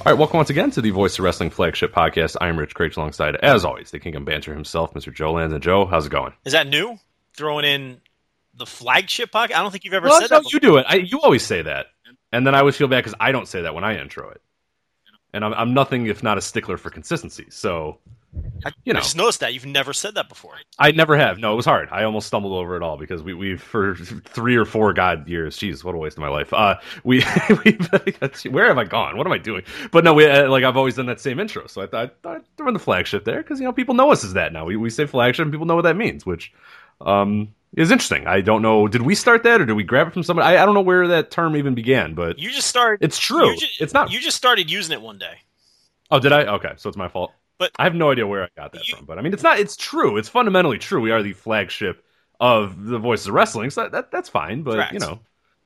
All right, welcome once again to the Voice of Wrestling flagship podcast. I'm Rich Kraetsch, alongside, as always, the King of Banter himself, Mr. Joe Lanza. Joe, how's it going? Is that new? Throwing in the flagship podcast? I don't think you've ever Well, said no, that. you do it. I, you always say that, and then I always feel bad because I don't say that when I intro it, and I'm, I'm nothing if not a stickler for consistency. So, you know, I just noticed that you've never said that before. I never have. No, it was hard. I almost stumbled over it all because we we for three or four god years. Jeez, what a waste of my life. Uh, we we where have I gone? What am I doing? But no, we uh, like I've always done that same intro. So I thought I'd throw in the flagship there because you know people know us as that now. We we say flagship and people know what that means, which um is interesting. I don't know. Did we start that or did we grab it from somebody? I, I don't know where that term even began, but You just started. it's true. it's not. You just started using it one day. Oh, did I? Okay, so it's my fault. But- I have no idea where I got that You- from. But I mean, it's not. It's true. It's fundamentally true. We are the flagship of the Voices of Wrestling, so that, that that's fine. But Correct. you know,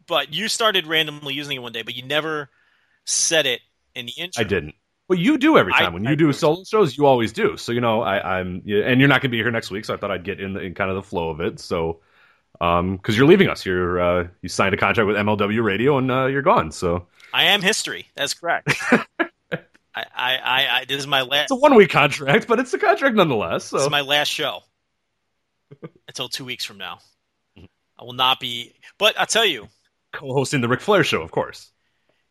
But you started randomly using it one day, but you never said it in the intro. I didn't. But you do every I- time when you do do. solo shows. You always do. So you know, I, I'm and you're not going to be here next week. So I thought I'd get in, the, in kind of the flow of it. So. Um, because you're leaving us, you're uh, you signed a contract with MLW Radio, and uh, you're gone. So I am history. That's correct. I, I, I, this is my last. it's a one week contract, but it's a contract nonetheless. So is my last show until two weeks from now. I will not be. But I'll tell you, co-hosting the Ric Flair show, of course.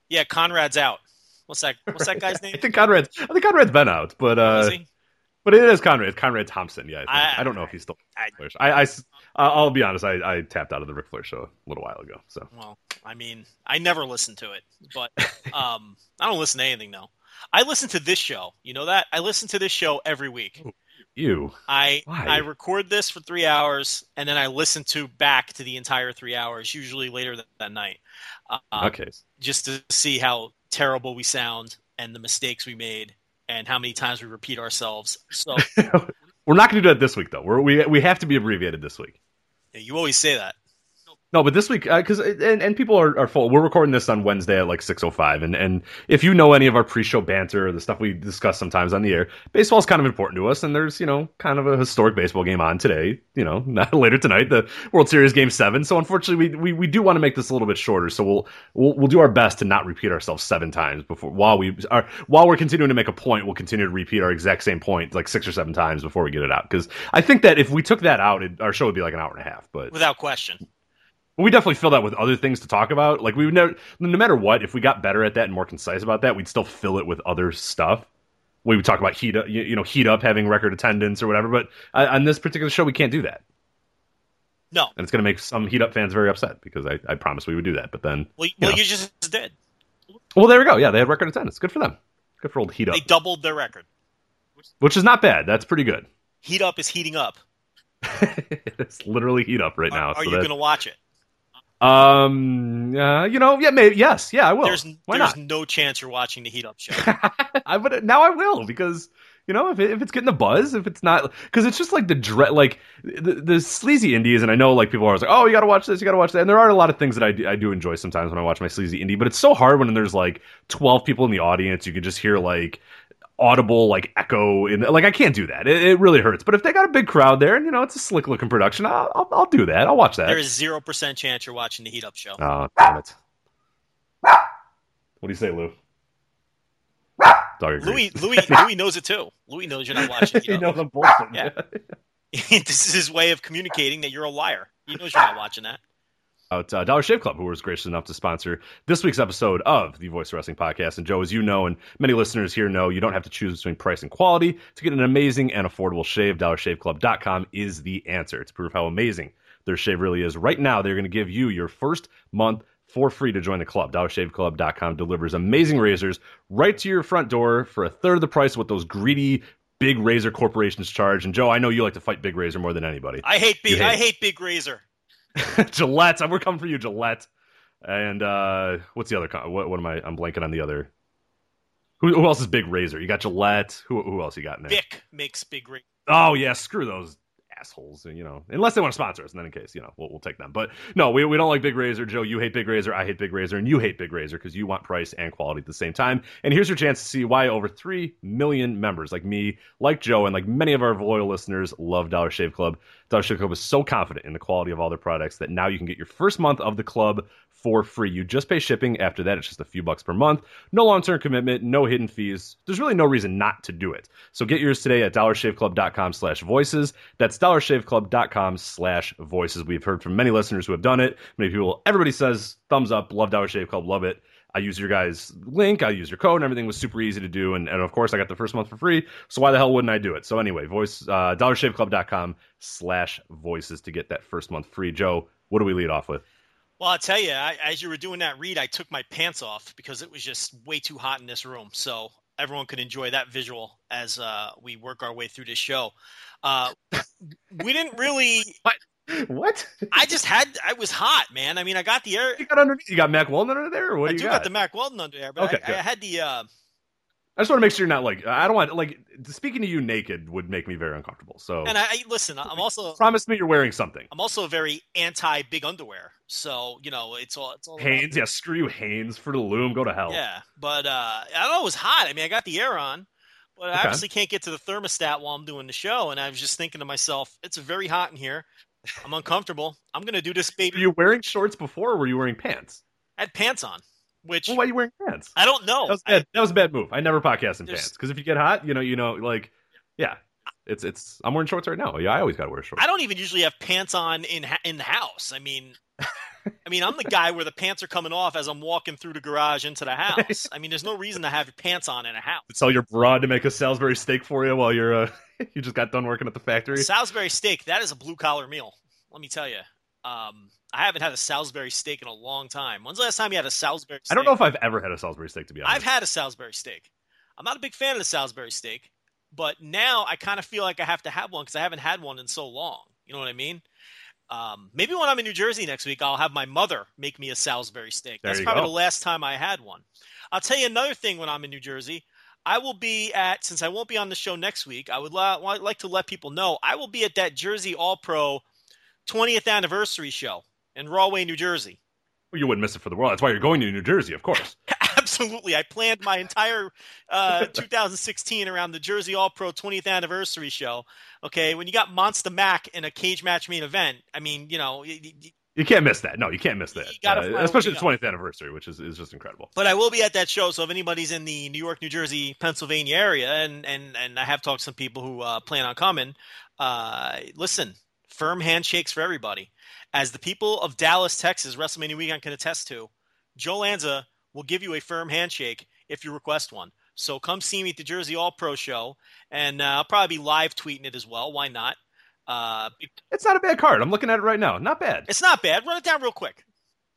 yeah, Conrad's out. What's that? What's that guy's name? I think Conrad's. I think Conrad's been out, but uh, But it is Conrad. It's Conrad Thompson. Yeah, I, think. I- I, don't know if he's still. I- I, I, I, I'll be honest. I, I tapped out of the Ric Flair show a little while ago. So Well, I mean, I never listened to it, but um, I don't listen to anything though. I listen to this show. You know that? I listen to this show every week. you, I Why? I record this for three hours and then I listen to back to the entire three hours, usually later that, that night, uh, okay. just to see how terrible we sound and the mistakes we made and how many times we repeat ourselves. So We're not going to do that this week, though. We're, we we have to be abbreviated this week. yeah, you always say that. No, but this week uh, because uh, and, and people are, are full. We're recording this on Wednesday at like six oh five, and and if you know any of our pre-show banter or the stuff we discuss sometimes on the air, baseball's kind of important to us, and there's you know kind of a historic baseball game on today. You know, not later tonight, the World Series Game Seven. So unfortunately, we, we, we do want to make this a little bit shorter. So we'll, we'll we'll do our best to not repeat ourselves seven times before while we are while we're continuing to make a point. We'll continue to repeat our exact same point like six or seven times before we get it out. Because I think that if we took that out, it, our show would be like an hour and a half. But Without question. We definitely fill that with other things to talk about. Like we would never, no matter what, if we got better at that and more concise about that, we'd still fill it with other stuff. We would talk about heat up, you, know, heat up having record attendance or whatever. But on this particular show, we can't do that, No. and it's going to make some heat up fans very upset because I, I promised we would do that. But then, Well, you well know. you just did. well, there we go. Yeah, they had record attendance. Good for them. Good for old heat up, They doubled their record. which is not bad. That's pretty good. Heat up is heating up. it's literally heat up right Are, now. are so you that- going to watch it? Um, uh, you know, yeah, maybe, yes, yeah, I will. There's Why there's not? no chance you're watching the heat up show. I but now I will because you know if it, if it's getting the buzz, if it's not because it's just like the dread, like the, the sleazy indies, and I know like people are always like, oh, you got to watch this, you got to watch that, and there are a lot of things that I do, I do enjoy sometimes when I watch my sleazy indie, but it's so hard when there's like twelve people in the audience, you can just hear like audible like echo in like I can't do that. It, it really hurts. But if they got a big crowd there and you know it's a slick looking production, I'll, I'll I'll do that. I'll watch that. There is zero percent chance you're watching the Heat Up show. Oh damn it! What do you say, Lou? Dog. Louis, Louis, Louis knows it too. Louis knows you're not watching. you Heat know Up. the bullshit. Yeah. this is his way of communicating that you're a liar. He knows you're not watching that. Out uh, Dollar Shave Club, who was gracious enough to sponsor this week's episode of the Voice Wrestling podcast. And Joe, as you know, and many listeners here know, you don't have to choose between price and quality to get an amazing and affordable shave. DollarShaveClub.com is the answer to prove how amazing their shave really is. Right now, they're going to give you your first month for free to join the club. DollarShaveClub.com delivers amazing razors right to your front door for a third of the price of what those greedy big razor corporations charge. And Joe, I know you like to fight Big Razor more than anybody. I hate big. hate I hate Big Razor. Gillette. We're coming for you, Gillette. And uh, what's the other? co- What, what am I? I'm blanking on the other. Who, who else is Big Razor? You got Gillette. Who, who else you got in there? Bic makes Big Razor. Oh yeah, screw those assholes. You know, unless they want to sponsor us, and then in case you know, we'll, we'll take them. But no, we, we don't like Big Razor. Joe, you hate Big Razor. I hate Big Razor, and you hate Big Razor because you want price and quality at the same time. And here's your chance to see why over three million members like me, like Joe, and like many of our loyal listeners love Dollar Shave Club. Dollar Shave Club is so confident in the quality of all their products that now you can get your first month of the club for free. You just pay shipping. After that, it's just a few bucks per month. No long term commitment, no hidden fees. There's really no reason not to do it. So get yours today at dollarshaveclub.com slash voices. That's dollarshaveclub.com slash voices. We've heard from many listeners who have done it. Many people, everybody says thumbs up, love Dollar Shave Club, love it. I use your guys' link, I use your code, and everything was super easy to do. And, and of course, I got the first month for free. So why the hell wouldn't I do it? So anyway, voice uh, dollarshaveclub.com slash voices to get that first month free. Joe, what do we lead off with? Well, I'll tell you, I, as you were doing that read, I took my pants off because it was just way too hot in this room. So everyone could enjoy that visual as uh, we work our way through this show. Uh, we didn't really. What? I just had. I was hot, man. I mean, I got the air. You got underneath? You got Mack Weldon under there, or what I do do you got? got? the Mack Weldon under there, but Okay, I. I had the. Uh, I just want to make sure you're not like I don't want like speaking to you naked would make me very uncomfortable. So and I, I listen. I'm also. promise me you're wearing something. I'm also very anti big underwear. So you know, it's all. It's all. Hanes, yeah, screw you, Hanes for the loom. Go to hell. Yeah, but uh, I don't know. It was hot. I mean, I got the air on, but I Okay. obviously can't get to the thermostat while I'm doing the show. And I was just thinking to myself, it's very hot in here. I'm uncomfortable. I'm gonna do this, baby. Were you wearing shorts before, or were you wearing pants? I had pants on, which Well, why are you wearing pants? I don't know. That was, I, that was a bad move. I never podcast in pants because if you get hot, you know, you know, like, yeah, it's it's. I'm wearing shorts right now. Yeah, I always got to wear shorts. I don't even usually have pants on in in the house. I mean, I mean, I'm the guy where the pants are coming off as I'm walking through the garage into the house. I mean, there's no reason to have your pants on in a house. Tell your broad to make a Salisbury steak for you while you're uh, you just got done working at the factory. Salisbury steak, that is a blue collar meal. Let me tell you. Um, I haven't had a Salisbury steak in a long time. When's the last time you had a Salisbury steak? I don't know if I've ever had a Salisbury steak to be honest. I've had a Salisbury steak. I'm not a big fan of the Salisbury steak, but now I kind of feel like I have to have one because I haven't had one in so long. You know what I mean? Um, maybe when I'm in New Jersey next week, I'll have my mother make me a Salisbury steak. There That's probably go. the last time I had one. I'll tell you another thing when I'm in New Jersey. I will be at, since I won't be on the show next week, I would like to let people know I will be at that Jersey All Pro 20th anniversary show in Rahway, New Jersey. Well, you wouldn't miss it for the world. That's why you're going to New Jersey, of course. Absolutely. I planned my entire uh, 2016 around the Jersey All Pro 20th anniversary show. Okay, when you got Monster Mac in a cage match main event, I mean, you know, y- y- You can't miss that. No, you can't miss that. Uh, especially the 20th anniversary, which is, is just incredible. but I will be at that show. So if anybody's in the New York, New Jersey, Pennsylvania area, and and and I have talked to some people who uh, plan on coming, uh, listen, firm handshakes for everybody. As the people of Dallas, Texas, WrestleMania weekend can attest to, Joe Lanza will give you a firm handshake if you request one. So come see me at the Jersey All Pro show, and uh, I'll probably be live tweeting it as well. Why not? Uh, It's not a bad card. I'm looking at it right now. Not bad. it's not bad. Run it down real quick.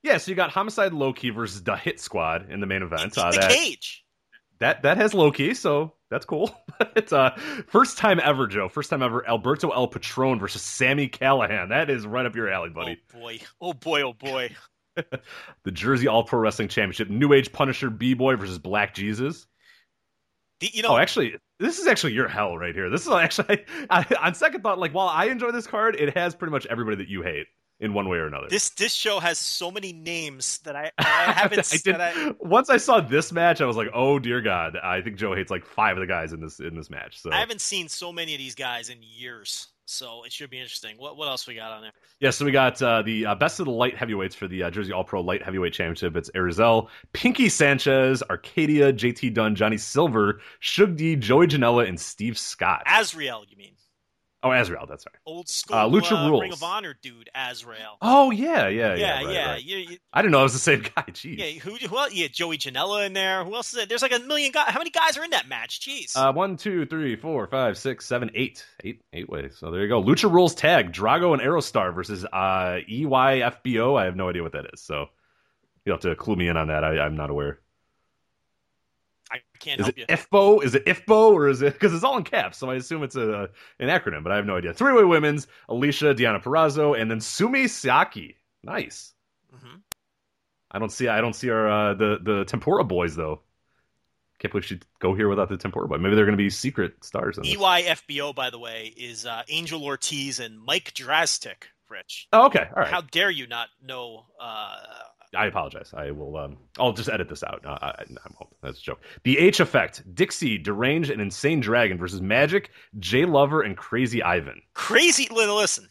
Yeah, so you got Homicide Low Ki versus the Hit Squad in the main event. In Uh, the that, cage. That that has Low Ki, so that's cool. it's uh first time ever, Joe. First time ever. Alberto El Patron versus Sami Callihan. That is right up your alley, buddy. Oh boy! Oh boy! Oh boy! The Jersey All Pro Wrestling Championship. New Age Punisher B Boy versus Black Jesus. The, you know, Oh, actually, this is actually your hell right here. This is actually, I, on second thought, like while I enjoy this card, it has pretty much everybody that you hate. In one way or another. This this show has so many names that I, I haven't. I did, I, once I saw this match, I was like, "Oh dear God!" I think Joe hates like five of the guys in this in this match. So I haven't seen so many of these guys in years, so it should be interesting. What what else we got on there? Yeah, so we got uh, the uh, best of the light heavyweights for the uh, Jersey All Pro Light Heavyweight Championship. It's Arizel, Pinky Sanchez, Arcadia, JT Dunn, Johnny Silver, Shug D, Joey Janela, and Steve Scott. Azrael, you mean? Oh, Azrael, that's right. Old school Uh, Lucha uh, Rules. Ring of Honor dude, Azrael. Oh yeah, yeah, yeah, yeah, right, yeah. right. You- you- I didn't know it was the same guy. Jeez. yeah. Who? Who else? Yeah, Joey Janela in there. Who else is there? There's like a million guys. How many guys are in that match? Jeez. Uh, one, two, three, four, five, six, seven, eight, eight, eight ways. So there you go. Lucha Rules tag: Drago and Aerostar versus uh, EYFBO. I have no idea what that is, so you will have to clue me in on that. I, I'm not aware. Can't Is help it you. IFBO? Is it IFBO or is it because it's all in caps? So I assume it's a an acronym, but I have no idea. Three way women's: Alicia, Deonna Purrazzo, and then Sumie Sakai. Nice. Mhm. I don't see. I don't see our uh, the the Tempura boys though. Can't believe she'd go here without the Tempura boy. Maybe they're going to be secret stars. In this. EYFBO, by the way, is uh, Angel Ortiz and Mike Draztik. Rich, Oh, okay. All right. how dare you not know? Uh, I apologize. I will. Um, I'll just edit this out. Uh, I, I, I won't. That's a joke. The H Effect: Dixie, Deranged, and Insane Dragon versus Magic, J Lover, and Crazy Ivan. crazy. Listen,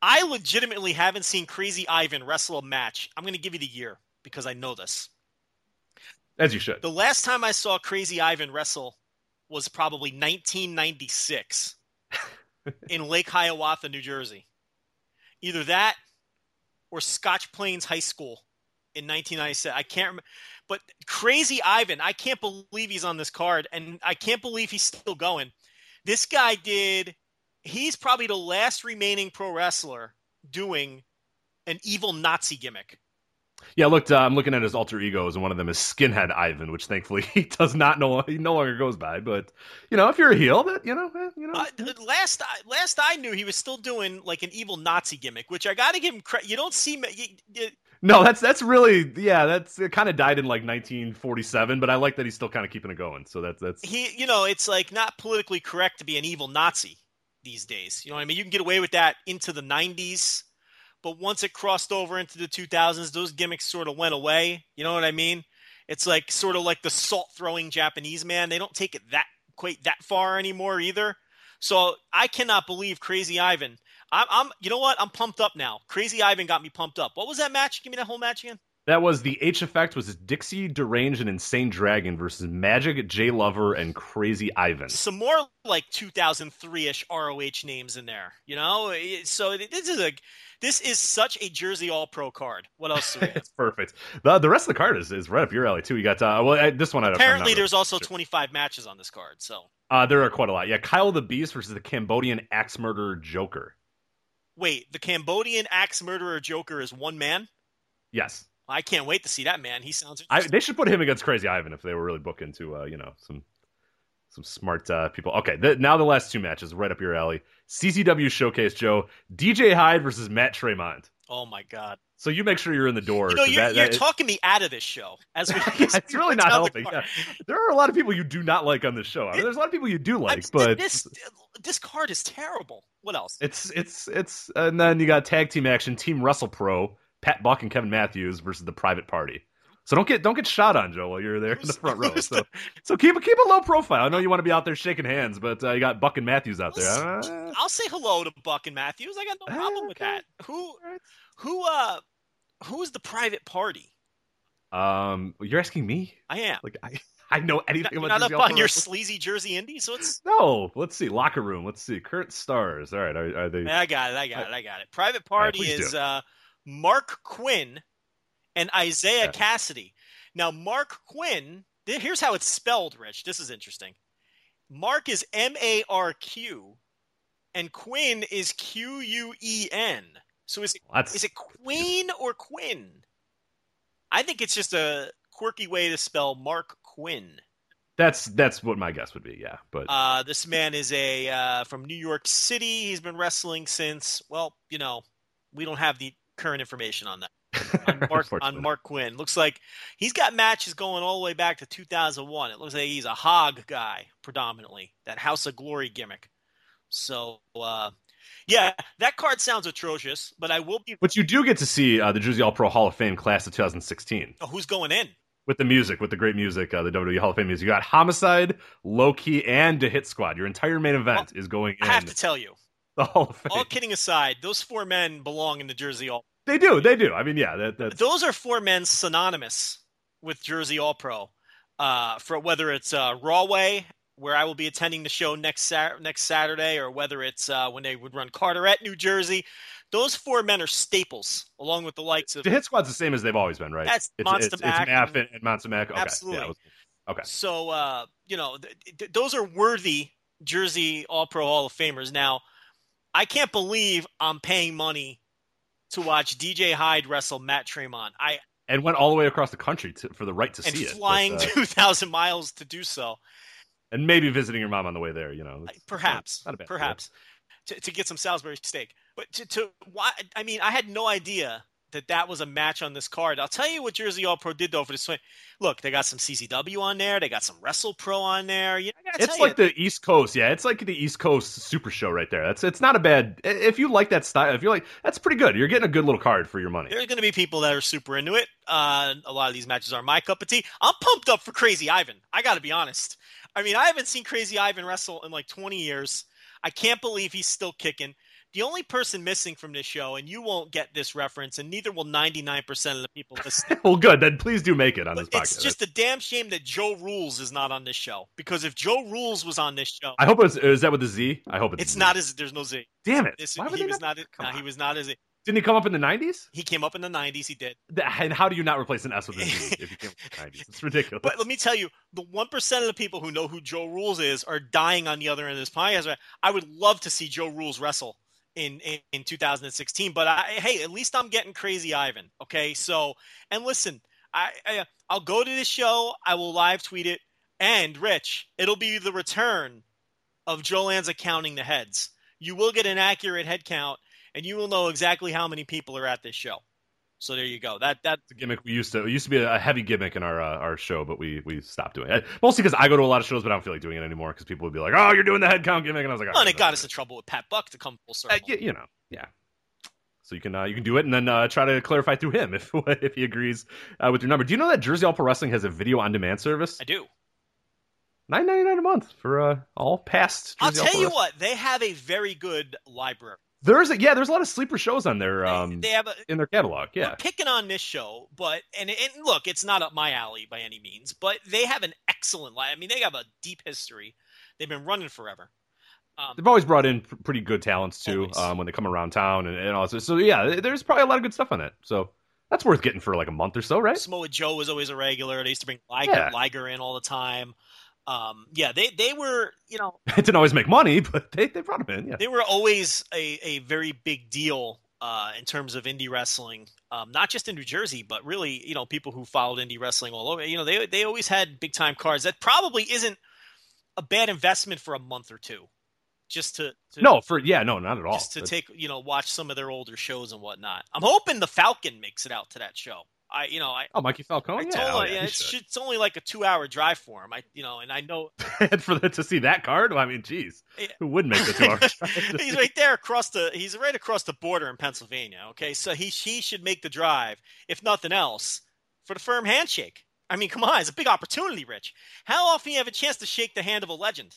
I legitimately haven't seen Crazy Ivan wrestle a match. I'm going to give you the year because I know this. As you should. The last time I saw Crazy Ivan wrestle was probably 1996 in Lake Hiawatha, New Jersey. Either that or Scotch Plains High School in 1997. I can't remember. But Crazy Ivan, I can't believe he's on this card, and I can't believe he's still going. This guy did. He's probably the last remaining pro wrestler doing an evil Nazi gimmick. Yeah, looked. Uh, I'm looking at his alter egos, and one of them is Skinhead Ivan, which thankfully he does not know. He no longer goes by. But you know, if you're a heel, that you know, eh, you know. Uh, last I, last I knew, he was still doing like an evil Nazi gimmick, which I got to give him credit. You don't see, you, you, no, that's that's really yeah. That's it. Kind of died in like 1947, but I like that he's still kind of keeping it going. So that's that's he, you know, it's like not politically correct to be an evil Nazi these days. You know what I mean? You can get away with that into the '90s, but once it crossed over into the 2000s, those gimmicks sort of went away. You know what I mean? It's like sort of like the salt throwing Japanese man. They don't take it that quite that far anymore either. So I cannot believe Crazy Ivan. I'm, I'm, you know what? I'm pumped up now. Crazy Ivan got me pumped up. What was that match? Give me that whole match again. That was the H effect was Dixie Deranged and Insane Dragon versus Magic J Lover and Crazy Ivan. Some more like 2003ish ROH names in there. You know, so this is a this is such a Jersey All Pro card. What else? Do we have? It's perfect. The the rest of the card is, is right up your alley too. You got uh, well I, this one. I Apparently, really there's also sure. 25 matches on this card. So Uh, there are quite a lot. Yeah, Kyle the Beast versus the Cambodian axe murderer Joker. wait, the Cambodian axe murderer Joker is one man. Yes, I can't wait to see that man. He sounds. I, they should put him against Crazy Ivan if they were really booking to uh, you know some some smart uh, people. Okay, th- now the last two matches right up your alley. CCW Showcase Joe DJ Hyde versus Matt Tremont. oh my god! So you make sure you're in the door. You know, 'cause you're, that- you're that- talking me out of this show as we. It's really not down the helping. Yeah. There are a lot of people you do not like on this show. I mean, there's a lot of people you do like, I'm- but this this card is terrible. What else? It's it's it's and then you got tag team action, Team Wrestle Pro, Pat Buck and Kevin Matthews versus the Private Party. So don't get don't get shot on, Joe, while you're there in the front row. So so keep keep a low profile. I know you want to be out there shaking hands, but uh, you got Buck and Matthews out there. Uh, I'll say hello to Buck and Matthews. I got no problem with that. Who who uh who's the private party? um, you're asking me? I am. Like I I know anything You're about not up on your sleazy Jersey indies, so it's No, let's see. Locker room. Let's see. Current stars. All right, are, are they? I got it, I got it, I got it. Private party do. is uh Mark Quinn and Isaiah Yeah. Cassidy. Now Mark Quinn, th- here's how it's spelled, Rich. This is interesting. Mark is M A R Q and Quinn is Q U E N. So is it That's Is it Queen or Quinn? I think it's just a quirky way to spell Mark Quinn. that's that's what my guess would be. Yeah, but Uh, this man is a uh, from New York City. He's been wrestling since well, you know, we don't have the current information on that. On Mark, on Mark Quinn, looks like he's got matches going all the way back to 2001. It looks like he's a hog guy predominantly, that House of Glory gimmick. So uh, Yeah, that card sounds atrocious, but I will be. But you do get to see uh, the Jersey All Pro Hall of Fame class of 2016 Oh, who's going in? with the music, with the great music, uh, the WWE Hall of Fame music. You got Homicide, Low Ki, and the Hit Squad. Your entire main event is going in I have to tell you, the Hall of Fame. all kidding aside, those four men belong in the Jersey All. They do, they do. I mean, yeah, that, that's Those are four men synonymous with Jersey All Pro. Uh, for whether it's uh, Rahway, where I will be attending the show next Sat- next Saturday, or whether it's uh, when they would run Carteret, New Jersey, those four men are staples, along with the likes of the Hit Squad's the same as they've always been, right? That's it's, Monster it's, Mac it's Maff and- and, and Monster Mac. Okay. Absolutely. Yeah, was- okay. So, uh, you know, th- th- those are worthy Jersey All Pro Hall of Famers. Now, I can't believe I'm paying money to watch DJ Hyde wrestle Matt Tremont. I And went all the way across the country to, for the right to see it. flying uh, 2,000 miles to do so. and maybe visiting your mom on the way there. You know, Perhaps, not a bad perhaps to, to get some Salisbury steak. But to, to why? I mean, I had no idea that that was a match on this card. I'll tell you what Jersey All Pro did though for this swing. Look, they got some CCW on there. They got some Wrestle Pro on there. You know, It's like you, the East Coast, yeah. It's like the East Coast Super Show right there. That's it's not a bad. If you like that style, if you're like, that's pretty good. You're getting a good little card for your money. There's going to be people that are super into it. Uh, a lot of these matches are my cup of tea. I'm pumped up for Crazy Ivan. I got to be honest. I mean, I haven't seen Crazy Ivan wrestle in like 20 years. I can't believe he's still kicking. The only person missing from this show, and you won't get this reference, and neither will 99% of the people listening. well, good. Then please do make it on this podcast. it's just a damn shame that Joe Rules is not on this show. Because if Joe Rules was on this show, I hope it's is that with the Z. I hope it's. it's Z. not as there's no Z. Damn it! This, Why would he was not? not. Come no, on. he was not as. Didn't he come up in the '90s? He came up in the 90s. He did. And how do you not replace an S with a Z if you came up in the '90s? It's ridiculous. But let me tell you, the one percent of the people who know who Joe Rules is are dying on the other end of this podcast. I would love to see Joe Rules wrestle in in, in 2016. But I, hey, at least I'm getting Crazy Ivan. Okay, so and listen, I, I I'll go to this show. I will live tweet it. And Rich, it'll be the return of Joe Lanza counting the heads. You will get an accurate head count, and you will know exactly how many people are at this show. So there you go. That that It's a gimmick we used to. It used to be a heavy gimmick in our uh, our show, but we we stopped doing it. Mostly because I go to a lot of shows, but I don't feel like doing it anymore because people would be like, "Oh, you're doing the head count gimmick," and I was like, well, and "Oh, it got us in trouble with Pat Buck to come full circle. Uh, y- you know, yeah. So you can uh, you can do it and then uh, try to clarify through him if if he agrees uh, with your number. Do you know that Jersey All Pro Wrestling has a video on demand service? I do. Nine ninety nine a month for uh, all past. I'll Jersey All tell you what, they have a very good library. There's a, yeah, there's a lot of sleeper shows on their um they have a, in their catalog. Yeah, picking on this show, but and, and look, it's not up my alley by any means, but they have an excellent. I mean, they have a deep history. They've been running forever. Um, they've always brought in pr- pretty good talents too um, when they come around town and, and all. So, so yeah, there's probably a lot of good stuff on it. So that's worth getting for like a month or so, right? Samoa Joe was always a regular. They used to bring Liger, Yeah. Liger in all the time. Um, yeah, they they were you know it didn't always make money, but they, they brought them in. Yeah, they were always a, a very big deal uh, in terms of indie wrestling, um, not just in New Jersey, but really, you know, people who followed indie wrestling all over. You know, they they always had big time cards. That probably isn't a bad investment for a month or two, just to, to no, for yeah, no, not at all. just to But- take you know watch some of their older shows and whatnot. I'm hoping the Falcon makes it out to that show. I you know I. oh, Mikey Falcone, I yeah, told oh, yeah, it's, should. it's only like a two-hour drive for him. I, you know, and I know And for the, to see that card, well, I mean, geez, Yeah. who would make the two hours? he's right there across the he's right across the border in Pennsylvania. Okay, so he he should make the drive, if nothing else, for the firm handshake. I mean, come on, it's a big opportunity, Rich. How often do you have a chance to shake the hand of a legend?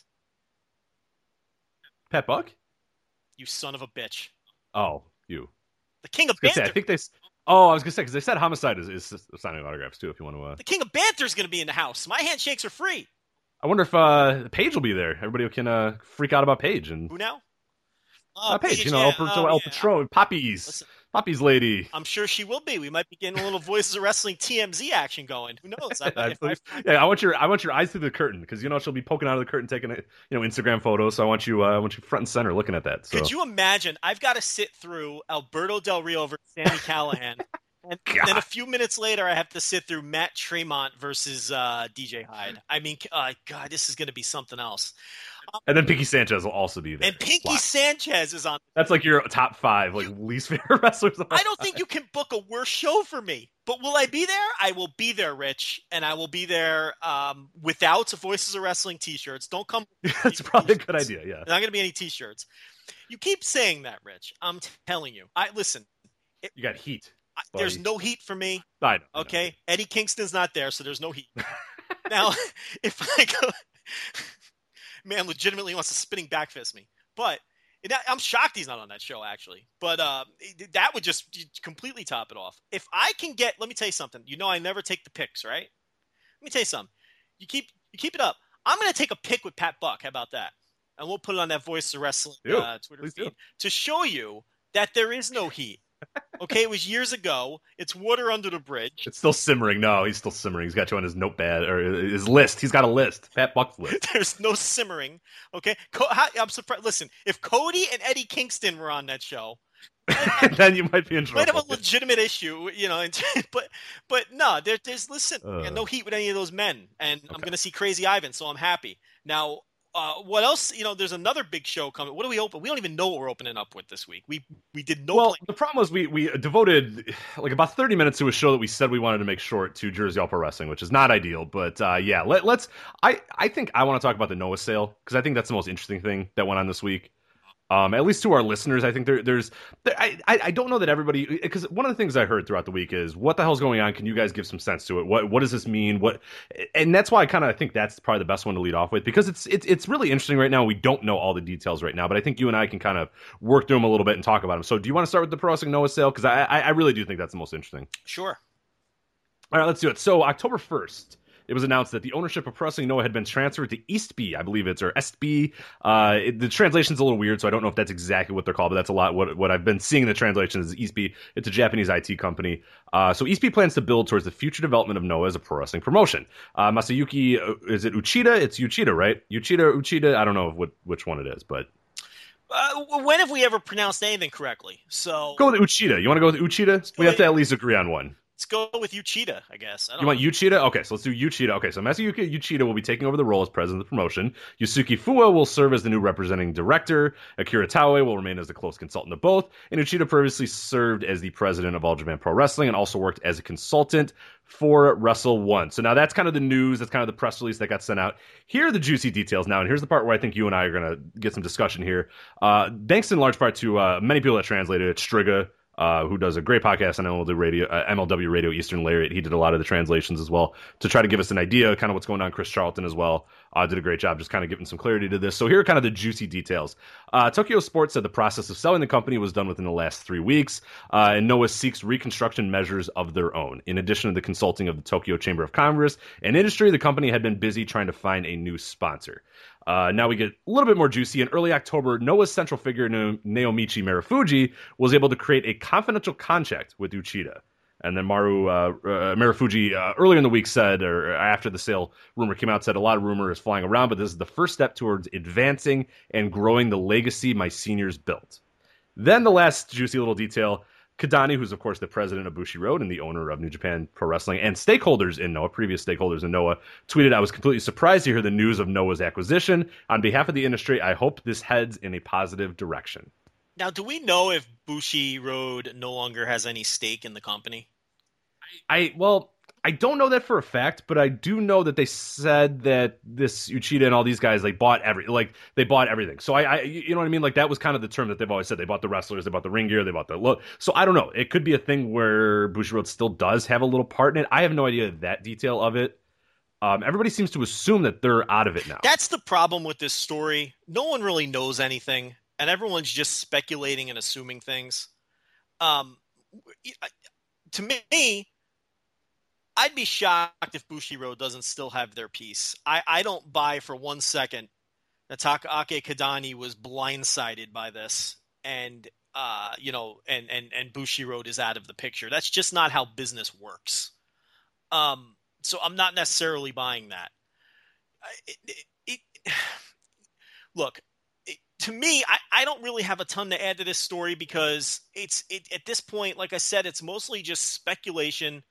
Pat Buck? You son of a bitch, Oh, you. the king of I, say, I think they. Oh, I was gonna say because they said homicide is, is signing autographs too. If you want to, uh, The king of banter is going to be in the house. My handshakes are free. I wonder if uh, Paige will be there. Everybody can uh, freak out about Paige and Who now? uh, Paige. You know, yeah, El, Patro- oh, El yeah. Patron, Poppy's, Listen. Poppy's lady. I'm sure she will be. We might be getting a little Voices of Wrestling TMZ action going. Who knows? I, I I- yeah, I want your I want your eyes through the curtain because you know she'll be poking out of the curtain taking a you know Instagram photos. So I want you uh, I want you front and center looking at that. So Could you imagine? I've got to sit through Alberto Del Rio versus Sami Callihan. And God. then a few minutes later, I have to sit through Matt Tremont versus uh, DJ Hyde. I mean, uh, God, this is going to be something else. And then Pinky Sanchez will also be there. And Pinky. Sanchez is on. That's like your top five like least favorite wrestlers. of I don't think you can book a worse show for me. but will I be there? I will be there, Rich, and I will be there um, without Voices of Wrestling T-shirts. Don't come. That's probably a good idea. Yeah. There's not going to be any T-shirts. You keep saying that, Rich. I'm telling you. I listen. You got heat. I, there's no heat for me. I know, I know. Okay, Eddie Kingston's not there, so there's no heat. now, if I go, man, legitimately wants to spinning back fist me, but I'm shocked he's not on that show actually. But uh, that would just completely top it off. If I can get, let me tell you something. You know, I never take the picks, right? Let me tell you something. You keep you keep it up. I'm going to take a pick with Pat Buck. How about that? And we'll put it on that Voice of Wrestling uh, Twitter Please feed do. to show you that there is no heat. Okay, it was years ago. It's water under the bridge. It's still simmering. No, he's still simmering. He's got you on his notepad or his list. He's got a list. Pat Buck's list. There's no simmering. Okay, Co- how, I'm surprised. Listen, if Cody and Eddie Kingston were on that show, then you might be in trouble. might have a legitimate issue, you know. And, but but no, there, there's listen, Uh. no heat with any of those men, and I'm going to see Crazy Ivan, so I'm happy. Now, uh, what else? You know, there's another big show coming. What do we open? We don't even know what we're opening up with this week. We we did no. well, the problem was we we devoted like about thirty minutes to a show that we said we wanted to make short to Jersey All Pro Wrestling, which is not ideal. But uh, yeah, let, let's. I I think I want to talk about the Noah sale because I think that's the most interesting thing that went on this week. Um, at least to our listeners, I think there, there's, there, I, I, don't know that everybody, because one of the things I heard throughout the week is, what the hell's going on? Can you guys give some sense to it? What, what does this mean? What, and that's why I kind of think that's probably the best one to lead off with because it's, it's, it's really interesting right now. We don't know all the details right now, but I think you and I can kind of work through them a little bit and talk about them. So, do you want to start with the Pro Wrestling Noah sale? Because I, I, I really do think that's the most interesting. sure. All right, let's do it. So October first, it was announced that the ownership of Pro Wrestling Noah had been transferred to Eastby, I believe it's or SB. Uh, it, the translation's a little weird, so I don't know if that's exactly what they're called, but that's a lot what what I've been seeing in the translation is Eastby. It's a Japanese IT company. Uh, so Eastby plans to build towards the future development of Noah as a pro wrestling promotion. Uh, Masayuki, uh, is it Uchida? It's Uchida, right? Uchida, Uchida. I don't know what which one it is, but Uh, when have we ever pronounced anything correctly? So go with Uchida. You want to go with Uchida? We have to at least agree on one. Let's go with Uchida, I guess. I don't You want know. Uchida? Okay, so let's do Uchida. Okay, so Masayuki Uchida will be taking over the role as president of the promotion. Yusuke Fua will serve as the new representing director. Akira Taue will remain as the close consultant of both. And Uchida previously served as the president of All Japan Pro Wrestling and also worked as a consultant for Wrestle One. So now that's kind of the news. That's kind of the press release that got sent out. Here are the juicy details now, and here's the part where I think you and I are going to get some discussion here. Uh, thanks in large part to uh, many people that translated it. Striga, uh, who does a great podcast on MLW Radio, uh, MLW Radio Eastern Lariat. He did a lot of the translations as well to try to give us an idea, kind of what's going on. Chris Charlton as well uh, did a great job, just kind of giving some clarity to this. So here are kind of the juicy details. Uh, Tokyo Sports said the process of selling the company was done within the last three weeks, uh, and Noah seeks reconstruction measures of their own. In addition to the consulting of the Tokyo Chamber of Commerce and Industry, the company had been busy trying to find a new sponsor. Uh, now we get a little bit more juicy. In early October, Noah's central figure, Na- Naomichi Marufuji, was able to create a confidential contract with Uchida. And then Maru uh, uh, Marufuji uh, earlier in the week said, or after the sale rumor came out, said a lot of rumor is flying around, but this is the first step towards advancing and growing the legacy my seniors built. Then the last juicy little detail Kidani, who's of course the president of Bushiroad and the owner of New Japan Pro Wrestling and stakeholders in Noah, previous stakeholders in Noah, tweeted, I was completely surprised to hear the news of Noah's acquisition. On behalf of the industry, I hope this heads in a positive direction. Now, do we know if Bushiroad no longer has any stake in the company? I, well, I don't know that for a fact, but I do know that they said that this Uchida and all these guys like bought every like they bought everything. So I, I you know what I mean? Like that was kind of the term that they've always said. They bought the wrestlers, they bought the ring gear, they bought the look. So I don't know. It could be a thing where Bushiroad still does have a little part in it. I have no idea that detail of it. Um, everybody seems to assume that they're out of it now. That's the problem with this story. No one really knows anything, and everyone's just speculating and assuming things. Um, to me, I'd be shocked if Bushiroad doesn't still have their piece. I, I don't buy for one second that Takaaki Kidani was blindsided by this, and uh, you know, and and and Bushiroad is out of the picture. That's just not how business works. Um, so I'm not necessarily buying that. It, it, it, look, to me, I, I don't really have a ton to add to this story because it's it, at this point, like I said, it's mostly just speculation.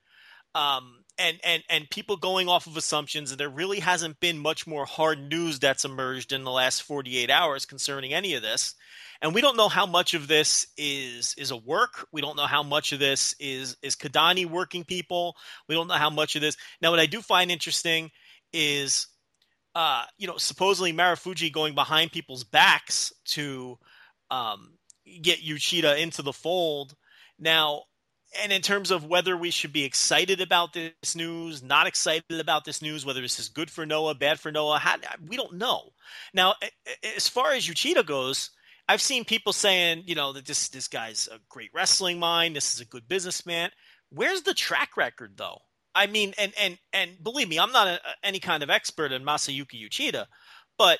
Um, and and and people going off of assumptions and there really hasn't been much more hard news that's emerged in the last 48 hours concerning any of this. And we don't know how much of this is is a work. We don't know how much of this is is Kidani working people. We don't know how much of this. Now what i do find interesting is uh you know supposedly marufuji going behind people's backs to um get Uchida into the fold. Now and in terms of whether we should be excited about this news, not excited about this news, whether this is good for Noah, bad for Noah, how, we don't know. Now, as far as Uchida goes, I've seen people saying, you know, that this this guy's a great wrestling mind, this is a good businessman. Where's the track record, though? I mean, and and and believe me, I'm not a, any kind of expert in Masayuki Uchida, but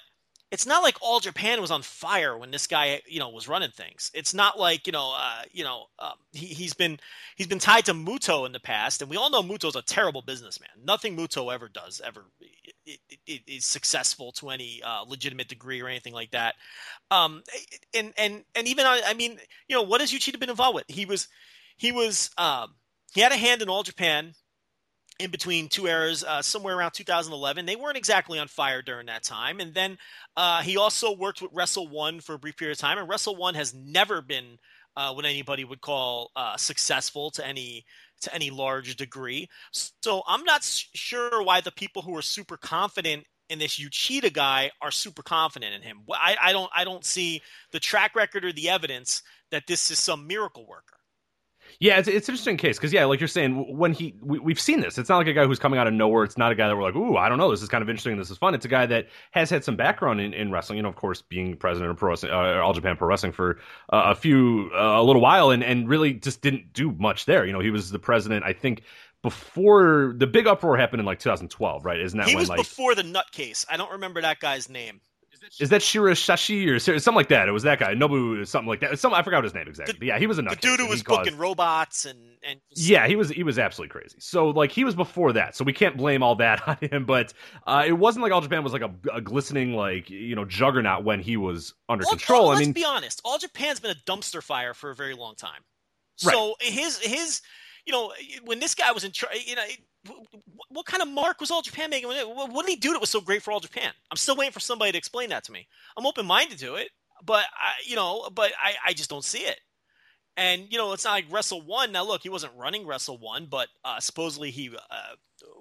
it's not like all Japan was on fire when this guy, you know, was running things. It's not like you know, uh, you know, um, he, he's been he's been tied to Muto in the past, and we all know Muto's a terrible businessman. Nothing Muto ever does ever is successful to any uh, legitimate degree or anything like that. Um, and and and even I, I mean, you know, what has Uchida been involved with? He was he was um, he had a hand in All Japan in between two eras, uh, somewhere around 2011. They weren't exactly on fire during that time. And then uh, he also worked with Wrestle One for a brief period of time. And Wrestle One has never been uh, what anybody would call uh, successful to any to any large degree. So I'm not sure why the people who are super confident in this Uchida guy are super confident in him. I, I don't I don't see the track record or the evidence that this is some miracle worker. Yeah, it's, it's an interesting case because yeah, like you're saying, when he we, have seen this, it's not like a guy who's coming out of nowhere. It's not a guy that we're like, ooh, I don't know, this is kind of interesting, this is fun. It's a guy that has had some background in, in wrestling. You know, of course, being president of Pro Wrestling, uh, All Japan Pro Wrestling for uh, a few uh, a little while, and and really just didn't do much there. You know, he was the president, I think. Before the big uproar happened in like 2012, right? Isn't that he when, was like, before the nut case? I don't remember that guy's name. Is that Shiraishi or something like that? It was that guy, Nobu, something like that. Some I forgot his name exactly. The, yeah, he was a nut. The dude who was booking robots and and yeah, he was he was absolutely crazy. So like he was before that, so we can't blame all that on him. But uh, it wasn't like All Japan was like a, a, glistening like you know juggernaut when he was under all, control. All, I let's mean, be honest, All Japan's been a dumpster fire for a very long time. So right. his his you know when this guy was in charge, you know what kind of mark was All Japan making? What did he do that was so great for All Japan? I'm still waiting for somebody to explain that to me. I'm open minded to it, but I, you know, but I, I just don't see it. And you know, it's not like Wrestle One. Now, look, he wasn't running Wrestle One, but uh, supposedly he, uh,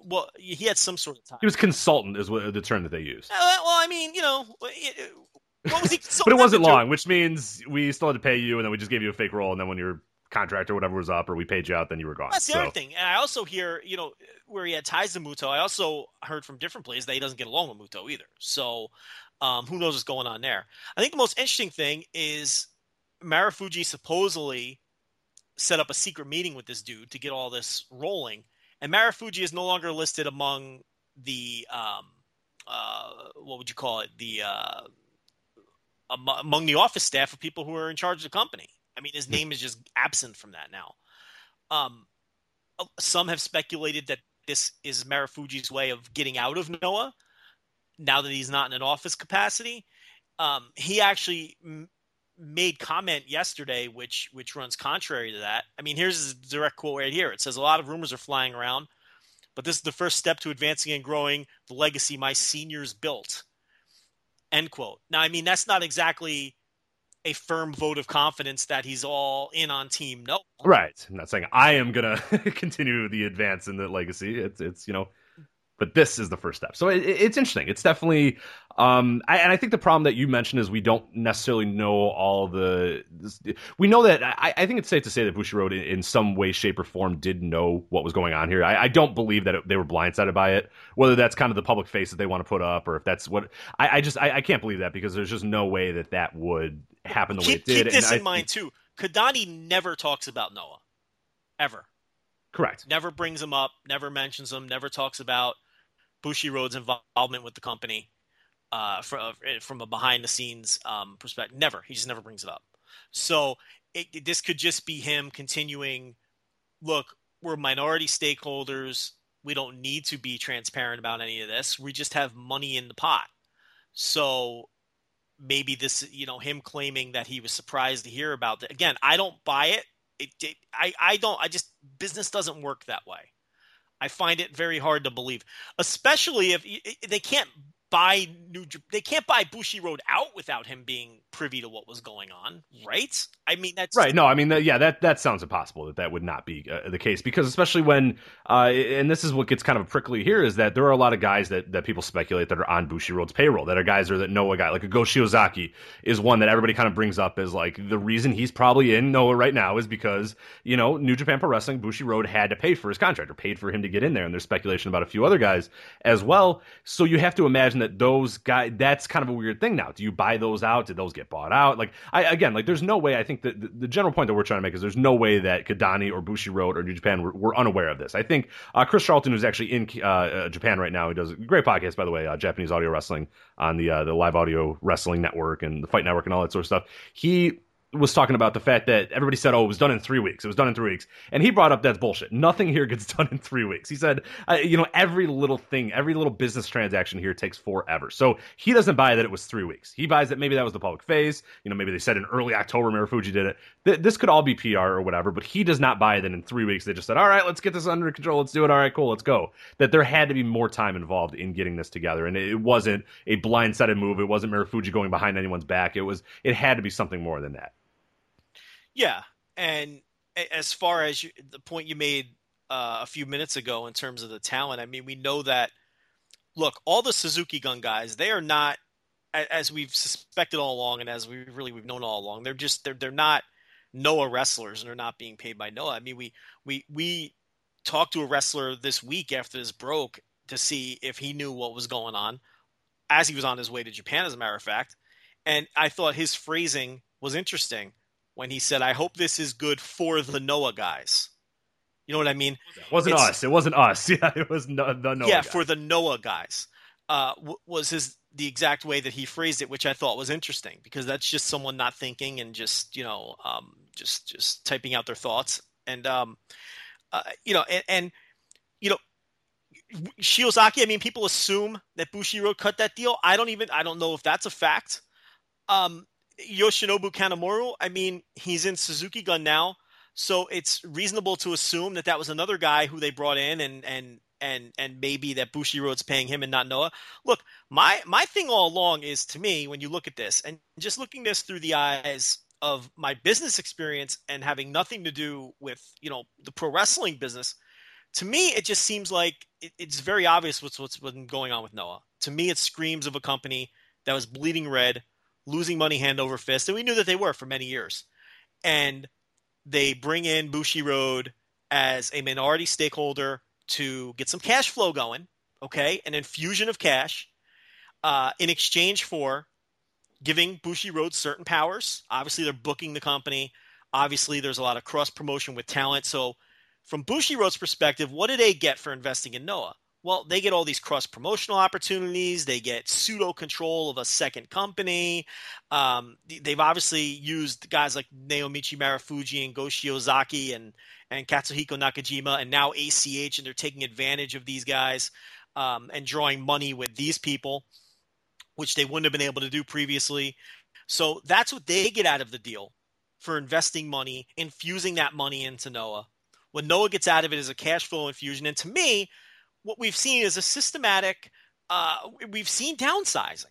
well, he had some sort of time. He was consultant, is what the term that they used. Uh, well, I mean, you know, what was he? but it wasn't long, which means we still had to pay you, and then we just gave you a fake role, and then when you're contract or whatever was up, or we paid you out, then you were gone. That's the so. other thing. And I also hear, you know, where he had ties to Muto, I also heard from different places that he doesn't get along with Muto either. So um, who knows what's going on there? I think the most interesting thing is Marufuji supposedly set up a secret meeting with this dude to get all this rolling, and Marufuji is no longer listed among the um, uh, what would you call it the uh, among the office staff of people who are in charge of the company. I mean, his name is just absent from that now. Um, uh, some have speculated that this is Marufuji's way of getting out of Noah now that he's not in an office capacity. Um, he actually m- made comment yesterday, which which runs contrary to that. I mean, here's a direct quote right here. It says a lot of rumors are flying around, but this is the first step to advancing and growing the legacy my seniors built. End quote. Now, I mean, that's not exactly a firm vote of confidence that he's all in on team Noah right. I'm not saying i am gonna continue the advance in the legacy. It's it's you know but this is the first step so it, it's interesting it's definitely um I, and i think the problem that you mentioned is we don't necessarily know all the this, we know that I, I think it's safe to say that bushiroad in, in some way shape or form did know what was going on here i, I don't believe that it, they were blindsided by it whether that's kind of the public face that they want to put up or if that's what i, I just I, I can't believe that because there's just no way that that would happen the keep, way it did. Keep this and in mind too. Kidani never talks about Noah, ever. Correct. Never brings him up. Never mentions him. Never talks about Bushiroad's involvement with the company uh, from uh, from a behind the scenes um, perspective. Never. He just never brings it up. So it, this could just be him continuing. Look, we're minority stakeholders. We don't need to be transparent about any of this. We just have money in the pot. So maybe this, you know, him claiming that he was surprised to hear about that. Again, I don't buy it. It, it I, I don't, I just, business doesn't work that way. I find it very hard to believe, especially if they can't buy New they can't buy Bushiroad out without him being privy to what was going on, right? I mean that's right. No, I mean yeah, that that sounds impossible that that would not be uh, the case because especially when uh, and this is what gets kind of prickly here is that there are a lot of guys that that people speculate that are on Bushiroad's payroll that are guys that know a guy like a Go Shiozaki is one that everybody kind of brings up as like the reason he's probably in Noah right now is because you know New Japan Pro Wrestling Bushiroad had to pay for his contract or paid for him to get in there and there's speculation about a few other guys as well. So you have to imagine that those guys that's kind of a weird thing now. Do you buy those out? Did those get bought out. Like I again, like there's no way. I think that the, the general point that we're trying to make is there's no way that Kidani or Bushi Bushiroad or New Japan were, were unaware of this. I think uh, Chris Charlton, who's actually in uh, uh, Japan right now, he does a great podcast by the way, uh, Japanese audio wrestling on the uh, the live audio wrestling network and the Fight Network and all that sort of stuff. He was talking about the fact that everybody said, "Oh, it was done in three weeks. It was done in three weeks," and he brought up that's bullshit. Nothing here gets done in three weeks. He said, uh, "You know, every little thing, every little business transaction here takes forever." So he doesn't buy that it was three weeks. He buys that maybe that was the public phase. You know, maybe they said in early October Marufuji did it. Th- this could all be PR or whatever, but he does not buy that in three weeks they just said, "All right, let's get this under control. Let's do it. All right, cool, let's go." That there had to be more time involved in getting this together, and it wasn't a blindsided move. It wasn't Marufuji going behind anyone's back. It was. It had to be something more than that. Yeah, and as far as you, the point you made uh, a few minutes ago in terms of the talent, I mean, we know that. Look, all the Suzuki Gun guys, they are not, as we've suspected all along, and as we really we've known all along. They're just they're they're not Noah wrestlers, and they're not being paid by Noah. I mean, we we we talked to a wrestler this week after this broke to see if he knew what was going on as he was on his way to Japan, as a matter of fact. And I thought his phrasing was interesting when he said, "I hope this is good for the Noah guys." You know what I mean? It wasn't it's, us. It wasn't us. Yeah, it was no, the Noah. Yeah, guys. for the Noah guys. Uh, w- was his the exact way that he phrased it, which I thought was interesting because that's just someone not thinking and just you know um, just just typing out their thoughts and um, uh, you know and, and you know Shiozaki. I mean, people assume that Bushiroad cut that deal. I don't even I don't know if that's a fact. Um, Yoshinobu Kanemaru, I mean, he's in Suzuki Gun now, so it's reasonable to assume that that was another guy who they brought in, and and and and maybe that Bushiroad's paying him and not Noah. Look, my my thing all along is to me when you look at this, and just looking this through the eyes of my business experience and having nothing to do with you know the pro wrestling business. To me, it just seems like it, it's very obvious what's what's been going on with Noah. To me, it screams of a company that was bleeding red losing money hand over fist, and we knew that they were for many years. And they bring in Bushiroad as a minority stakeholder to get some cash flow going, okay, an infusion of cash uh, in exchange for giving Bushiroad certain powers. Obviously, they're booking the company. Obviously, there's a lot of cross promotion with talent. So, from Bushiroad's perspective, what do they get for investing in Noah? Well, they get all these cross promotional opportunities. They get pseudo control of a second company. Um, they've obviously used guys like Naomichi Marufuji and Go Shiozaki and, and Katsuhiko Nakajima and now ACH, and they're taking advantage of these guys um, and drawing money with these people, which they wouldn't have been able to do previously. So that's what they get out of the deal for investing money, infusing that money into Noah. What Noah gets out of it is a cash flow infusion. And to me, what we've seen is a systematic. Uh, we've seen downsizing,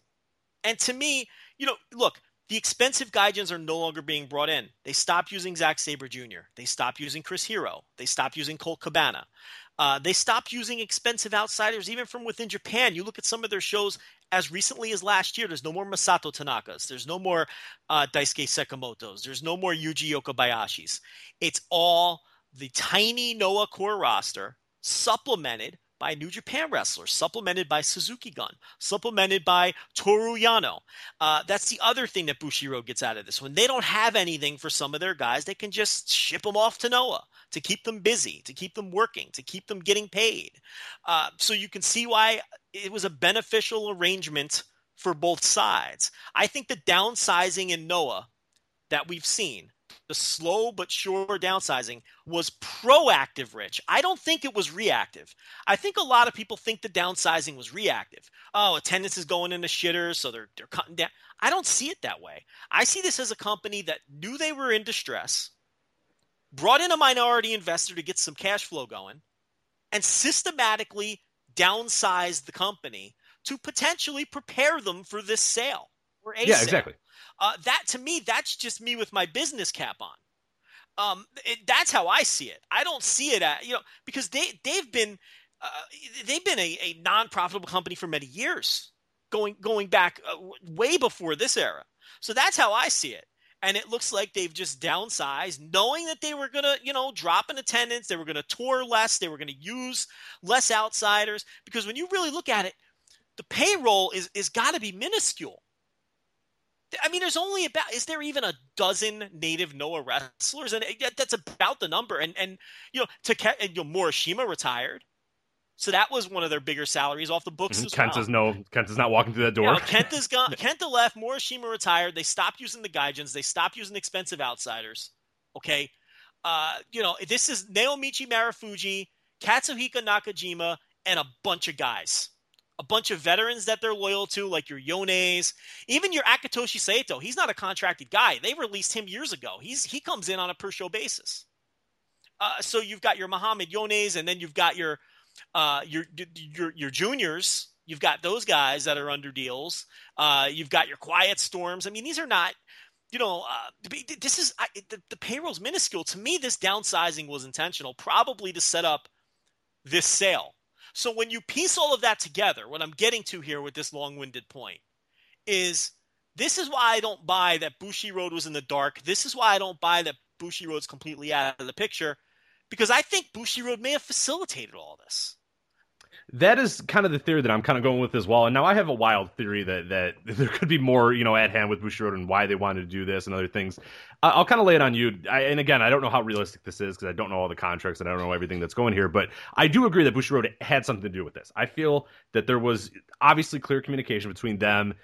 and to me, you know, look, the expensive gaijins are no longer being brought in. They stopped using Zack Sabre Jr. They stopped using Chris Hero. They stopped using Colt Cabana. Uh, they stopped using expensive outsiders even from within Japan. You look at some of their shows as recently as last year. There's no more Masato Tanakas. There's no more uh, Daisuke Sekimoto's. There's no more Yuji Okabayashi's. It's all the tiny Noah core roster supplemented by New Japan wrestlers, supplemented by Suzuki Gun, supplemented by Toru Yano. Uh, that's the other thing that Bushiroad gets out of this. When they don't have anything for some of their guys, they can just ship them off to Noah to keep them busy, to keep them working, to keep them getting paid. Uh, so you can see why it was a beneficial arrangement for both sides. I think the downsizing in Noah that we've seen the slow but sure downsizing was proactive, Rich. I don't think it was reactive. I think a lot of people think the downsizing was reactive. Oh, attendance is going into shitters, so they're they're cutting down. I don't see it that way. I see this as a company that knew they were in distress, brought in a minority investor to get some cash flow going, and systematically downsized the company to potentially prepare them for this sale Yeah, sale. exactly. Uh, that to me, that's just me with my business cap on. Um, it, that's how I see it. I don't see it at you know because they they've been uh, they've been a, a non-profitable company for many years, going going back uh, way before this era. So that's how I see it. And it looks like they've just downsized, knowing that they were gonna, you know, drop in attendance. They were gonna tour less. They were gonna use less outsiders. Because when you really look at it, the payroll is is got to be minuscule. I mean, there's only about is there even a dozen native Noah wrestlers, and that's about the number. And and you know, to you know, Morishima retired, so that was one of their bigger salaries off the books Mhm. as Kent well. is no Kent is not walking through that door. know, Kenta's gone. Kenta left. Morishima retired. They stopped using the Gaijins. They stopped using expensive outsiders. Okay, uh, you know this is Naomichi Marufuji, Katsuhiko Nakajima, and a bunch of guys, a bunch of veterans that they're loyal to, like your Yones, even your Akitoshi Saito. He's not a contracted guy. They released him years ago. He's he comes in on a per show basis. Uh, so you've got your Muhammad Yones, and then you've got your uh, your your your juniors. You've got those guys that are under deals. Uh, you've got your quiet storms. I mean, these are not, you know, uh, this is I, the, the payroll's minuscule. To me, this downsizing was intentional, probably to set up this sale. So when you piece all of that together, what I'm getting to here with this long-winded point is this is why I don't buy that Bushiroad was in the dark. This is why I don't buy that Bushiroad's completely out of the picture because I think Bushiroad may have facilitated all this. That is kind of the theory that I'm kind of going with as well. And now I have a wild theory that that there could be more, you know, at hand with Bushiroad and why they wanted to do this and other things. I'll kind of lay it on you. I, and again, I don't know how realistic this is because I don't know all the contracts and I don't know everything that's going here. But I do agree that Bushiroad had something to do with this. I feel that there was obviously clear communication between them.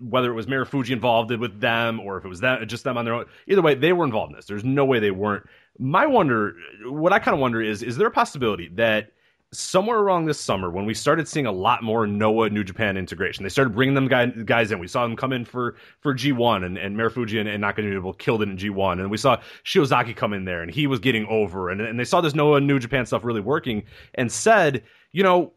Whether it was Marufuji involved with them or if it was them, just them on their own, either way, they were involved in this. There's no way they weren't. My wonder, what I kind of wonder is, is there a possibility that somewhere around this summer when we started seeing a lot more Noah New Japan integration. They started bringing them guy, guys in. We saw them come in for for G1 and, and Marufuji and, and Nakajima killed it in G1. And we saw Shiozaki come in there and he was getting over. And, and they saw this Noah New Japan stuff really working and said, you know,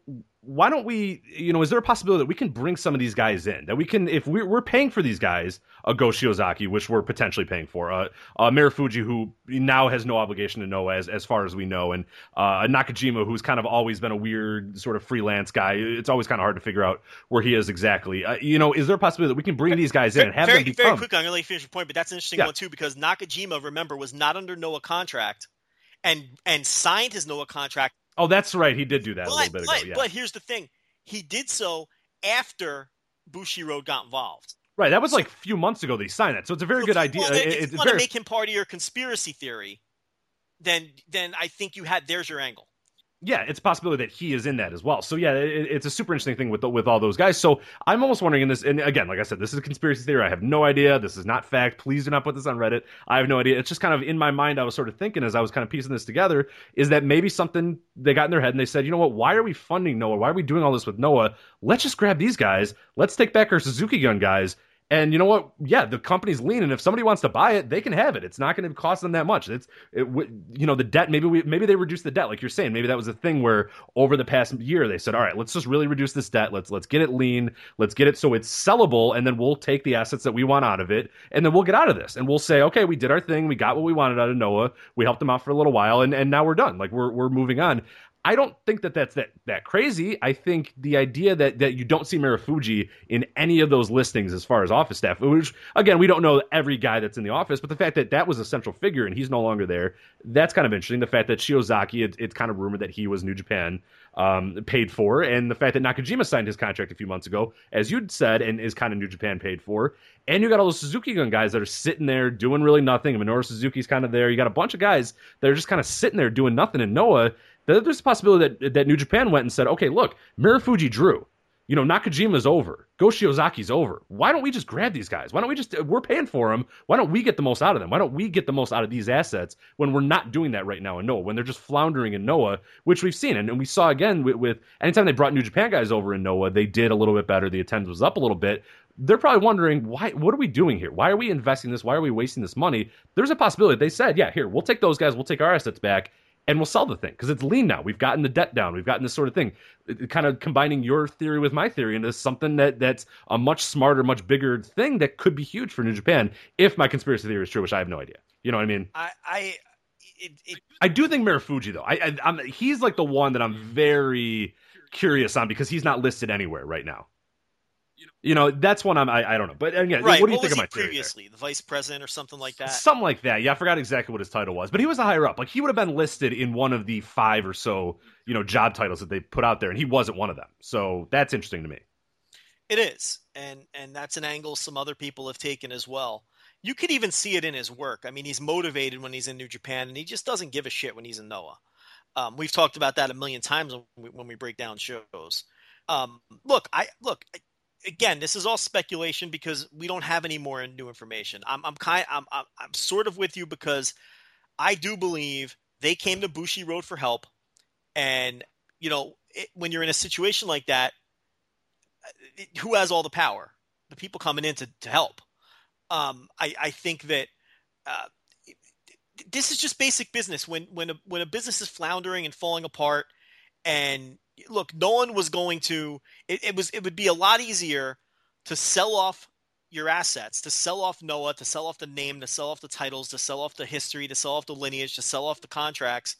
why don't we, you know, is there a possibility that we can bring some of these guys in? That we can, if we're, we're paying for these guys, a Go Shiozaki, which we're potentially paying for, uh, uh, Marufuji, who now has no obligation to Noah as, as far as we know, and uh, Nakajima, who's kind of always been a weird sort of freelance guy. It's always kind of hard to figure out where he is exactly. Uh, you know, is there a possibility that we can bring these guys in and have very, them become? very quick I'm to let you finish your point, but that's an interesting Yeah. one too because Nakajima, remember, was not under Noah contract and and signed his Noah contract. Oh, that's right. He did do that a little bit ago. Yeah. but here's the thing: he did so after Bushiroad got involved. right. That was like a few months ago They signed that. So it's a very So good idea. It- if it's you want to very- make him part of your conspiracy theory, then then I think you had there's your angle. Yeah, it's a possibility that he is in that as well. So yeah, it, it's a super interesting thing with the, with all those guys. So I'm almost wondering in this, and again, like I said, this is a conspiracy theory. I have no idea. This is not fact. Please do not put this on Reddit. I have no idea. It's just kind of in my mind. I was sort of thinking as I was kind of piecing this together is that maybe something they got in their head and they said, you know what? Why are we funding Noah? Why are we doing all this with Noah? Let's just grab these guys. Let's take back our Suzuki Gun guys. And you know what? Yeah, the company's lean, and if somebody wants to buy it, they can have it. It's not going to cost them that much. It's, it, you know, the debt. Maybe we, maybe they reduce the debt, like you're saying. Maybe that was a thing where over the past year they said, all right, let's just really reduce this debt. Let's let's get it lean. Let's get it so it's sellable, and then we'll take the assets that we want out of it, and then we'll get out of this, and we'll say, okay, we did our thing. We got what we wanted out of Noah. We helped them out for a little while, and and now we're done. Like we're we're moving on. I don't think that that's that that crazy. I think the idea that that you don't see Marufuji in any of those listings as far as office staff, which again we don't know every guy that's in the office, but the fact that that was a central figure and he's no longer there, that's kind of interesting. The fact that Shiozaki, it, it's kind of rumored that he was New Japan um, paid for, and the fact that Nakajima signed his contract a few months ago, as you'd said, and is kind of New Japan paid for, and you got all those Suzuki Gun guys that are sitting there doing really nothing. Minoru Suzuki's kind of there. You got a bunch of guys that are just kind of sitting there doing nothing. And Noah, there's a possibility that that New Japan went and said, okay, look, Marufuji drew. You know, Nakajima's over. Go Shiozaki's over. Why don't we just grab these guys? Why don't we just, we're paying for them. Why don't we get the most out of them? Why don't we get the most out of these assets when we're not doing that right now in Noah, when they're just floundering in Noah, which we've seen. And, and we saw again with, with anytime they brought New Japan guys over in Noah, they did a little bit better. The attendance was up a little bit. They're probably wondering, why, what are we doing here? Why are we investing this? Why are we wasting this money? There's a possibility they said, yeah, here, we'll take those guys, we'll take our assets back and we'll sell the thing because it's lean now. We've gotten the debt down. We've gotten this sort of thing. It- kind of combining your theory with my theory into something that that's a much smarter, much bigger thing that could be huge for New Japan if my conspiracy theory is true, which I have no idea. You know what I mean? I, I it, it, I do think Marufuji though. I, I I'm he's like the one that I'm very curious on because he's not listed anywhere right now. You know, that's one I'm I, I don't know. But again, right. what do you what think my he theory there? previously? The vice president or something like that? Something like that. Yeah, I forgot exactly what his title was, but he was a higher up. Like he would have been listed in one of the five or so, you know, job titles that they put out there, and he wasn't one of them. So that's interesting to me. It is, and and that's an angle some other people have taken as well. You could even see it in his work. I mean, he's motivated when he's in New Japan, and he just doesn't give a shit when he's in Noah. Um, we've talked about that a million times when we, when we break down shows. Um, look, I look again. This is all speculation because we don't have any more new information. I'm I'm kind I'm I'm, I'm sort of with you because I do believe they came to Bushiroad for help, and you know it, when you're in a situation like that, it- who has all the power? The people coming in to, to help. Um, I, I think that uh, this is just basic business. When when a, when a business is floundering and falling apart, and look, no one was going to. It, it was it would be a lot easier to sell off your assets, to sell off Noah, to sell off the name, to sell off the titles, to sell off the history, to sell off the lineage, to sell off the contracts.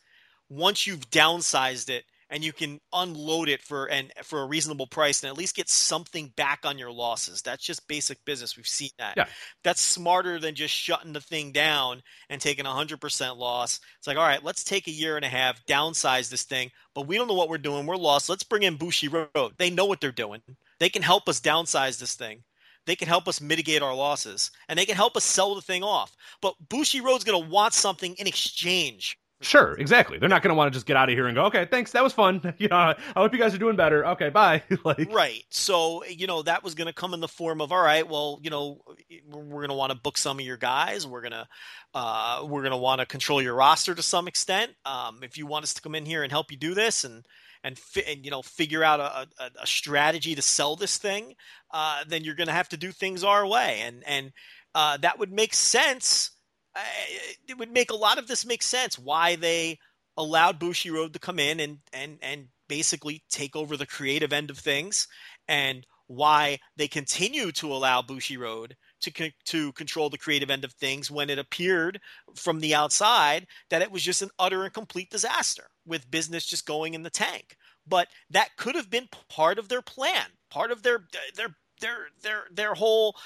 Once you've downsized it and you can unload it for and for a reasonable price and at least get something back on your losses. That's just basic business. We've seen that. Yeah. That's smarter than just shutting the thing down and taking a hundred percent loss. It's like, all right, let's take a year and a half, downsize this thing, but we don't know what we're doing. We're lost. Let's bring in Bushiroad. They know what they're doing. They can help us downsize this thing. They can help us mitigate our losses and they can help us sell the thing off. But Bushiroad's going to want something in exchange. Sure, exactly. They're not going to want to just get out of here and go, okay, thanks, that was fun. You know, I hope you guys are doing better. Okay, bye. like, Right. So, you know, that was going to come in the form of, all right, well, you know, we're going to want to book some of your guys. We're going to, uh, we're going to want to control your roster to some extent. Um, if you want us to come in here and help you do this and, and, fi- and you know, figure out a, a, a strategy to sell this thing, uh, then you're going to have to do things our way. And, and, uh, that would make sense. It would make a lot of this make sense why they allowed Bushiroad to come in and, and, and basically take over the creative end of things and why they continue to allow Bushiroad to con- to control the creative end of things when it appeared from the outside that it was just an utter and complete disaster with business just going in the tank. But that could have been part of their plan, part of their their their their their whole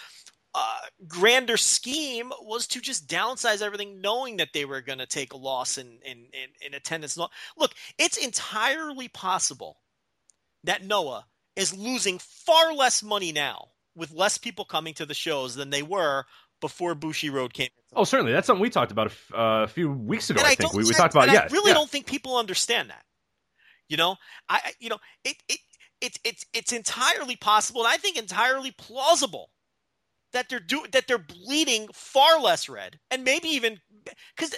uh, grander scheme was to just downsize everything, knowing that they were going to take a loss in in in, in attendance. Look, it's entirely possible that Noah is losing far less money now with less people coming to the shows than they were before Bushiroad came. Oh, certainly. That's something we talked about a, f- uh, a few weeks ago. And I, I think we, we talked about. Yeah, I really yeah. don't think people understand that. You know, I I- you know it it it's it's it's entirely possible, and I think entirely plausible that they're do that they're bleeding far less red, and maybe even because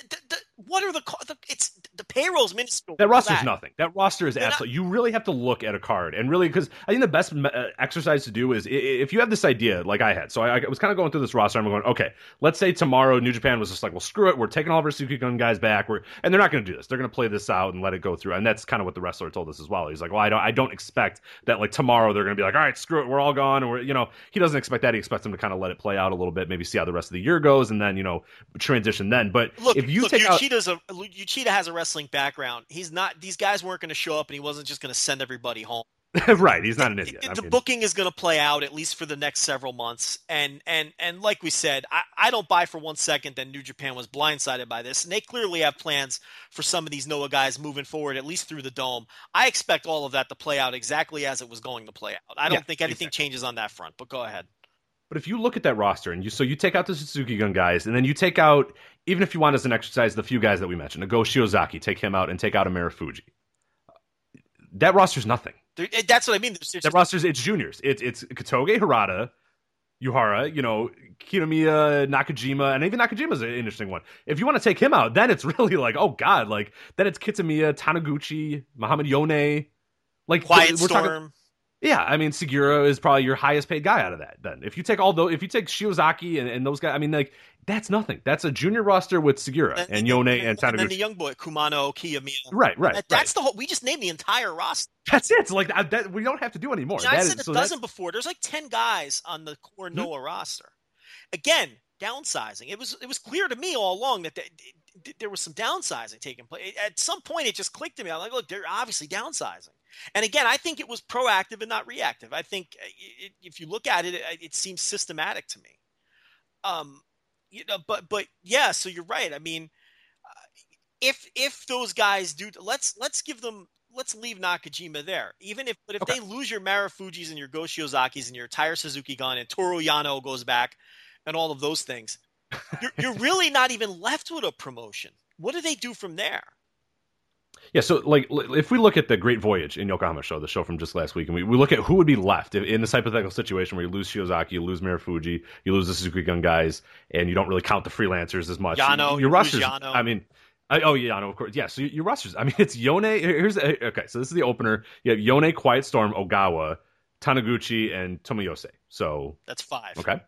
what are the, the it's the payroll's minuscule. That roster is nothing. That roster is They're not- absolutely. You really have to look at a card and really because I think the best uh, exercise to do is if you have this idea like I had. So I, I was kind of going through this roster. I'm going, okay, let's say tomorrow New Japan was just like, well, screw it, we're taking all of our Suzuki Gun guys back. We're and they're not going to do this. They're going to play this out and let it go through. And that's kind of what the wrestler told us as well. He's like, well, I don't, I don't expect that like tomorrow they're going to be like, all right, screw it, we're all gone. And we're, you know, he doesn't expect that. He expects them to kind of let it play out a little bit, maybe see how the rest of the year goes, and then you know transition then. But Look, if you look, take out Uchida's a has a wrestling background. He's not; these guys weren't going to show up, and he wasn't just going to send everybody home. right, he's not an idiot. the the booking is going to play out at least for the next several months and and and like we said I, I don't buy for one second that new japan was blindsided by this and they clearly have plans for some of these noah guys moving forward at least through the dome i expect all of that to play out exactly as it was going to play out i don't Yeah, think anything changes on that front but go ahead But if you look at that roster and you so you take out the Suzuki Gun guys, and then you take out even if you want as an exercise the few guys that we mentioned, a Go Shiozaki, take him out and take out a Marufuji. That roster's nothing. There- eh, that's what i mean There's- there's- That roster's it's juniors. It's it's Kotoge Harada, Ohara, you know, Kiyomiya, Nakajima, and even Nakajima's an interesting one. If you want to take him out, then it's really like, oh god, like then it's Kitamiya, Taniguchi, Muhammad Yone, like quiet we're storm talking Yeah, I mean Sugiura is probably your highest paid guy out of that. Then, if you take all those, if you take Shiozaki and, and those guys, I mean, like that's nothing. That's a junior roster with Sugiura and, and Yone and, and, and then the young boy Kumano, Kiyomiya. Right, right. That, that's right. the whole. We just named the entire roster. That's it. It's like that, we don't have to do anymore. I, I said is, a so dozen before. There's like ten guys on the core mm-hmm. Noah roster. Again, downsizing. It was it was clear to me all along that they, there was some downsizing taking place. At some point, it just clicked to me. I'm like, look, they're obviously downsizing. And again, I think it was proactive and not reactive. I think uh, it, if you look at it, it, it, seems systematic to me. Um, you know, but but yeah, so you're right. I mean, uh, if if those guys do, let's let's give them. Let's leave Nakajima there. Even if, but if okay. they lose your Marufujis and your Go Shiozakis and your Taira Suzuki gun and Toru Yano goes back and all of those things, you're, you're really not even left with a promotion. What do they do from there? Yeah, so like if we look at the Great Voyage in Yokohama show, the show from just last week, and we, we look at who would be left in this hypothetical situation where you lose Shiozaki, you lose Marufuji, you lose the Suzuki Gun guys, and you don't really count the freelancers as much. Yano, your rosters. I mean, I, oh yeah, Yano, of course. Yeah, so your rosters. I mean, it's Yone. Here's okay. So this is the opener. You have Yone, Quiet Storm, Ogawa, Taniguchi, and Tomoyose. So that's five. Okay.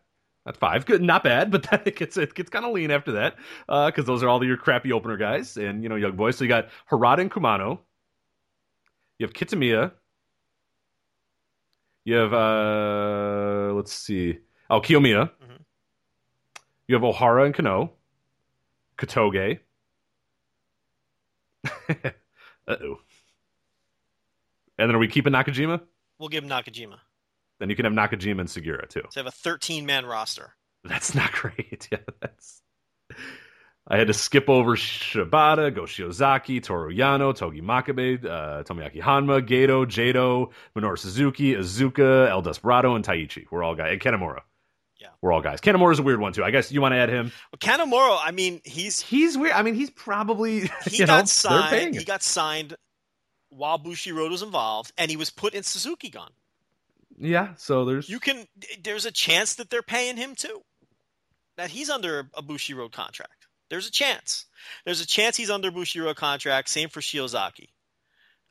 That's five. Good, not bad, but then it gets it gets kind of lean after that because uh, those are all your crappy opener guys and you know young boys. So you got Harada and Kumano. You have Kitamiya. You have uh let's see. Oh, Kiyomiya. Mm-hmm. You have Ohara and Kenoh. Kotoge. uh oh. And then are we keeping Nakajima? We'll give him Nakajima. Then you can have Nakajima and Sugiura too. So have a 13 man roster. That's not great. Yeah, that's. I had to skip over Shibata, Go Shiozaki, Toru Yano, Togi Makabe, uh, Tomoaki Honma, Gedo, Jado, Minoru Suzuki, Iizuka, El Desperado, and Taichi. We're all guys. And Kanemaru. Yeah. We're all guys. Kanemaru's a weird one, too. I guess you want to add him? Well, Kanemaru, I mean, he's. He's weird. I mean, he's probably. He got know, signed. He got signed while Bushiroad was involved, and he was put in Suzuki Gun. Yeah, so there's you can there's a chance that they're paying him too. That he's under a Bushiroad contract. There's a chance. There's a chance he's under Bushiroad contract. Same for Shiozaki.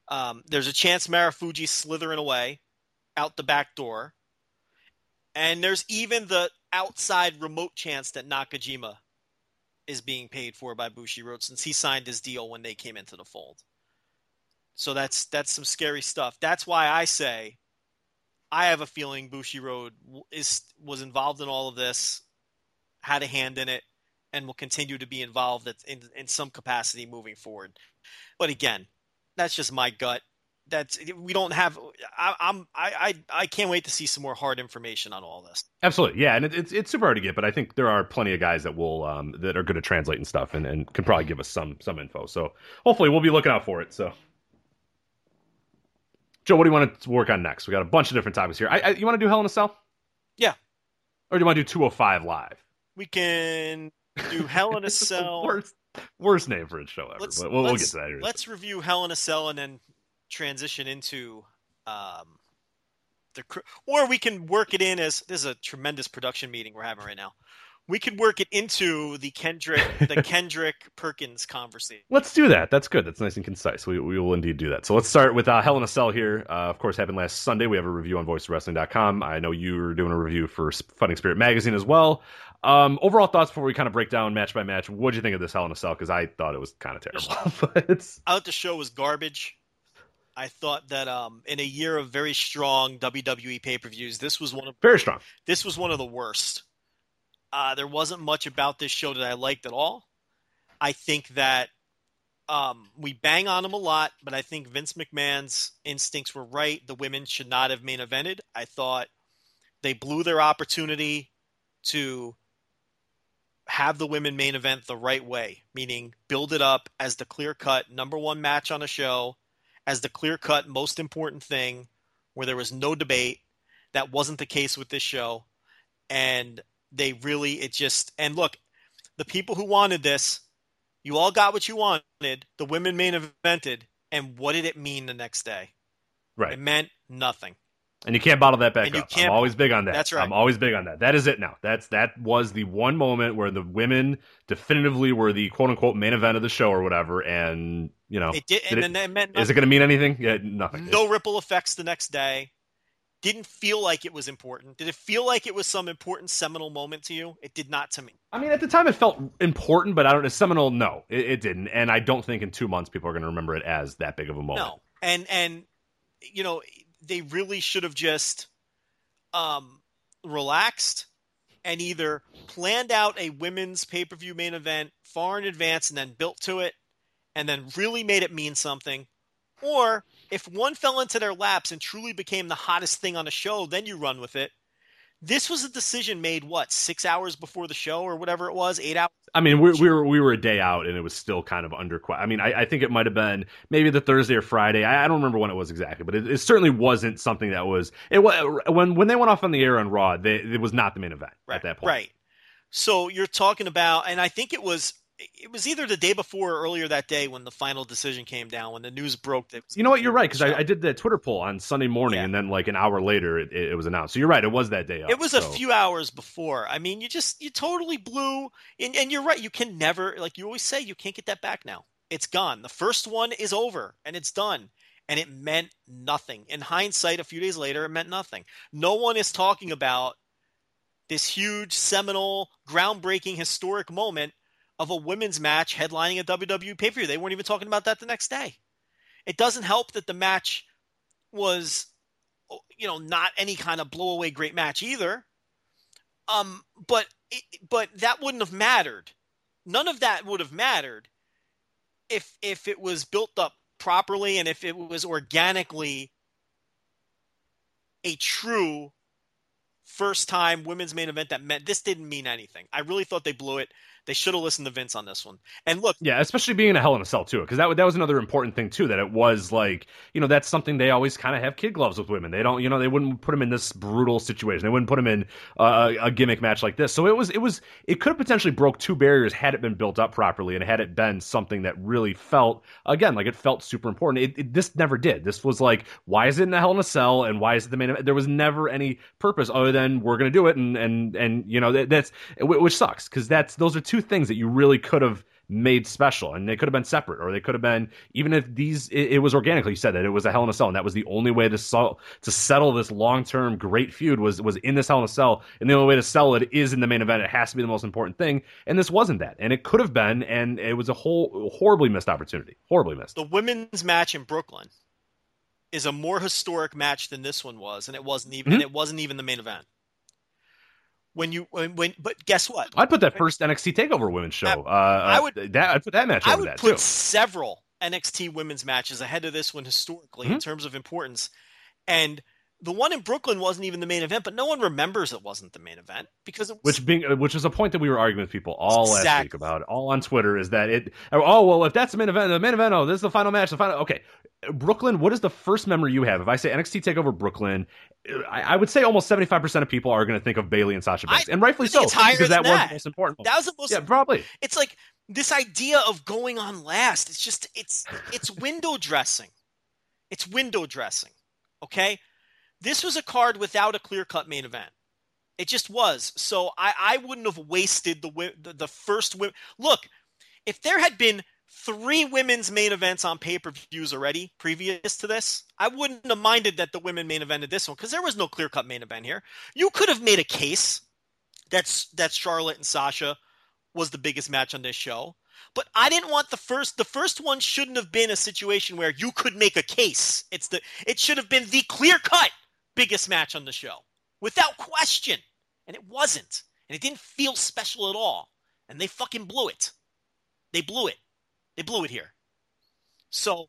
Um, there's a chance Marufuji's slithering away out the back door. And there's even the outside remote chance that Nakajima is being paid for by Bushiroad since he signed his deal when they came into the fold. So that's that's some scary stuff. That's why I say I have a feeling Bushiroad is was involved in all of this, had a hand in it, and will continue to be involved in in some capacity moving forward. But again, that's just my gut. That's we don't have. I, I'm I, I I can't wait to see some more hard information on all this. Absolutely, yeah, and it, it's it's super hard to get, but I think there are plenty of guys that will um that are good at translating stuff and and can probably give us some some info. So hopefully we'll be looking out for it. So. Joe, what do you want to work on next? We got a bunch of different topics here. I, I, you want to do Hell in a Cell? Yeah. Or do you want to do 205 live? We can do Hell in a Cell. worst, worst name for a show ever. Let's, but we'll, we'll get to that. Here. Let's review Hell in a Cell and then transition into um, the or we can work it in as this is a tremendous production meeting we're having right now we could work it into the Kendrick the Kendrick Perkins conversation. Let's do that. That's good. That's nice and concise. We, we will indeed do that. So let's start with uh, Hell in a Cell here. Uh, of course, happened last Sunday. We have a review on voicesofwrestling.com. I know you were doing a review for Fighting Spirit magazine as well. Um, overall thoughts before we kind of break down match by match. What do you think of this Hell in a Cell? Because I thought it was kind of terrible. but it's... I thought the show was garbage. I thought that um, in a year of very strong WWE pay per views, this was one of very strong. This was one of the worst. Uh, there wasn't much about this show that I liked at all. I think that um, we bang on him a lot, but I think Vince McMahon's instincts were right. The women should not have main evented. I thought they blew their opportunity to have the women main event the right way, meaning build it up as the clear cut number one match on a show, as the clear cut most important thing, where there was no debate. That wasn't the case with this show. And they really it just and look, the people who wanted this, you all got what you wanted. The women main evented, and what did it mean the next day? Right. It meant nothing. And you can't bottle that back and up. I'm always big on that. That's right. I'm always big on that. That is it now. That's that was the one moment where the women definitively were the quote unquote main event of the show or whatever. And you know, it did. did and it, it meant nothing. is it going to mean anything? Yeah, nothing. No ripple effects the next day. Didn't feel like it was important? Did it feel like it was some important seminal moment to you? It did not to me. I mean, at the time, it felt important, but I don't know. Seminole, no, it, it didn't, and I don't think in two months people are going to remember it as that big of a moment. No, and and you know they really should have just um, relaxed and either planned out a women's pay per view main event far in advance and then built to it, and then really made it mean something, or if one fell into their laps and truly became the hottest thing on the show, then you run with it. This was a decision made what six hours before the show or whatever it was, eight hours. I mean, we, we were we were a day out, and it was still kind of under. I mean, I, I think it might have been maybe the Thursday or Friday. I, I don't remember when it was exactly, but it, it, certainly wasn't something that was. It when when they went off on the air on Raw. They, it was not the main event right, at that point. Right. So you're talking about, and I think it was it was either the day before or earlier that day when the final decision came down when the news broke that you know what? you're right because I, I, did the twitter poll on sunday morning yeah. and then like an hour later it, it, was announced. So you're right it was that day up, it was so. a few hours before. I mean you just you totally blew and, and you're right you can never like you always say you can't get that back now. It's gone. The first one is over and it's done and it meant nothing. In hindsight a few days later it meant nothing. No one is talking about this huge seminal groundbreaking historic moment of a women's match headlining a WWE pay per view. They weren't even talking about that the next day. It doesn't help that the match was, you know, not any kind of blowaway great match either. Um, but it, but that wouldn't have mattered. None of that would have mattered if if it was built up properly and if it was organically a true first time women's main event that meant this didn't mean anything. I really thought they blew it. They should have listened to Vince on this one. And look, yeah, especially being in a Hell in a Cell too, because that that was another important thing too. That it was like you know that's something they always kind of have kid gloves with women. They don't you know they wouldn't put them in this brutal situation. They wouldn't put them in uh, a gimmick match like this. So it was it was it could have potentially broke two barriers had it been built up properly and had it been something that really felt again like it felt super important. It, it, this never did. This was like why is it in a Hell in a Cell and why is it the main? Event? There was never any purpose other than we're gonna do it and and and you know that, that's which sucks because that's those are two things that you really could have made special and they could have been separate or they could have been even if these it, it, was organically you said that it was a hell in a cell and that was the only way to sell to settle this long-term great feud was was in this hell in a cell and the only way to sell it is in the main event. It has to be the most important thing and this wasn't that and it could have been and it was a whole horribly missed opportunity. Horribly missed. The women's match in brooklyn is a more historic match than this one was and it wasn't even mm-hmm. it wasn't even the main event when you when, when but guess what? I'd put that first NXT Takeover Women's show. Uh, I would that I'd put that match. I would that put too. several NXT Women's matches ahead of this one historically mm-hmm. in terms of importance, and the one in Brooklyn wasn't even the main event, but no one remembers it wasn't the main event because it was, which being uh, which is a point that we were arguing with people all exactly. last week about all on Twitter is that it oh well if that's the main event the main event oh this is the final match the final okay Brooklyn what is the first memory you have if I say NXT Takeover Brooklyn I, I would say almost seventy five percent of people are going to think of Bayley and Sasha Banks I, and rightfully so because that, that was the most important that was the most yeah probably it's like this idea of going on last it's just it's it's window dressing it's window dressing okay this was a card without a clear cut main event. It just was. So I, I wouldn't have wasted the, the, the first. Look, if there had been three women's main events on pay per views already previous to this, I wouldn't have minded that the women main evented this one because there was no clear cut main event here. You could have made a case that's that Charlotte and Sasha was the biggest match on this show. But I didn't want the first the first one shouldn't have been a situation where you could make a case. It's the it should have been the clear cut biggest match on the show without question. And it wasn't. And it didn't feel special at all. And they fucking blew it. They blew it. They blew it here. So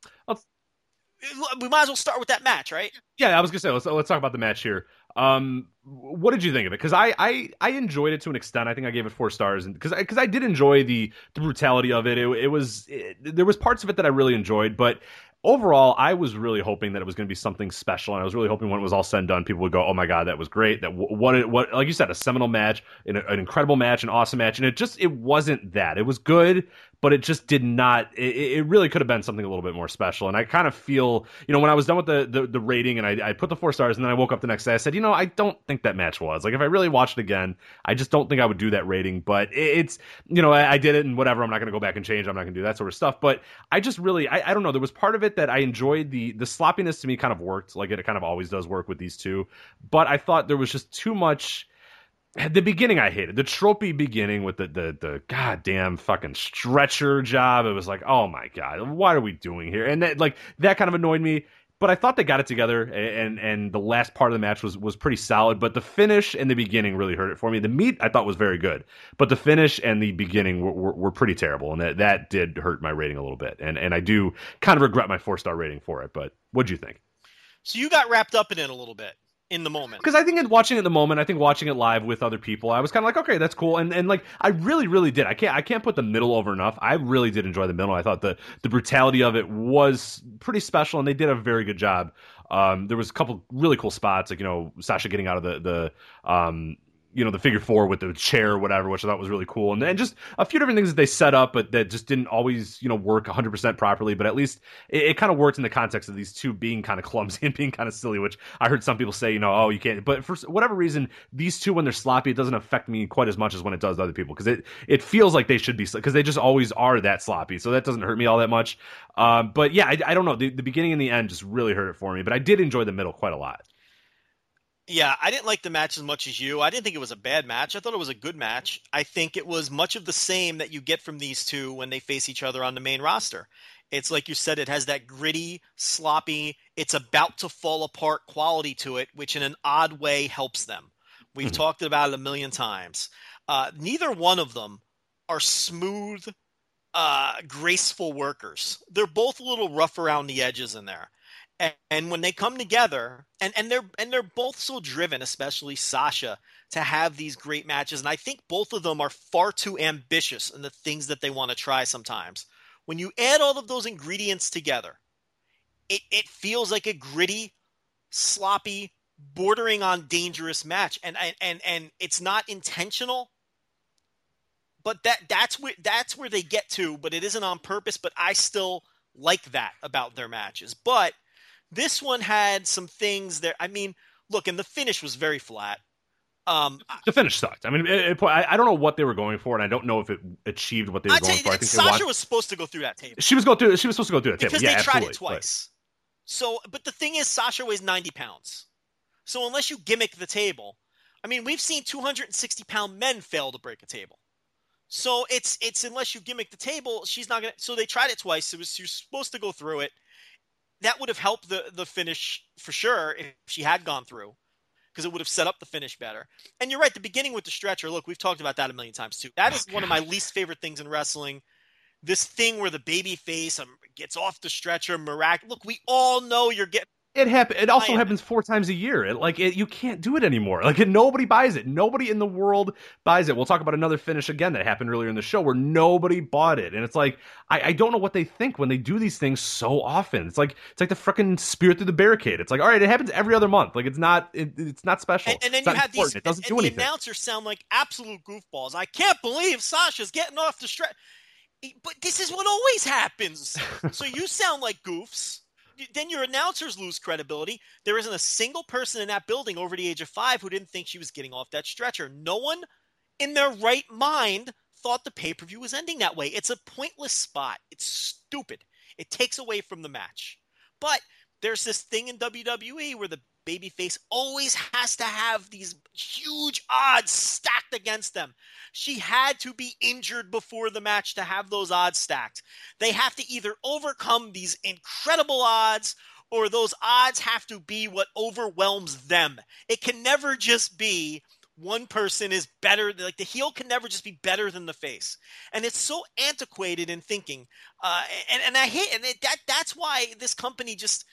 we might as well start with that match, right? Yeah, I was gonna say let's let's talk about the match here. Um, what did you think of it? Because I, I I enjoyed it to an extent. I think I gave it four stars, and because because I, I, did enjoy the the brutality of it. It, it was it, there was parts of it that I really enjoyed, but overall, I was really hoping that it was going to be something special, and I was really hoping when it was all said and done, people would go, "Oh my god, that was great! That what what like you said, a seminal match, an, an incredible match, an awesome match." And it just it wasn't that. It was good, but it just did not. It, it really could have been something a little bit more special. And I kind of feel, you know, when I was done with the the, the rating and I, I put the four stars, and then I woke up the next day, I said, you know, I don't think that match was like if I really watched it again, I just don't think I would do that rating. But it, it's, you know, I, I, did it and whatever. I'm not going to go back and change. I'm not going to do that sort of stuff. But I just really, I, I don't know. There was part of it that I enjoyed. The the sloppiness to me kind of worked, like it kind of always does work with these two. But I thought there was just too much the beginning I hated the tropey beginning with the the the goddamn fucking stretcher job. It was like, oh my god, what are we doing here? And that like that kind of annoyed me. But I thought they got it together, and and the last part of the match was was pretty solid. But the finish and the beginning really hurt it for me. The meat I thought was very good, but the finish and the beginning were, were, were pretty terrible, and that that did hurt my rating a little bit. And and I do kind of regret my four star rating for it. But what'd you think? So you got wrapped up in it a little bit in the moment. Because I think in watching it in the moment, I think watching it live with other people, I was kind of like, okay, that's cool, and and like I really, really did. I can't I can't put the middle over enough. I really did enjoy the middle. I thought the the brutality of it was pretty special, and they did a very good job. Um, there was a couple really cool spots, like you know Sasha getting out of the the um, you know the figure four with the chair or whatever, which I thought was really cool, and then just a few different things that they set up, but that just didn't always you know work 100 percent properly. But at least it, it kind of worked in the context of these two being kind of clumsy and being kind of silly, which I heard some people say, you know, oh you can't. But for whatever reason, these two when they're sloppy, it doesn't affect me quite as much as when it does other people because it it feels like they should be because they just always are that sloppy, so that doesn't hurt me all that much. Um, but yeah, I, I don't know. The, the beginning and the end just really hurt it for me, but I did enjoy the middle quite a lot. Yeah, I didn't like the match as much as you. I didn't think it was a bad match. I thought it was a good match. I think it was much of the same that you get from these two when they face each other on the main roster. It's like you said, it has that gritty, sloppy, it's about to fall apart quality to it, which in an odd way helps them. We've mm-hmm. talked about it a million times. Uh, neither one of them are smooth, uh, graceful workers. They're both a little rough around the edges in there and, and when they come together and, and they're and they're both so driven especially sasha to have these great matches. And i think both of them are far too ambitious in the things that they want to try sometimes. When you add all of those ingredients together it, it feels like a gritty sloppy bordering on dangerous match. And and and it's not intentional but that that's where that's where they get to but it isn't on purpose. But i still like that about their matches. But this one had some things there. I mean, look, and the finish was very flat. Um, the finish sucked. I mean, it, it, I, I, don't know what they were going for, and I don't know if it achieved what they were going for. I think Sasha was supposed to go through that table. She was going through. She was supposed to go through that because table. Because yeah, they tried it twice. But... So, but the thing is, Sasha weighs ninety pounds. So unless you gimmick the table, I mean, we've seen two hundred and sixty pound men fail to break a table. So it's it's unless you gimmick the table, she's not gonna. So they tried it twice. It was she was supposed to go through it that would have helped the the finish for sure if she had gone through because it would have set up the finish better. And you're right, the beginning with the stretcher. Look, we've talked about that a million times too. That is one of my least favorite things in wrestling. This thing where the baby face um, gets off the stretcher, mirac. Look, we all know you're getting it happen. It also happens four times a year. It, like it, you can't do it anymore. Like it, nobody buys it. Nobody in the world buys it. We'll talk about another finish again that happened earlier in the show where nobody bought it, and it's like I, I don't know what they think when they do these things so often. It's like it's like the freaking spirit through the barricade. It's like all right, it happens every other month. Like it's not it, it's not special. And, and then it's you have important. these. It doesn't and, do and anything. The announcers sound like absolute goofballs. I can't believe Sasha's getting off the stretch. But this is what always happens. so you sound like goofs then your announcers lose credibility. There isn't a single person in that building over the age of five who didn't think she was getting off that stretcher. No one in their right mind thought the pay per view was ending that way. It's a pointless spot. It's stupid. It takes away from the match. But there's this thing in WWE where the babyface always has to have these huge odds stacked against them. She had to be injured before the match to have those odds stacked. They have to either overcome these incredible odds or those odds have to be what overwhelms them. It can never just be one person is better like the heel can never just be better than the face and it's so antiquated in thinking uh, and, and i hate and it, that that's why this company just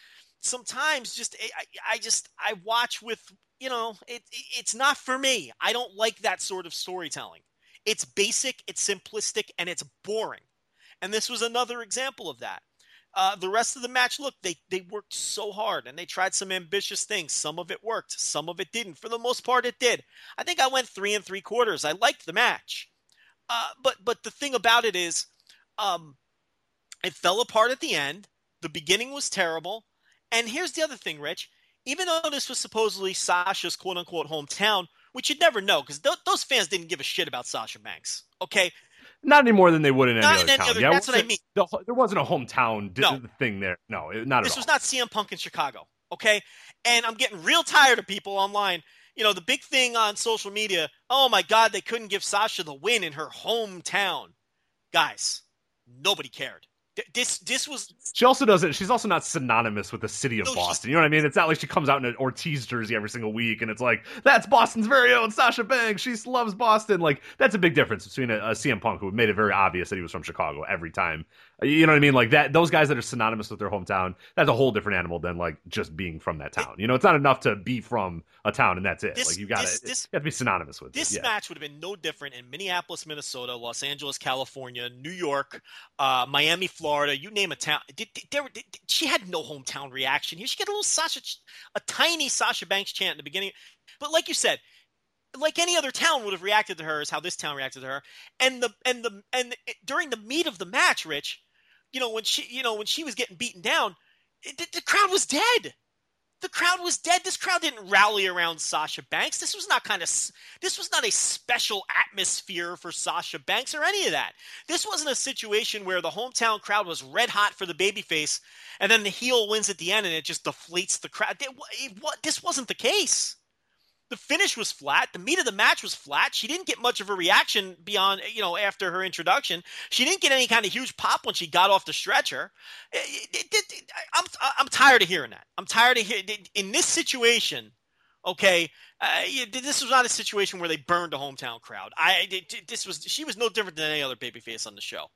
sometimes just I, I just I watch with you know it, it, it's not for me. I don't like that sort of storytelling. It's basic, it's simplistic, and it's boring. And this was another example of that. Uh, the rest of the match, look, they they worked so hard and they tried some ambitious things. Some of it worked, some of it didn't. For the most part, it did. I think I went three and three quarters. I liked the match, uh, but but the thing about it is, um, it fell apart at the end. The beginning was terrible. And here's the other thing, Rich. Even though this was supposedly Sasha's quote unquote hometown, which you'd never know because th- those fans didn't give a shit about Sasha Banks. Okay, not any more than they would in any Not other in any town. other- yeah, that's what I mean. the- there wasn't a hometown No. thing there. No, not this was all. not CM Punk in Chicago. Okay, and I'm getting real tired of people online. You know, the big thing on social media. Oh my God, they couldn't give Sasha the win in her hometown. Guys, nobody cared. Th- This this was She also doesn't. She's also not synonymous with the city of No, Boston. You know what I mean? It's not like she comes out in an Ortiz jersey every single week, and it's like that's Boston's very own Sasha Banks. She loves Boston. Like that's a big difference between a, a CM Punk who made it very obvious that he was from Chicago every time. You know what I mean? Like that. Those guys that are synonymous with their hometown. That's a whole different animal than like just being from that town. You know, it's not enough to be from a town and that's it. This- like you got to this- this- you have to be synonymous with this it. Yeah. match would have been no different in Minneapolis, Minnesota, Los Angeles, California, New York, uh, Miami, Florida. You name a town. Did, did- there, did- she had no hometown reaction here. She got a little Sasha, a tiny Sasha Banks chant in the beginning. But like you said, like any other town would have reacted to her is how this town reacted to her. And the and the and during the meat of the match, Rich, you know when she you know when she was getting beaten down, it, the, the crowd was dead. The crowd was dead. This crowd didn't rally around Sasha Banks. This was not kind of this was not a special atmosphere for Sasha Banks or any of that. This wasn't a situation where the hometown crowd was red hot for the babyface and then the heel wins at the end and it just deflates the crowd. It, it, this wasn't the case. The finish was flat. The meat of the match was flat. She didn't get much of a reaction beyond, you know, after her introduction. She didn't get any kind of huge pop when she got off the stretcher. I'm, I'm tired of hearing that. I'm tired of hearing in this situation. Okay, uh, this was not a situation where they burned a hometown crowd. I this was she was no different than any other babyface on the show.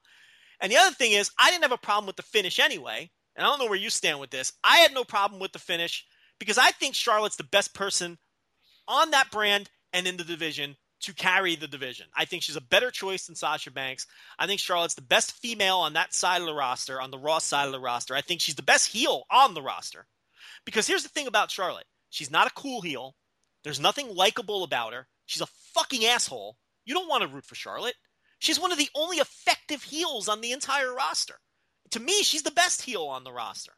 And the other thing is, I didn't have a problem with the finish anyway. And I don't know where you stand with this. I had no problem with the finish because I think Charlotte's the best person on that brand and in the division to carry the division. I think she's a better choice than Sasha Banks. I think Charlotte's the best female on that side of the roster, on the Raw side of the roster. I think she's the best heel on the roster. Because here's the thing about Charlotte she's not a cool heel. There's nothing likable about her. She's a fucking asshole. You don't want to root for Charlotte. She's one of the only effective heels on the entire roster. To me, she's the best heel on the roster.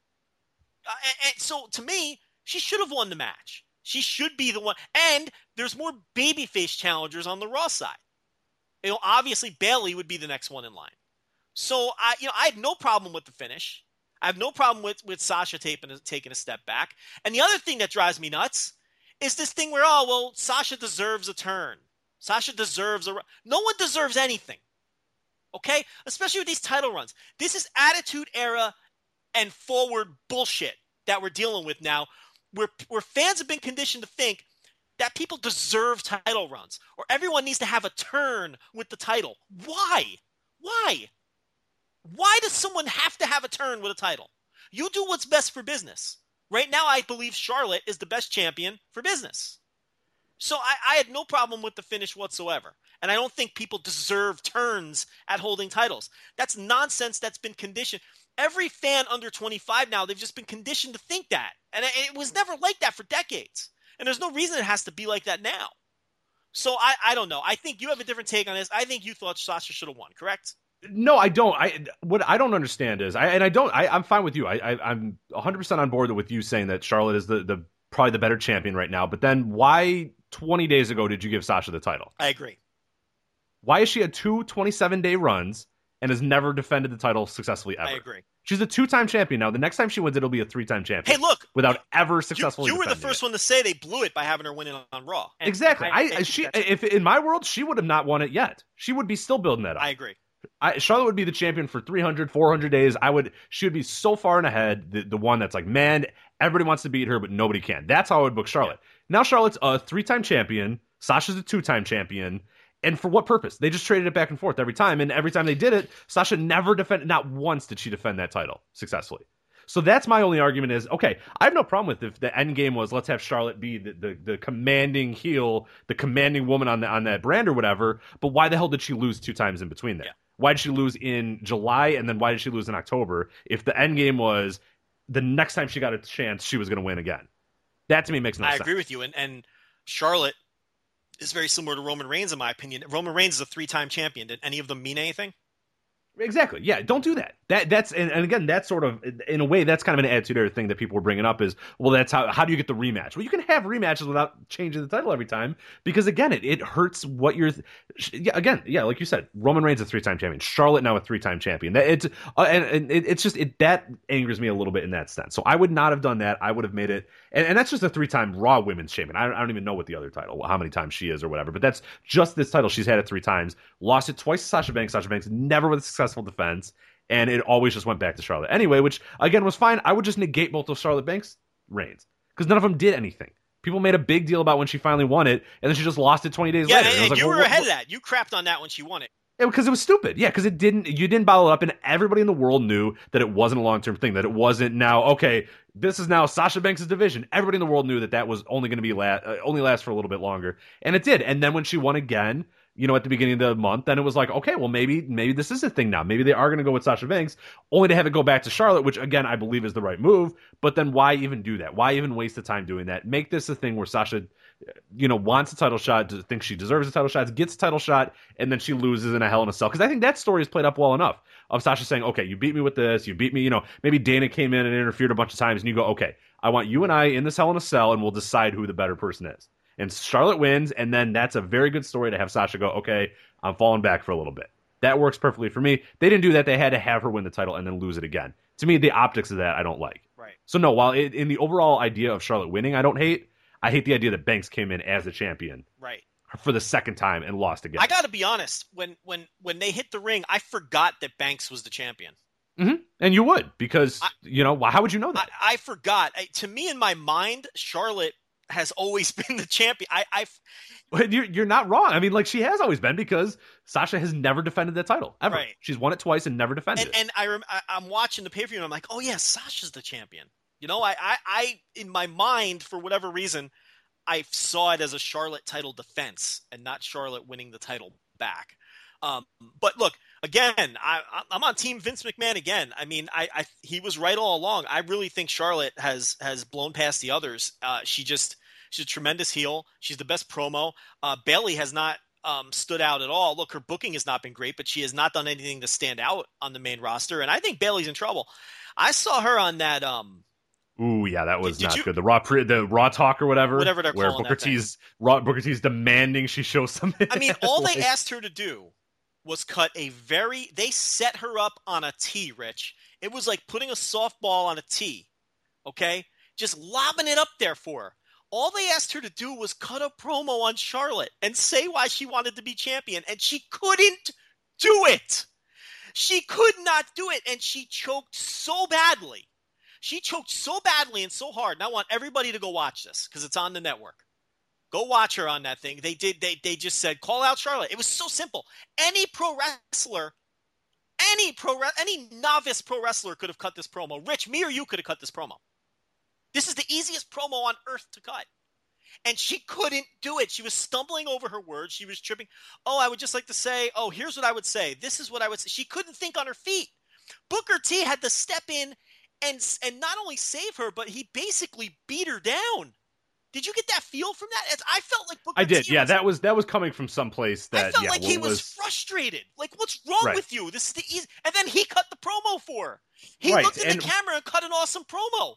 Uh, and, and so to me, she should have won the match. She should be the one. And there's more babyface challengers on the Raw side. You know, obviously Bayley would be the next one in line. So I, you know, I have no problem with the finish. I have no problem with with Sasha taking taking a step back. And the other thing that drives me nuts is this thing where oh well, Sasha deserves a turn. Sasha deserves a. No one deserves anything. Okay, especially with these title runs. This is attitude era and forward bullshit that we're dealing with now, where where fans have been conditioned to think that people deserve title runs or everyone needs to have a turn with the title. Why? Why? Why does someone have to have a turn with a title? You do what's best for business. Right now, I believe Charlotte is the best champion for business. So I, I had no problem with the finish whatsoever. And I don't think people deserve turns at holding titles. That's nonsense that's been conditioned. Every fan under 25 now, they've just been conditioned to think that. And it, was never like that for decades. And there's no reason it has to be like that now. So I, I don't know. I think you have a different take on this. I think you thought Sasha should have won, correct? No, I don't. I what I don't understand is, I and I don't. I, I'm fine with you. I, I I'm 100 percent on board with you saying that Charlotte is the the probably the better champion right now. But then why 20 days ago did you give Sasha the title? I agree. Why has she had two 27 day runs and has never defended the title successfully ever? I agree. She's a two time champion now. The next time she wins, it'll be a three time champion. Hey, look, without ever you, successfully. you were the first it. one to say they blew it by having her win it on Raw. And Exactly. I, I- she if in my world she would have not won it yet. She would be still building that up. I agree. I, Charlotte would be the champion for 300, 400 days. I would. She would be so far in ahead. The, the one that's like, man, everybody wants to beat her, but nobody can. That's how I would book Charlotte. Now Charlotte's a three-time champion. Sasha's a two-time champion. And for what purpose? They just traded it back and forth every time. And every time they did it, Sasha never defended. Not once did she defend that title successfully. So that's my only argument is okay. I have no problem with if the end game was let's have Charlotte be the, the, the commanding heel, the commanding woman on the, on that brand or whatever. But why the hell did she lose two times in between there? Yeah. Why did she lose in July and then why did she lose in October? If the end game was the next time she got a chance, she was going to win again. That to me makes no I sense. I agree with you. And and Charlotte is very similar to Roman Reigns in my opinion. Roman Reigns is a three-time champion. Did any of them mean anything? Exactly. Yeah. Don't do that. That that's and, and again that's sort of in a way that's kind of an attitude thing that people were bringing up is well that's how how do you get the rematch? Well, you can have rematches without changing the title every time because again it, it hurts what you're. Yeah. Again. Yeah. Like you said, Roman Reigns a three time champion. Charlotte now a three time champion. That it's uh, and, and it, it's just it that angers me a little bit in that sense. So I would not have done that. I would have made it and, and that's just a three time Raw Women's Champion. I don't, I don't even know what the other title, how many times she is or whatever. But that's just this title. She's had it three times. Lost it twice to Sasha Banks. Sasha Banks never with a successful defense and it always just went back to Charlotte anyway, which again was fine. I would just negate both of Charlotte Banks' reigns because none of them did anything. People made a big deal about when she finally won it, and then she just lost it 20 days yeah, later. and, And and like, you well, were ahead of that. You crapped on that when she won it. Because it was stupid. Yeah, because it didn't. You didn't bottle it up, and everybody in the world knew that it wasn't a long term thing. That it wasn't now. Okay, this is now Sasha Banks' division. Everybody in the world knew that that was only going to be la- uh, only last for a little bit longer, and it did. And then when she won again, you know, at the beginning of the month, then it was like, okay, well maybe maybe this is a thing now. Maybe they are going to go with Sasha Banks, only to have it go back to Charlotte, which again I believe is the right move. But then why even do that? Why even waste the time doing that? Make this a thing where Sasha you know, wants a title shot, thinks she deserves a title shot, gets a title shot, and then she loses in a Hell in a Cell. Because I think that story is played up well enough of Sasha saying, "Okay, you beat me with this, you beat me." You know, maybe Dana came in and interfered a bunch of times, and you go, "Okay, I want you and I in this Hell in a Cell, and we'll decide who the better person is." And Charlotte wins, and then that's a very good story to have Sasha go, "Okay, I'm falling back for a little bit." That works perfectly for me. They didn't do that; they had to have her win the title and then lose it again. To me, the optics of that I don't like. Right. So no, while it, in the overall idea of Charlotte winning, I don't hate. I hate the idea that Banks came in as the champion Right. for the second time and lost again. I got to be honest. When when when they hit the ring, I forgot that Banks was the champion. hmm And you would because I- you know how would you know that? I forgot. I, to me, in my mind, Charlotte has always been the champion. I, I you're you're not wrong. I mean, like she has always been because Sasha has never defended that title ever. Right. She's won it twice and never defended and it. and I, rem, I I'm watching the pay per view and I'm like, oh yeah, Sasha's the champion. You know, I, I I in my mind for whatever reason, I saw it as a Charlotte title defense and not Charlotte winning the title back. Um, but look, again, I, I'm on Team Vince McMahon again. I mean, I, I he was right all along. I really think Charlotte has has blown past the others. Uh, she just she's a tremendous heel. She's the best promo. Uh, Bayley has not um, stood out at all. Look, her booking has not been great, but she has not done anything to stand out on the main roster. And I think Bayley's in trouble. I saw her on that. Um, Ooh, yeah, that was Did- did not you- good. The raw pre, the raw talk or whatever, Whatever they're where calling Booker. T's raw Booker T's demanding she show something. I mean, all they asked her to do was cut a very. They set her up on a tee, Rich. It was like putting a softball on a tee. Okay, just lobbing it up there for her. All they asked her to do was cut a promo on Charlotte and say why she wanted to be champion, and she couldn't do it. She could not do it, and she choked so badly. She choked so badly and so hard. And I want everybody to go watch this because it's on the network. Go watch her on that thing. They did. They they just said call out Charlotte. It was so simple. Any pro wrestler, any pro any novice pro wrestler could have cut this promo. Rich, me or you could have cut this promo. This is the easiest promo on earth to cut. And she couldn't do it. She was stumbling over her words. She was tripping. Oh, I would just like to say, oh, here's what I would say. This is what I would say. She couldn't think on her feet. Booker T had to step in and and not only save her, but he basically beat her down. Did you get that feel from that? It's- I felt like Booker I did. T Yeah, was, that was that was coming from someplace that I felt yeah, like well, he it was, frustrated. Like, what's wrong Right. with you? This is the easy. And then he cut the promo for her. He Right, looked in and- the camera and cut an awesome promo.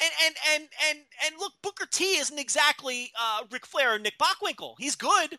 And and and and and look, Booker T isn't exactly uh, Ric Flair or Nick Bockwinkel. He's good,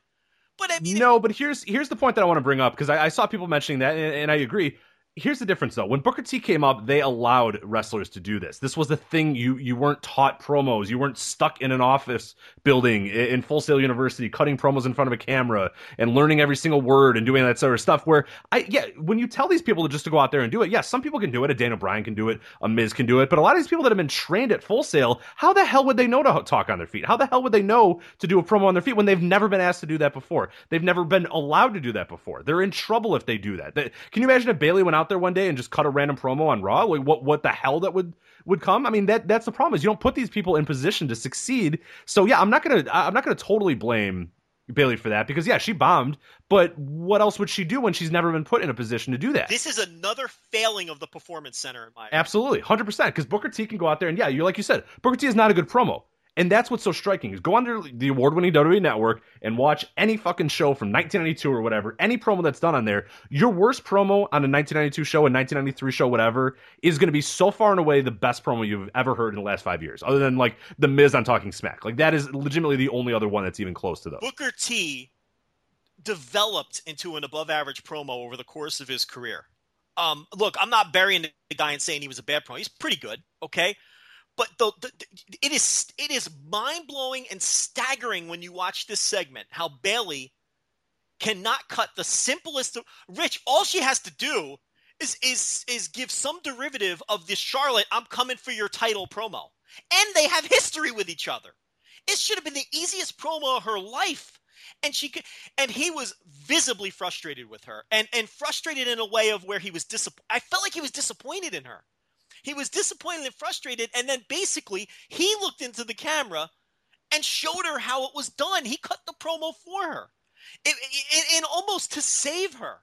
but I mean, no, but here's here's the point that I want to bring up because I, I saw people mentioning that, and, and I agree. Here's the difference, though. When Booker T came up, they allowed wrestlers to do this. This was the thing. You you weren't taught promos. You weren't stuck in an office building in Full Sail University, cutting promos in front of a camera and learning every single word and doing that sort of stuff. Where I yeah, when you tell these people just to go out there and do it, yes, some people can do it. A Daniel Bryan can do it. A Miz can do it. But a lot of these people that have been trained at Full Sail, how the hell would they know to talk on their feet? How the hell would they know to do a promo on their feet when they've never been asked to do that before? They've never been allowed to do that before. They're in trouble if they do that. They- can you imagine if Bayley went out there one day and just cut a random promo on Raw? Like what what the hell that would would come? I mean that that's the problem is you don't put these people in position to succeed. So yeah, I'm not gonna I'm not gonna totally blame Bayley for that because yeah, she bombed. But what else would she do when she's never been put in a position to do that? this is another failing of the Performance Center in my. Absolutely, hundred percent. Because Booker T can go out there and yeah, you're like you said, Booker T is not a good promo. And that's what's so striking is go under the award-winning WWE Network and watch any fucking show from 1992 or whatever, any promo that's done on there. Your worst promo on a 1992 show, a 1993 show, whatever, is going to be so far and away the best promo you've ever heard in the last five years, other than like the Miz on Talking Smack. Like that is legitimately the only other one that's even close to those. Booker T developed into an above average promo over the course of his career. Um, look, I'm not burying the guy and saying he was a bad promo. He's pretty good, okay? But the, the, it is it is mind blowing and staggering when you watch this segment how Bayley cannot cut the simplest. Rich, all she has to do is is is give some derivative of this Charlotte "I'm coming for your title" promo, and they have history with each other. It should have been the easiest promo of her life and she could, and he was visibly frustrated with her and and frustrated in a way of where he was disappointed i felt like he was disappointed in her he was disappointed and frustrated and then basically he looked into the camera and showed her how it was done. He cut the promo for her. It, it, and almost to save her.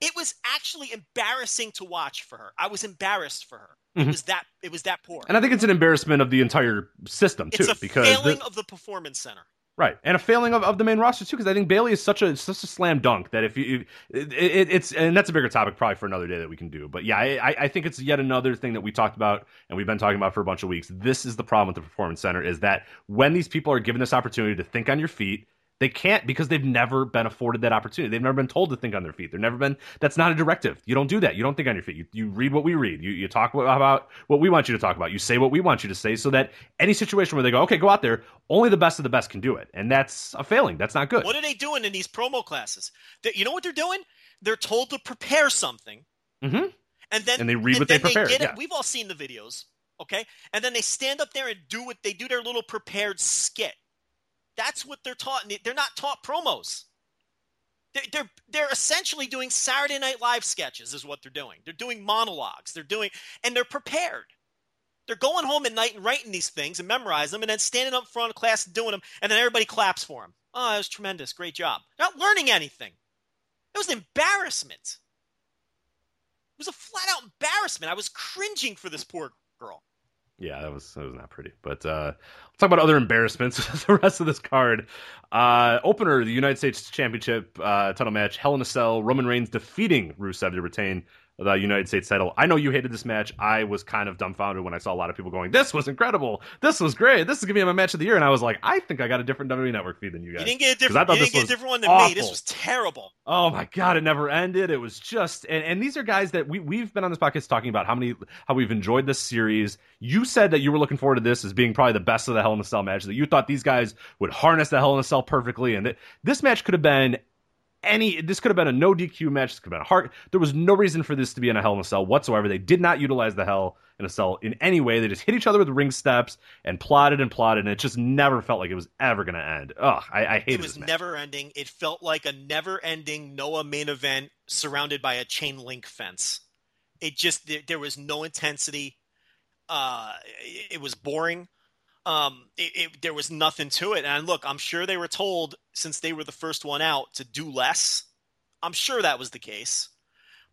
It was actually embarrassing to watch for her. I was embarrassed for her. It Mhm. was that it was that poor. And I think it's an embarrassment of the entire system too, it's a because failing the- of the performance center Right, and a failing of, of the main roster too, because I think Bayley is such a such a slam dunk that if you it, it, it's and that's a bigger topic probably for another day that we can do. But yeah, I, I- I think it's yet another thing that we talked about and we've been talking about for a bunch of weeks. This is the problem with the performance center is that when these people are given this opportunity to think on your feet. They can't because they've never been afforded that opportunity. They've never been told to think on their feet. They've never been. That's not a directive. You don't do that. You don't think on your feet. You, you read what we read. You, you talk about what we want you to talk about. You say what we want you to say, so that any situation where they go, okay, go out there, only the best of the best can do it, and that's a failing. That's not good. What are they doing in these promo classes? They, you know what they're doing? They're told to prepare something, hmm and then And they read what they then prepared, get it- yeah. We've all seen the videos, okay? And then they stand up there and do what they do their little prepared skit. That's what they're taught. They're not taught promos. They're, they're they're essentially doing Saturday Night Live sketches, is what they're doing. They're doing monologues. They're doing, and they're prepared. They're going home at night and writing these things and memorize them, and then standing up in front of class and doing them, and then everybody claps for them. Oh, that was tremendous, great job. Not learning anything. It was an embarrassment. It was a flat out embarrassment. I was cringing for this poor girl. Yeah, that was that was not pretty. But uh, talk about other embarrassments. With the rest of this card, uh, opener, the United States Championship uh, title match, Hell in a Cell, Roman Reigns defeating Rusev to retain the United States title. I know you hated this match. I was kind of dumbfounded when I saw a lot of people going, "This was incredible. This was great. This is gonna be my match of the year." And I was like, I think I got a different WWE Network feed than you guys. You didn't get a I different. thought You this didn't get a different one than me. This awful. was terrible. Oh my god, it never ended. It was just and, and these are guys that we we've been on this podcast talking about how many how we've enjoyed this series. You said that you were looking forward to this as being probably the best of the Hell in a Cell match. That you thought these guys would harness the Hell in a Cell perfectly, and that this match could have been any. This could have been a no DQ match. This could have been a heart. There was no reason for this to be in a Hell in a Cell whatsoever. They did not utilize the Hell in a Cell in any way. They just hit each other with ring steps and plotted and plotted, and it just never felt like it was ever going to end. Ugh, I, I hated It was never ending. It felt like a never ending Noah main event surrounded by a chain link fence. It just there, there was no intensity. Uh, it, it was boring. Um, it, it, there was nothing to it. And look, I'm sure they were told since they were the first one out to do less. I'm sure that was the case.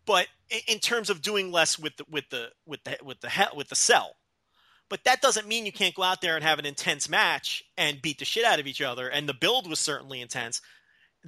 But in, in terms of doing less with the with the with the with the he- with the cell, but that doesn't mean you can't go out there and have an intense match and beat the shit out of each other. And the build was certainly intense.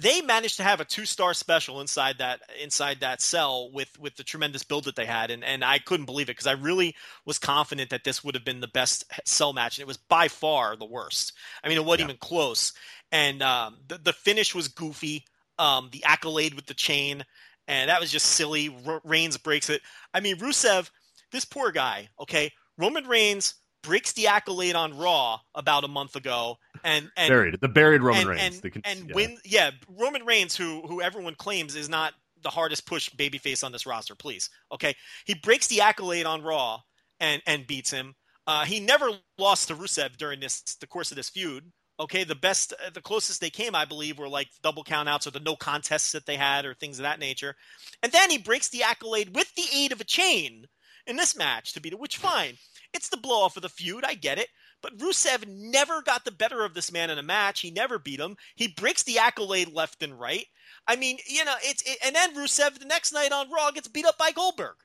They managed to have a two star special inside that inside that cell with with the tremendous build that they had, and and I couldn't believe it because I really was confident that this would have been the best cell match, and it was by far the worst. I mean, it wasn't Yeah. even close. And um, the the finish was goofy. Um, the accolade with the chain, and that was just silly. R- Reigns breaks it. I mean, Rusev, this poor guy. Okay, Roman Reigns breaks the accolade on Raw about a month ago, and and buried the buried Roman and, Reigns. and, can- and yeah. win. Yeah, Roman Reigns, who who everyone claims is not the hardest push babyface on this roster. Please, okay, he breaks the accolade on Raw and and beats him. Uh, he never lost to Rusev during this the course of this feud. Okay, the best, uh, the closest they came, I believe, were like double countouts or the no contests that they had or things of that nature. And then he breaks the accolade with the aid of a chain in this match to beat it. Which fine, it's the blow off of the feud. I get it. But Rusev never got the better of this man in a match. He never beat him. He breaks the accolade left and right. I mean, you know, it's it, and then Rusev the next night on Raw gets beat up by Goldberg.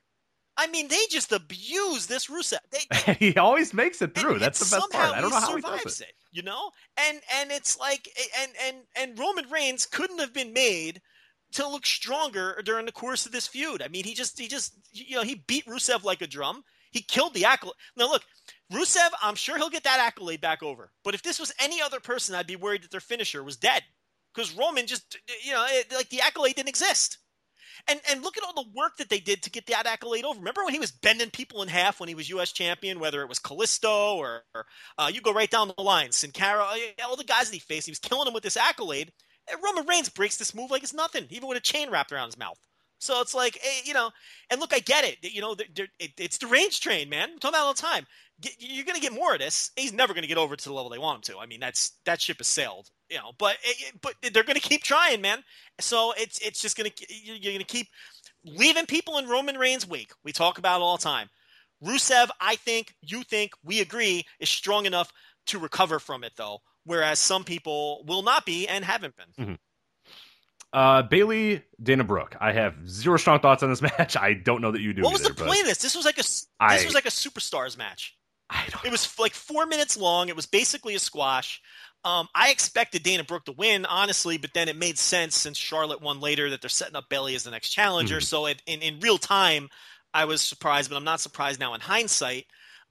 I mean, they just abuse this Rusev. They, he always makes it through. and- That's and the best part. I don't know how he survives does it. it. You know, and and it's like, and and and Roman Reigns couldn't have been made to look stronger during the course of this feud. I mean, he just he just you know he beat Rusev like a drum. He killed the accolade. Now look, Rusev, I'm sure he'll get that accolade back over. But if this was any other person, I'd be worried that their finisher was dead because Roman just you know it, like the accolade didn't exist. And and look at all the work that they did to get that accolade over. Remember when he was bending people in half when he was U.S. champion, whether it was Kalisto or, or uh, you go right down the line, Sin Cara, all the guys that he faced, he was killing them with this accolade. And Roman Reigns breaks this move like it's nothing, even with a chain wrapped around his mouth. So it's like, eh, you know, and look, I get it. You know, it's the Reigns train, man. I'm talking about all the time. You're going to get more of this. He's never going to get over to the level they want him to. I mean, that's that ship has sailed. You know, but it, it- but they're going to keep trying, man. So it's it's just going to you're going to keep leaving people in Roman Reigns' wake. We talk about it all the time. Rusev, I think, you think, we agree, is strong enough to recover from it, though. Whereas some people will not be and haven't been. Mm-hmm. Uh, Bayley, Dana Brooke. I have zero strong thoughts on this match. I don't know that you do. what was either, the point of this? This was like a this I- was like a superstars match. I don't. It was f- like four minutes long. It was basically a squash. Um, I expected Dana Brooke to win, honestly, but then it made sense since Charlotte won later that they're setting up Bayley as the next challenger. Mhm. So it, in in real time, I was surprised, but I'm not surprised now in hindsight.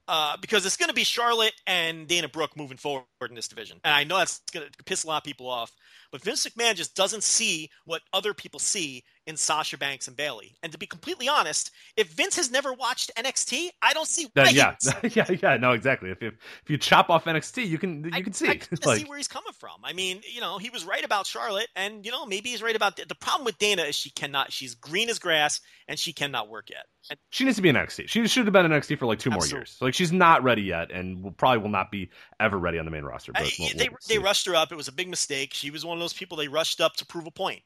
Uh, because it's going to be Charlotte and Dana Brooke moving forward in this division. And I know that's going to piss a lot of people off, but Vince McMahon just doesn't see what other people see in Sasha Banks and Bayley. And to be completely honest, if Vince has never watched NXT, I don't see why yeah, yeah, yeah. No, exactly. If, if if you chop off NXT, you can you I- can see I can like see where he's coming from. I mean, you know, he was right about Charlotte, and you know, maybe he's right about the problem with Dana is she cannot. She's green as grass, and she cannot work yet. And she needs to be in NXT. She should have been in NXT for like two more years. Like she's not ready yet, and will, probably will not be ever ready on the main roster. But I- we'll- they we'll they rushed her up. It was a big mistake. She was one of those people they rushed up to prove a point.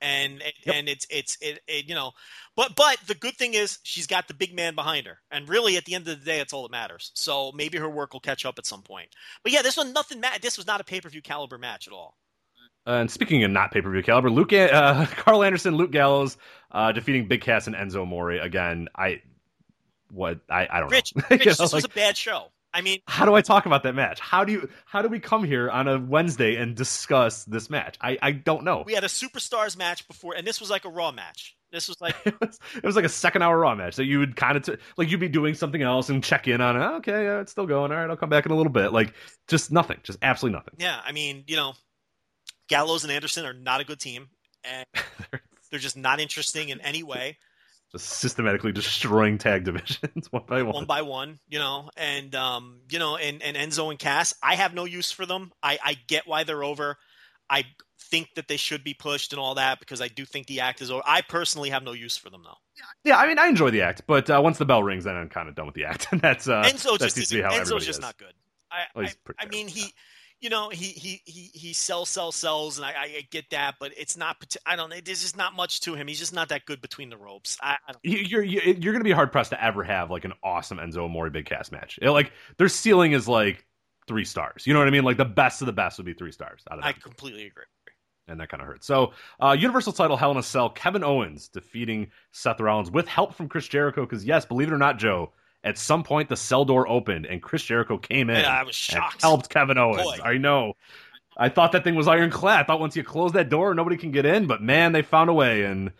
And Yep. and it's it's it, it you know, but but the good thing is she's got the big man behind her, and really at the end of the day, it's all that matters. So maybe her work will catch up at some point. But yeah, this was nothing. Ma- this was not a pay per view caliber match at all. and speaking of not pay per view caliber, Luke, uh, Karl Anderson, Luke Gallows, uh, defeating Big Cass and Enzo Amore again. I what I I don't Rich, know. Rich You know, this was a bad show. I mean, how do I talk about that match? How do you how do we come here on a Wednesday and discuss this match? I I don't know. we had a superstars match before, and this was like a Raw match. This was like it was, it was like a second hour raw match that you would kind of t- like you'd be doing something else and check in on it. Oh, okay, yeah, it's still going. All right, I'll come back in a little bit. Like just nothing, just absolutely nothing. Yeah, I mean, you know, Gallows and Anderson are not a good team, and they're just not interesting in any way, Just systematically destroying tag divisions one by one. one by one. You know, and um, you know, and, and Enzo and Cass, I have no use for them. I, I get why they're over. I think that they should be pushed and all that because I do think the act is over. I personally have no use for them though. Yeah, I mean, I enjoy the act, but uh, once the bell rings, then I'm kind of done with the act, and that's uh, Enzo that just seems to isn't, be how Enzo's just not good. I, Oh, I, I mean, he. You know, he he he he sells, sells, sells, and I, I get that, but it's not. I don't. know. There's just not much to him. He's just not that good between the ropes. I, I You're you're, you're going to be hard pressed to ever have like an awesome Enzo Amore Big Cass match. It, like their ceiling is like three stars. You know what I mean? Like the best of the best would be three stars out of I them. completely agree. and that kind of hurts. So, uh, Universal title Hell in a Cell, Kevin Owens defeating Seth Rollins with help from Chris Jericho. Because yes, believe it or not, Joe, at some point the cell door opened and Chris Jericho came in Yeah, I was and shocked. helped Kevin Owens. Boy. I know. I thought that thing was ironclad. I thought once you close that door, nobody can get in. But man, they found a way, and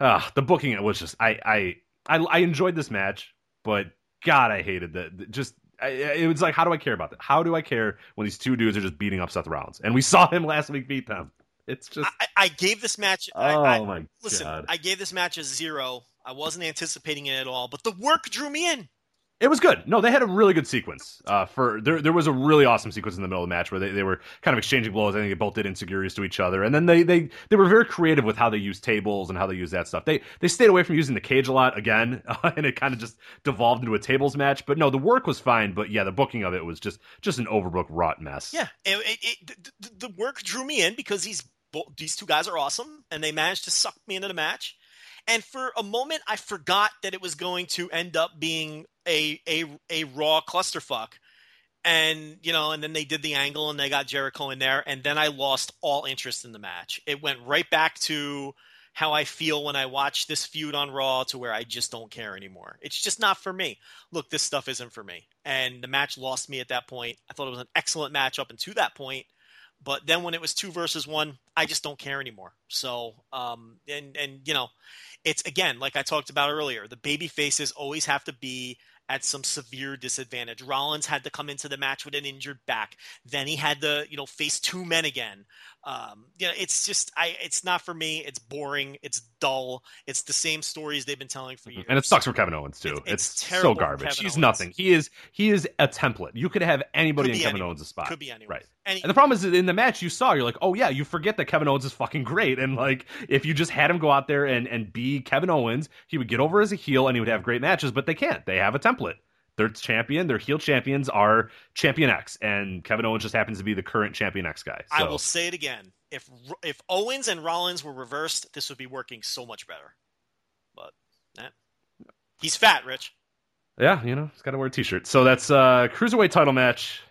uh, the booking it was just I I I, I enjoyed this match, but God, I hated that. Just I, it was like, how do I care about that? How do I care when these two dudes are just beating up Seth Rollins? And we saw him last week beat them. It's just I, I gave this match. Oh I, my listen, god, I gave this match a zero. I wasn't anticipating it at all, but the work drew me in. It was good. No, they had a really good sequence. Uh, for there, there was a really awesome sequence in the middle of the match where they, they were kind of exchanging blows. I think they both did insecurities to each other, and then they they they were very creative with how they used tables and how they used that stuff. They they stayed away from using the cage a lot again, and it kind of just devolved into a tables match. But no, the work was fine. But yeah, the booking of it was just just an overbooked rot mess. Yeah, it, it, it, the work drew me in because these these two guys are awesome, and they managed to suck me into the match. And for a moment, I forgot that it was going to end up being a a a raw clusterfuck. And you know, and then they did the angle, and they got Jericho in there, and then I lost all interest in the match. It went right back to how I feel when I watch this feud on Raw to where I just don't care anymore. It's just not for me. Look, this stuff isn't for me. And the match lost me at that point. I thought it was an excellent match up until that point. But then when it was two versus one, I just don't care anymore. So, um, and, and, you know, it's again, like I talked about earlier, the baby faces always have to be at some severe disadvantage. Rollins had to come into the match with an injured back. Then he had to, you know, face two men again. Um, you know, it's just, I, it's not for me. It's boring. It's dull. It's the same stories they've been telling for years. And it sucks for Kevin Owens too. It's- It's, so garbage. He's Owens. nothing. He is he is a template. You could have anybody Could in Kevin anyone. Owens' spot. Could be anyone. Right. Any- And the problem is in the match you saw, you're like, oh yeah, you forget that Kevin Owens is fucking great. And like, if you just had him go out there and, and be Kevin Owens, he would get over as a heel and he would have great matches, but they can't. They have a template. Their champion, their heel champions are Champion X, and Kevin Owens just happens to be the current Champion X guy. I will say it again. If if Owens and Rollins were reversed, this would be working so much better. But eh. he's fat, Rich. Yeah, you know, he's got to wear a t-shirt. So that's uh cruiserweight title match.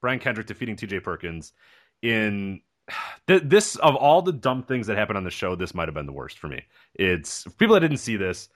Brian Kendrick defeating T.J. Perkins in th- this of all the dumb things that happened on the show. This might have been the worst for me. It's for people that didn't see this.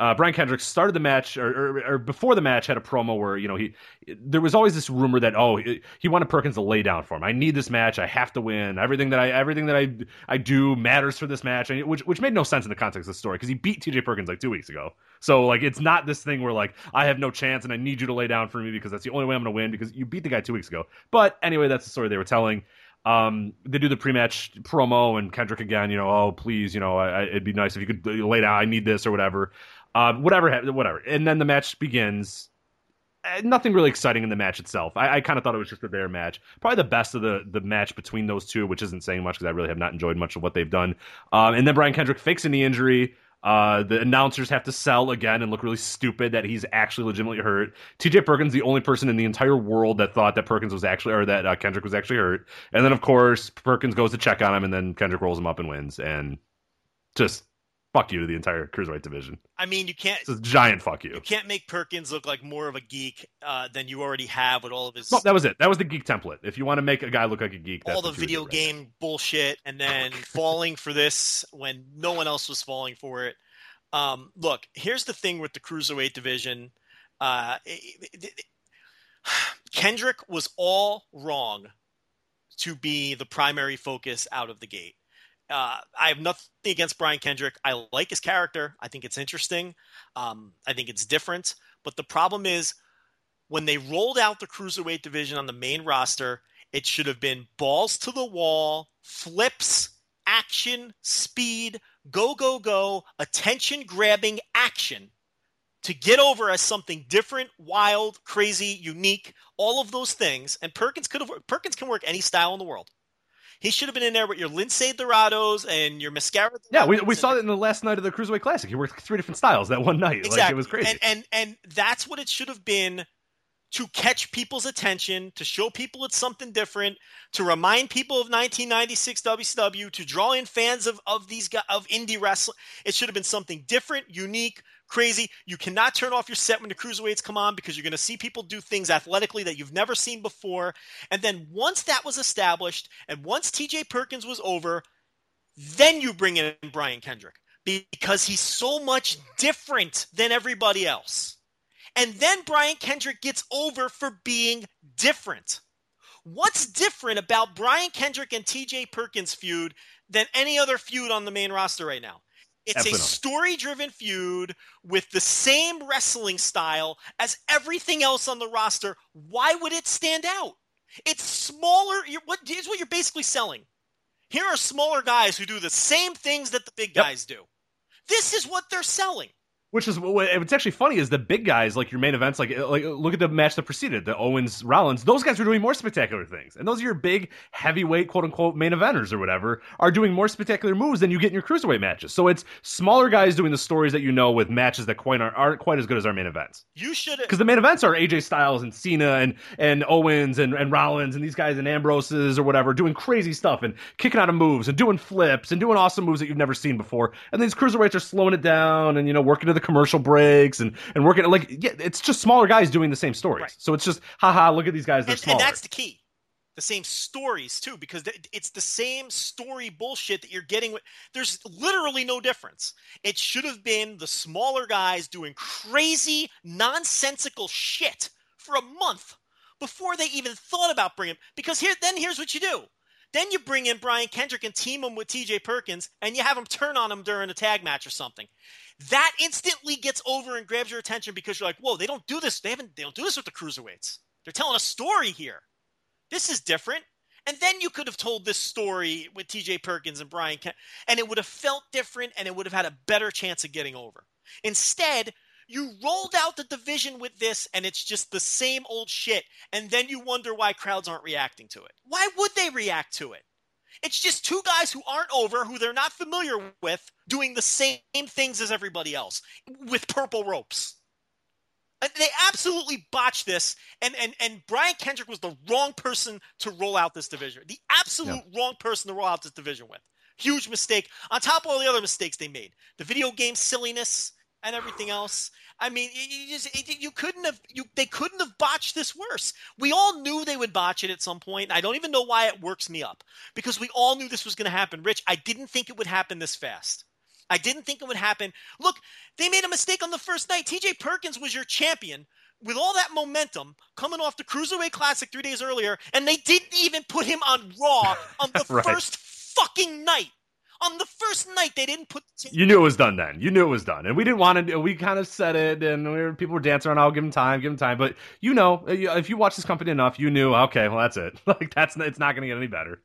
Uh, Brian Kendrick started the match, or, or, or before the match, had a promo where you know he there was always this rumor that oh he, he wanted Perkins to lay down for him. I need this match. I have to win. Everything that I everything that I I do matters for this match, and which which made no sense in the context of the story because he beat T.J. Perkins like two weeks ago. So like it's not this thing where like I have no chance and I need you to lay down for me because that's the only way I'm going to win because you beat the guy two weeks ago. But anyway, that's the story they were telling. Um, they do the pre-match promo and Kendrick again. You know, oh please, you know, I, I, it'd be nice if you could lay down. I need this or whatever. Uh, whatever, whatever. And then the match begins. Uh, Nothing really exciting in the match itself. I, I kind of thought it was just a their match. Probably the best of the the match between those two, which isn't saying much because I really have not enjoyed much of what they've done. Um, and then Brian Kendrick fakes knee injury. Uh, the announcers have to sell again and look really stupid that he's actually legitimately hurt. TJ Perkins, the only person in the entire world that thought that Perkins was actually, or that uh, Kendrick was actually hurt. And then, of course, Perkins goes to check on him, and then Kendrick rolls him up and wins. And just fuck you to the entire cruiserweight division. I mean, you can't It's a giant fuck you. you can't make Perkins look like more of a geek uh, than you already have with all of his No, that was it. That was the geek template. If you want to make a guy look like a geek, all the what you would video do right game bullshit and then falling for this when no one else was falling for it. Um, look, here's the thing with the cruiserweight division. Uh, it- it- it- Kendrick was all wrong to be the primary focus out of the gate. Uh, I have nothing against Brian Kendrick. I like his character. I think it's interesting. Um, I think it's different. But the problem is when they rolled out the cruiserweight division on the main roster, it should have been balls to the wall, flips, action, speed, go, go, go, attention grabbing action to get over as something different, wild, crazy, unique, all of those things. And Perkins could have Perkins can work any style in the world. He should have been in there with your Lince Dorados and your mascara. Yeah, we, we saw it in the last night of the Cruiserweight Classic. He worked three different styles that one night. Exactly. Like, it was crazy. And, and and that's what it should have been to catch people's attention, to show people it's something different, to remind people of 1996 WCW, to draw in fans of of these guys, of indie wrestling. It should have been something different, unique, crazy. You cannot turn off your set when the cruiserweights come on because you're going to see people do things athletically that you've never seen before. And then once that was established, and once TJ Perkins was over, then you bring in Brian Kendrick because he's so much different than everybody else. And then Brian Kendrick gets over for being different. What's different about Brian Kendrick and TJ Perkins feud than any other feud on the main roster right now? It's Absolutely a story driven feud with the same wrestling style as everything else on the roster. Why would it stand out? It's smaller. You're, what, what you're basically selling. Here are smaller guys who do the same things that the big Yep. guys do. This is what they're selling. Which is what's actually funny is the big guys like your main events like like look at the match that preceded the Owens Rollins those guys are doing more spectacular things. And those are your big heavyweight quote unquote main eventers or whatever are doing more spectacular moves than you get in your cruiserweight matches. So it's smaller guys doing the stories that you know with matches that quite aren't, aren't quite as good as our main events. You should because the main events are AJ Styles and Cena and and Owens and, and Rollins and these guys and Ambroses or whatever doing crazy stuff and kicking out of moves and doing flips and doing awesome moves that you've never seen before. And these cruiserweights are slowing it down and you know working to the commercial breaks and and working like yeah, it's just smaller guys doing the same stories. Right. So it's just haha, look at these guys, they're and, smaller. and that's the key. the same stories too, because it's the same story bullshit that you're getting. With, there's literally no difference. It should have been the smaller guys doing crazy, nonsensical shit for a month before they even thought about bringing. Because here, then here's what you do. Then you bring in Brian Kendrick and team him with TJ Perkins, and you have him turn on him during a tag match or something. That instantly gets over and grabs your attention because you're like, "Whoa, they don't do this. They haven't. They don't do this with the cruiserweights. They're telling a story here." This is different. And then you could have told this story with TJ Perkins and Brian Kent, and it would have felt different and it would have had a better chance of getting over. Instead, you rolled out the division with this and it's just the same old shit. And then you wonder why crowds aren't reacting to it. Why would they react to it? It's just two guys who aren't over, who they're not familiar with, doing the same things as everybody else with purple ropes. They absolutely botched this, and and and Brian Kendrick was the wrong person to roll out this division. The absolute yeah. wrong person to roll out this division with. Huge mistake. On top of all the other mistakes they made, the video game silliness and everything else. I mean, you just you couldn't have you they couldn't have botched this worse. We all knew they would botch it at some point. I don't even know why it works me up because we all knew this was going to happen. Rich, I didn't think it would happen this fast. I didn't think it would happen. Look, they made a mistake on the first night. TJ Perkins was your champion with all that momentum coming off the Cruiserweight Classic three days earlier, and they didn't even put him on Raw on the right. first fucking night. On the first night, they didn't put. You knew it was done then. You knew it was done, and we didn't want to. We kind of said it, and we were, people were dancing around. I'll give him time, give him time. But you know, if you watch this company enough, you knew. Okay, well, that's it. Like that's it's not going to get any better.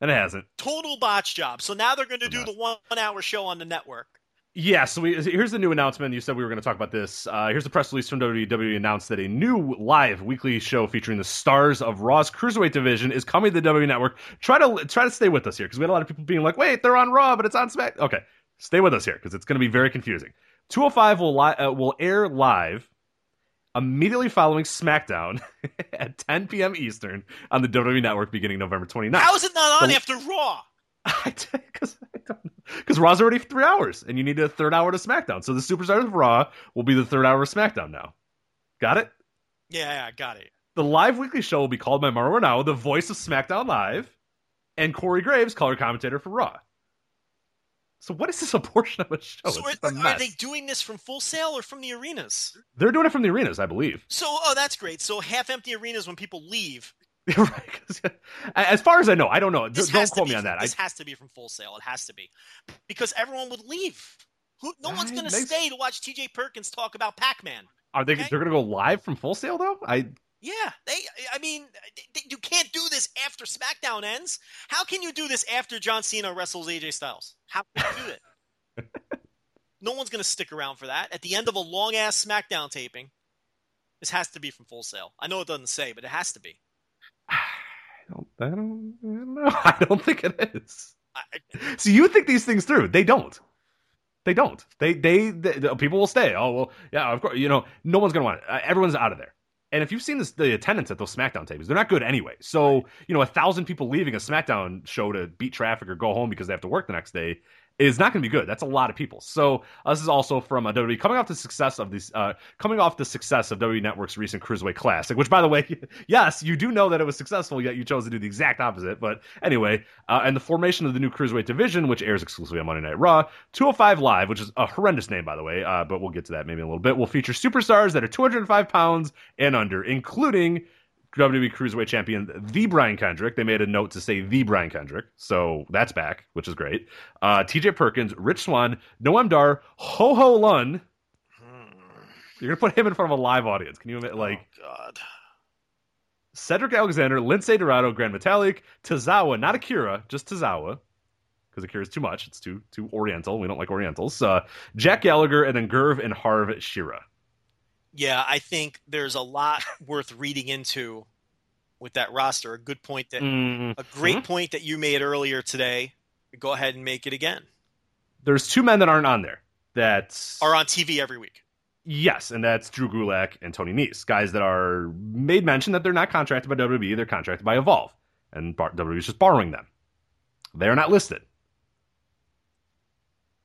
And it hasn't. Total botch job. So now they're going to do the one hour show on the network. Yeah, so we, here's the new announcement. You said we were going to talk about this. Uh, here's the press release from WWE announced that a new live weekly show featuring the stars of Raw's cruiserweight division is coming to the WWE Network. Try to try to stay with us here because we had a lot of people being like, "Wait, they're on Raw, but it's on Smack." Okay, stay with us here because it's going to be very confusing. 205 will li- uh, will air live immediately following SmackDown at 10 p.m. Eastern on the WWE Network beginning November 29th. How is it not on after Raw? Because I don't Because because Raw's already three hours, and you need a third hour to SmackDown. So the Superstars of Raw will be the third hour of SmackDown now. Got it? Yeah, yeah, got it. The live weekly show will be called by Mauro Ranallo, the voice of SmackDown Live, and Corey Graves, color commentator for Raw. So what is this a portion of a show? So are, are, they doing this from Full Sail or from the arenas? They're doing it from the arenas, I believe. So oh, that's great. So half empty arenas when people leave. right. As far as I know, I don't know. This don't quote me on that. This I... has to be from Full Sail. It has to be because everyone would leave. Who, no one's going to makes... stay to watch T.J. Perkins talk about Pac-Man. Are they? Okay? They're going to go live from Full Sail though. I. Yeah, they. I mean, they, you can't do this after SmackDown ends. How can you do this after John Cena wrestles AJ Styles? How can you do it? no one's going to stick around for that. At the end of a long ass SmackDown taping, this has to be from Full Sail. I know it doesn't say, but it has to be. I don't, I don't, I don't know. I don't think it is. so you think these things through? They don't. They don't. They, they, they people will stay. Oh well, yeah, of course. You know, no one's gonna want it. Uh, everyone's out of there. And if you've seen this, the attendance at those SmackDown tapings, they're not good anyway. So you know, a thousand people leaving a SmackDown show to beat traffic or go home because they have to work the next day is not going to be good. That's a lot of people. So uh, this is also from uh, WWE coming off the success of these, uh, coming off the success of WWE Network's recent Cruiserweight Classic. Which, by the way, yes, you do know that it was successful, yet you chose to do the exact opposite. But anyway, uh, and the formation of the new Cruiserweight division, which airs exclusively on Monday Night Raw, 205 Live, which is a horrendous name, by the way, uh, but we'll get to that maybe in a little bit. Will feature superstars that are 205 pounds and under, including WWE Cruiserweight Champion, the Brian Kendrick. They made a note to say the Brian Kendrick, so that's back, which is great. Uh, T.J. Perkins, Rich Swann, Noam Dar, Ho Ho Lun. You're gonna put him in front of a live audience. Can you admit, like? Oh God. Cedric Alexander, Lince Dorado, Gran Metalik, Tozawa, not Akira, just Tozawa, because Akira is too much. It's too too Oriental. We don't like Orientals. Uh, Jack Gallagher, and then Gurv and Harv Sihra yeah, I think there's a lot worth reading into with that roster. A good point that mm-hmm. a great point that you made earlier today. Go ahead and make it again. There's two men that aren't on there that are on TV every week. Yes, and that's Drew Gulak and Tony Nese, guys that are made mention that they're not contracted by WWE, they're contracted by Evolve, and WWE is just borrowing them. They are not listed.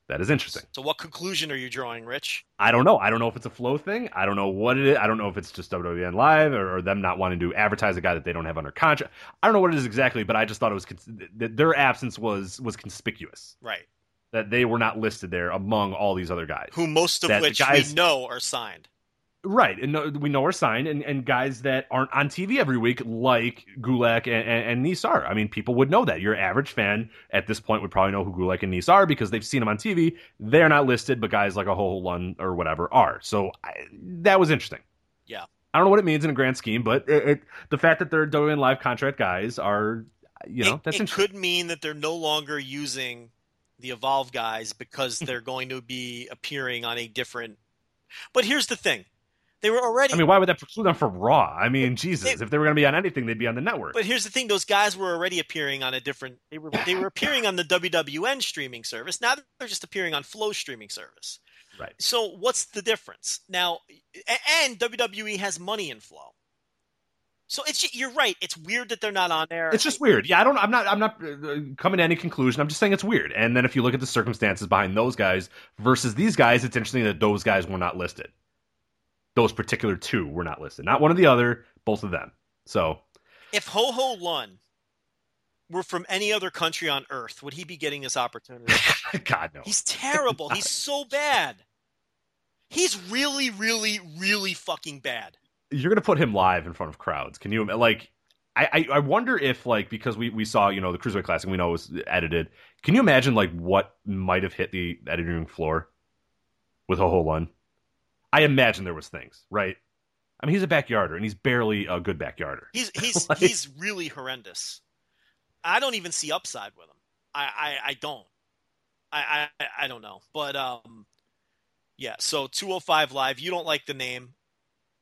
That is interesting. So, what conclusion are you drawing, Rich? I don't know. I don't know if it's a flow thing. I don't know what it is. I don't know if it's just WWN Live or, or them not wanting to advertise a guy that they don't have under contract. I don't know what it is exactly, but I just thought it was cons- that their absence was was conspicuous. Right. That they were not listed there among all these other guys. Who most of which guys- we know are signed. Right, and no, we know are signed, and, and guys that aren't on TV every week, like Gulak and, and, and Nese are. I mean, people would know that. Your average fan at this point would probably know who Gulak and Nese are because they've seen them on TV. They're not listed, but guys like a Ho Lun or whatever are. So I, that was interesting. Yeah. I don't know what it means in a grand scheme, but it, it, the fact that they're doing live contract guys are, you know, it, that's it interesting. could mean that they're no longer using the Evolve guys because they're going to be appearing on a different. But here's the thing: they were already. I mean, why would that preclude them from Raw? I mean, Jesus, It- if they were going to be on anything, they'd be on the network. but here's the thing: those guys were already appearing on a different. They were they were appearing on the WWN streaming service. Now they're just appearing on Flow streaming service. Right. So what's the difference now? And WWE has money in Flow. So it's you're right. It's weird that they're not on there. It's just weird. Yeah, I don't. I'm not. I'm not uh, coming to any conclusion. I'm just saying it's weird. And then if you look at the circumstances behind those guys versus these guys, it's interesting that those guys were not listed. Those particular two were not listed. Not one or the other. Both of them. So if Ho Ho Lun were from any other country on Earth, would he be getting this opportunity? God no. He's terrible. He's so bad. He's really, really, really fucking bad. You're gonna put him live in front of crowds. Can you like? I, I I wonder if like because we we saw you know the Cruiserweight Classic we know it was edited. Can you imagine like what might have hit the editing floor with Ho Ho Lun? I imagine there was things right. I mean he's a backyarder and he's barely a good backyarder. He's he's Like- he's really horrendous. I don't even see upside with him. I I, I don't. I, I I don't know. But um yeah, so 205 live, you don't like the name.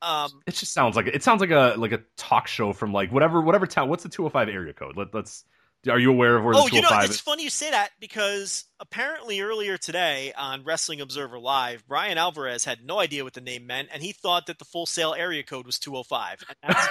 Um It just sounds like it sounds like a like a talk show from like whatever whatever town. What's the 205 area code? Let, let's. Are you aware of where Oh, the you know, 205 it's is? funny you say that because apparently earlier today on Wrestling Observer Live, Bryan Alvarez had no idea what the name meant, and he thought that the Full Sail area code was 205. And that's,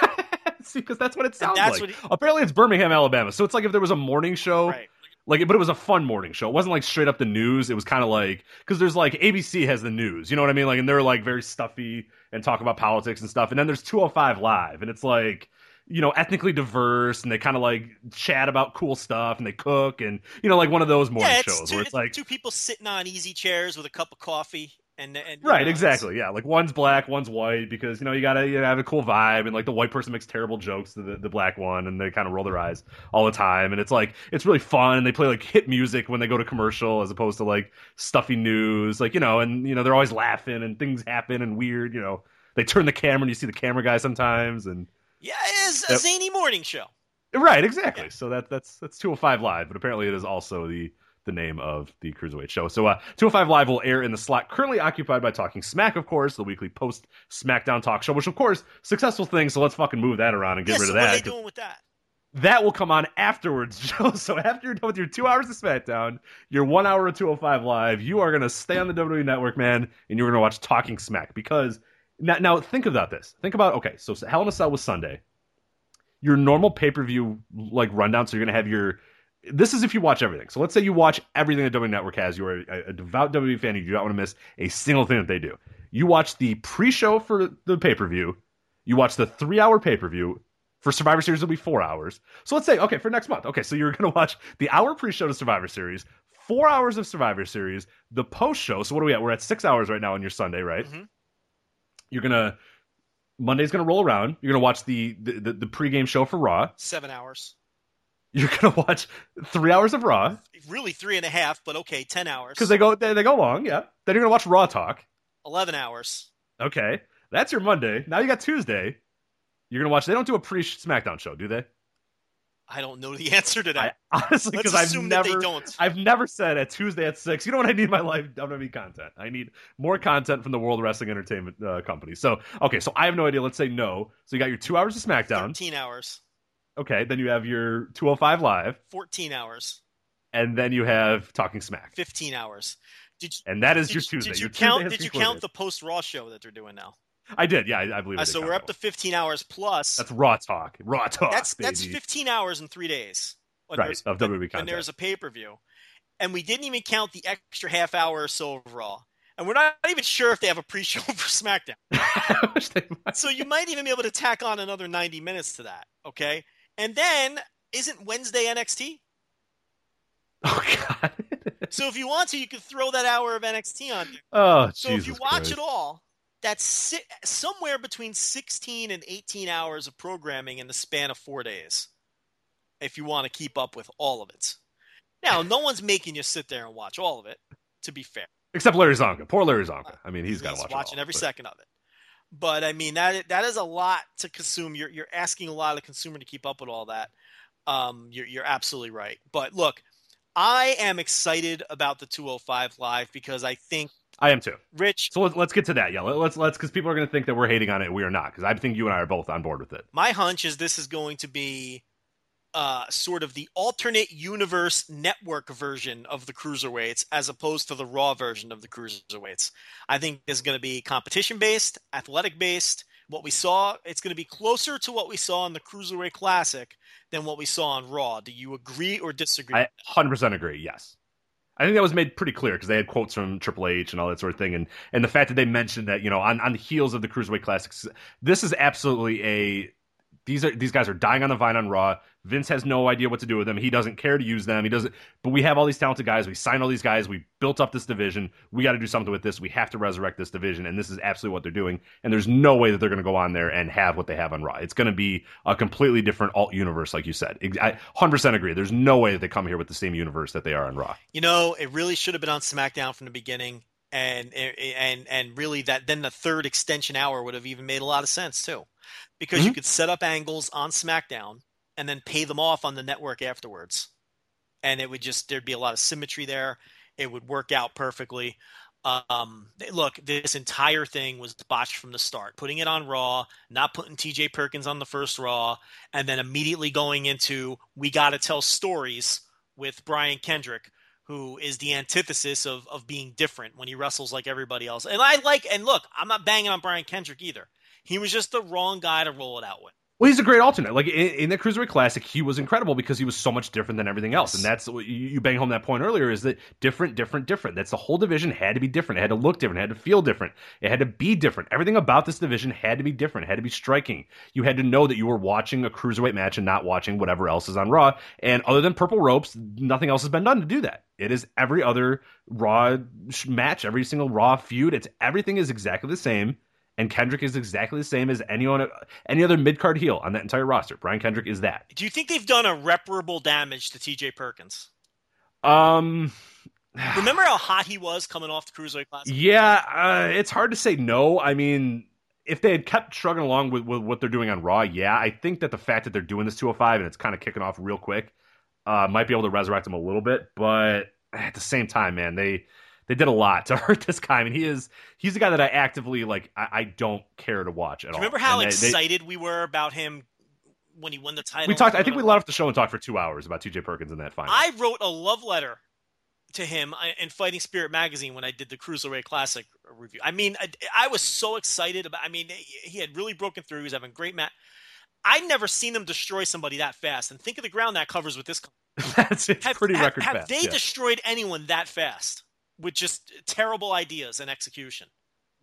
See, because that's what it sounds that's like. what he- Apparently, it's Birmingham, Alabama. So it's like if there was a morning show, right. like, but it was a fun morning show. It wasn't like straight up the news. It was kind of like because there's like ABC has the news, you know what I mean? Like, and they're like very stuffy and talk about politics and stuff. And then there's 205 Live, and it's like you know ethnically diverse, and they kind of like chat about cool stuff, and they cook, and you know like one of those morning yeah, shows two, where it's like two people sitting on easy chairs with a cup of coffee. And, and Right, know, exactly. Yeah, like one's black, one's white, because you know you gotta you have a cool vibe, and like the white person makes terrible jokes to the, the black one, and they kind of roll their eyes all the time, and it's like it's really fun, and they play like hit music when they go to commercial, as opposed to like stuffy news, like you know, and you know they're always laughing, and things happen and weird, you know. They turn the camera, and you see the camera guy sometimes, and Yeah, it is a Yep. zany morning show. right, exactly. Yeah. So that that's that's 205 Live, but apparently it is also the the name of the Cruiserweight show. So uh 205 Live will air in the slot currently occupied by Talking Smack, of course, the weekly post SmackDown talk show, which of course, successful thing, so let's fucking move that around and get rid so of what are that. they doing with that? That will come on afterwards, Joe. So after you're done with your two hours of SmackDown, your one hour of 205 Live, you are gonna stay on the WWE network, man, and you're gonna watch Talking Smack because now, now think about this. Think about okay, so Hell in a Cell was Sunday. Your normal pay per view like rundown, so you're gonna have your. This is if you watch everything. So let's say you watch everything that WWE Network has. You're a, a devout WWE fan. You do not want to miss a single thing that they do. You watch the pre-show for the pay per view. You watch the three-hour pay per view. For Survivor Series, it'll be four hours. So let's say, okay, for next month. Okay, so you're going to watch the hour pre show to Survivor Series, four hours of Survivor Series, the post show. So what are we at? We're at six hours right now on your Sunday, right? Mhm. You're going to, Monday's going to roll around. You're going to watch the, the, the, the pregame show for Raw. Seven hours. You're going to watch three hours of Raw Really three and a half, but okay, ten hours. because they go, they, they go long, yeah. Then you're going to watch Raw Talk. eleven hours. Okay, that's your Monday. Now you got Tuesday. You're going to watch, they don't do a pre SmackDown show, do they? I don't know the answer to I that. honestly, because I've assume that never, they don't. I've never said at Tuesday at six. You know what I need in my life? WWE content. I need more content from the World Wrestling Entertainment uh, Company. So, okay, so I have no idea. Let's say no. So you got your two hours of SmackDown. Thirteen hours. Okay, then you have your 205 Live, Fourteen hours. and then you have Talking Smack, Fifteen hours. Did you, and that is your Tuesday. did you Your count? Did you concluded. count the post Raw show that they're doing now? I did. Yeah, I, I believe. Uh, so we're up to fifteen hours plus. That's Raw Talk. Raw Talk. that's baby. that's fifteen hours in three days. Right, of WWE content. there's a pay per view, and we didn't even count the extra half hour or so of Raw. And we're not even sure if they have a pre-show for SmackDown. I wish they might. So you might even be able to tack on another 90 minutes to that, okay? And then isn't Wednesday NXT? Oh God. So if you want to, you could throw that hour of NXT on there. oh So Jesus if you watch Christ. it all, that's si- somewhere between 16 and 18 hours of programming in the span of four days. If you want to keep up with all of it. Now, no one's making you sit there and watch all of it. To be fair, Except Larry Csonka. Poor Larry Csonka. I mean, he's got to watch it watching all, every but- second of it. But I mean that that is a lot to consume. You're you're asking a lot of consumer to keep up with all that. Um, you're you're absolutely right. But look, I am excited about the 205 live because I think I am too. Rich, So let's, let's get to that. Yeah, let- let's let's because people are going to think that we're hating on it. We are not because I think you and I are both on board with it. my hunch is this is going to be uh, sort of the alternate universe network version of the cruiserweights as opposed to the raw version of the cruiserweights. I think it's going to be competition based, athletic based. What we saw, it's going to be closer to what we saw in the Cruiserweight Classic than what we saw on Raw. Do you agree or disagree? I 100% agree. Yes. I think that was made pretty clear because they had quotes from Triple H and all that sort of thing, and and the fact that they mentioned that you know on, on the heels of the Cruiserweight Classics, this is absolutely a these are these guys are dying on the vine on Raw. Vince has no idea what to do with them. He doesn't care to use them. He doesn't. But we have all these talented guys. We signed all these guys. We built up this division. We got to do something with this. We have to resurrect this division, and this is absolutely what they're doing. And there's no way that they're going to go on there and have what they have on Raw. It's going to be a completely different alt universe, like you said. I 100% agree. There's no way that they come here with the same universe that they are on Raw. You know, it really should have been on SmackDown from the beginning, and and and really that then the third extension hour would have even made a lot of sense too, because you Mhm. could set up angles on SmackDown and then pay them off on the network afterwards, and it would just there'd be a lot of symmetry there. It would work out perfectly. Um, look, this entire thing was botched from the start. Putting it on Raw, not putting T.J. Perkins on the first Raw, and then immediately going into we got to tell stories with Brian Kendrick, who is the antithesis of of being different when he wrestles like everybody else. And I like and look, I'm not banging on Brian Kendrick either. He was just the wrong guy to roll it out with. Well, he's a great alternate. Like in, in the Cruiserweight Classic, he was incredible because he was so much different than everything else. And that's what you, you bang home that point earlier is that different, different, different. That's the whole division had to be different. It had to look different. It had to feel different. It had to be different. Everything about this division had to be different. It had to be striking. You had to know that you were watching a Cruiserweight match and not watching whatever else is on Raw. And other than Purple Ropes, nothing else has been done to do that. It is every other Raw match, every single Raw feud. It's everything is exactly the same. And Kendrick is exactly the same as anyone, any other mid card heel on that entire roster. Brian Kendrick is that. Do you think they've done irreparable damage to T.J. Perkins? Um, Remember how hot he was coming off the Cruiserweight Classic? yeah, uh, it's hard to say no. I mean, if they had kept trugging along with, with what they're doing on Raw, yeah, I think that the fact that they're doing this 205 and it's kind of kicking off real quick uh, might be able to resurrect them a little bit. But at the same time, man, they they did a lot to hurt this guy. I mean, he is he's the guy that I actively like. I, I don't care to watch at all. remember how they- they- excited we were about him when he won the title? we talked. I think we off the show and talked for two hours about T.J. Perkins in that final. I wrote a love letter to him uh, in Fighting Spirit magazine when I did the Cruiserweight Classic review. I mean, I, I was so excited about. I mean, he had really broken through. He was having great match. I'd never seen them destroy somebody that fast. And think of the ground that covers with this. That's Have, pretty have- record have fast. they yeah. destroyed anyone that fast with just terrible ideas and execution?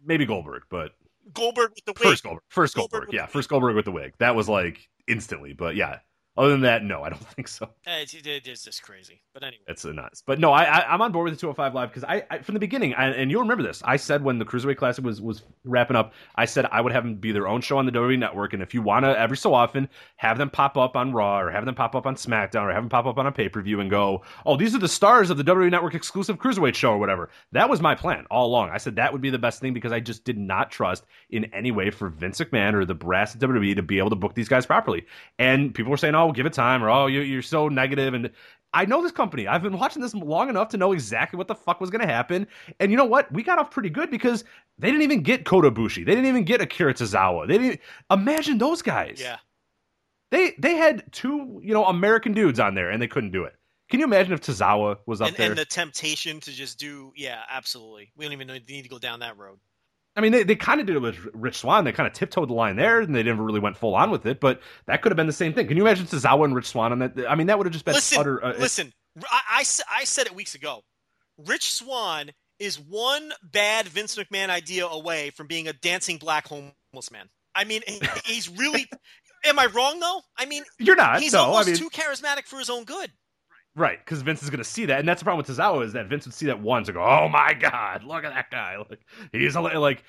Maybe Goldberg, but Goldberg with the wig. First Goldberg. First Goldberg Goldberg. Yeah, first Goldberg with the wig. That was like instantly. But yeah, other than that, no, I don't think so. Eh, It's, it's just crazy. But anyway, It's a nuts. But no, I, I'm on board with the 205 live because I, I from the beginning, I, and you'll remember this. I said when the Cruiserweight Classic was was wrapping up, I said I would have them be their own show on the WWE Network, and if you want to every so often have them pop up on Raw or have them pop up on SmackDown or have them pop up on a pay per view and go, oh, these are the stars of the WWE Network exclusive Cruiserweight show or whatever. That was my plan all along. I said that would be the best thing because I just did not trust in any way for Vince McMahon or the brass at WWE to be able to book these guys properly. And people were saying, oh, Oh, give it time or oh, you, you're so negative. negative and. I know this company. I've been watching this long enough to know exactly what the fuck was going to happen. And you know what? We got off pretty good because they didn't even get Kota Ibushi. They didn't even get Akira Tozawa. They didn't imagine those guys. yeah. They they had two, you know, American dudes on there and they couldn't do it. Can you imagine if Tozawa was up And, there? and the temptation to just do, yeah, absolutely. We don't even need to go down that road. I mean, they, they kind of did it with Rich Swann. They kind of tiptoed the line there, and they never really went full on with it. But that could have been the same thing. Can you imagine Tozawa and Rich Swann on that? I mean, that would have just been Listen, utter. Uh, listen. I, I, I said it weeks ago. Rich Swann is one bad Vince McMahon idea away from being a dancing black homeless man. I mean, he- he's really. am I wrong though? I mean, You're not. he's no, almost I mean, too charismatic for his own good. Right? Because Vince is going to see that, and that's the problem with Tozawa is that Vince would see that once and go, "Oh my god, look at that guy! Like he's a, like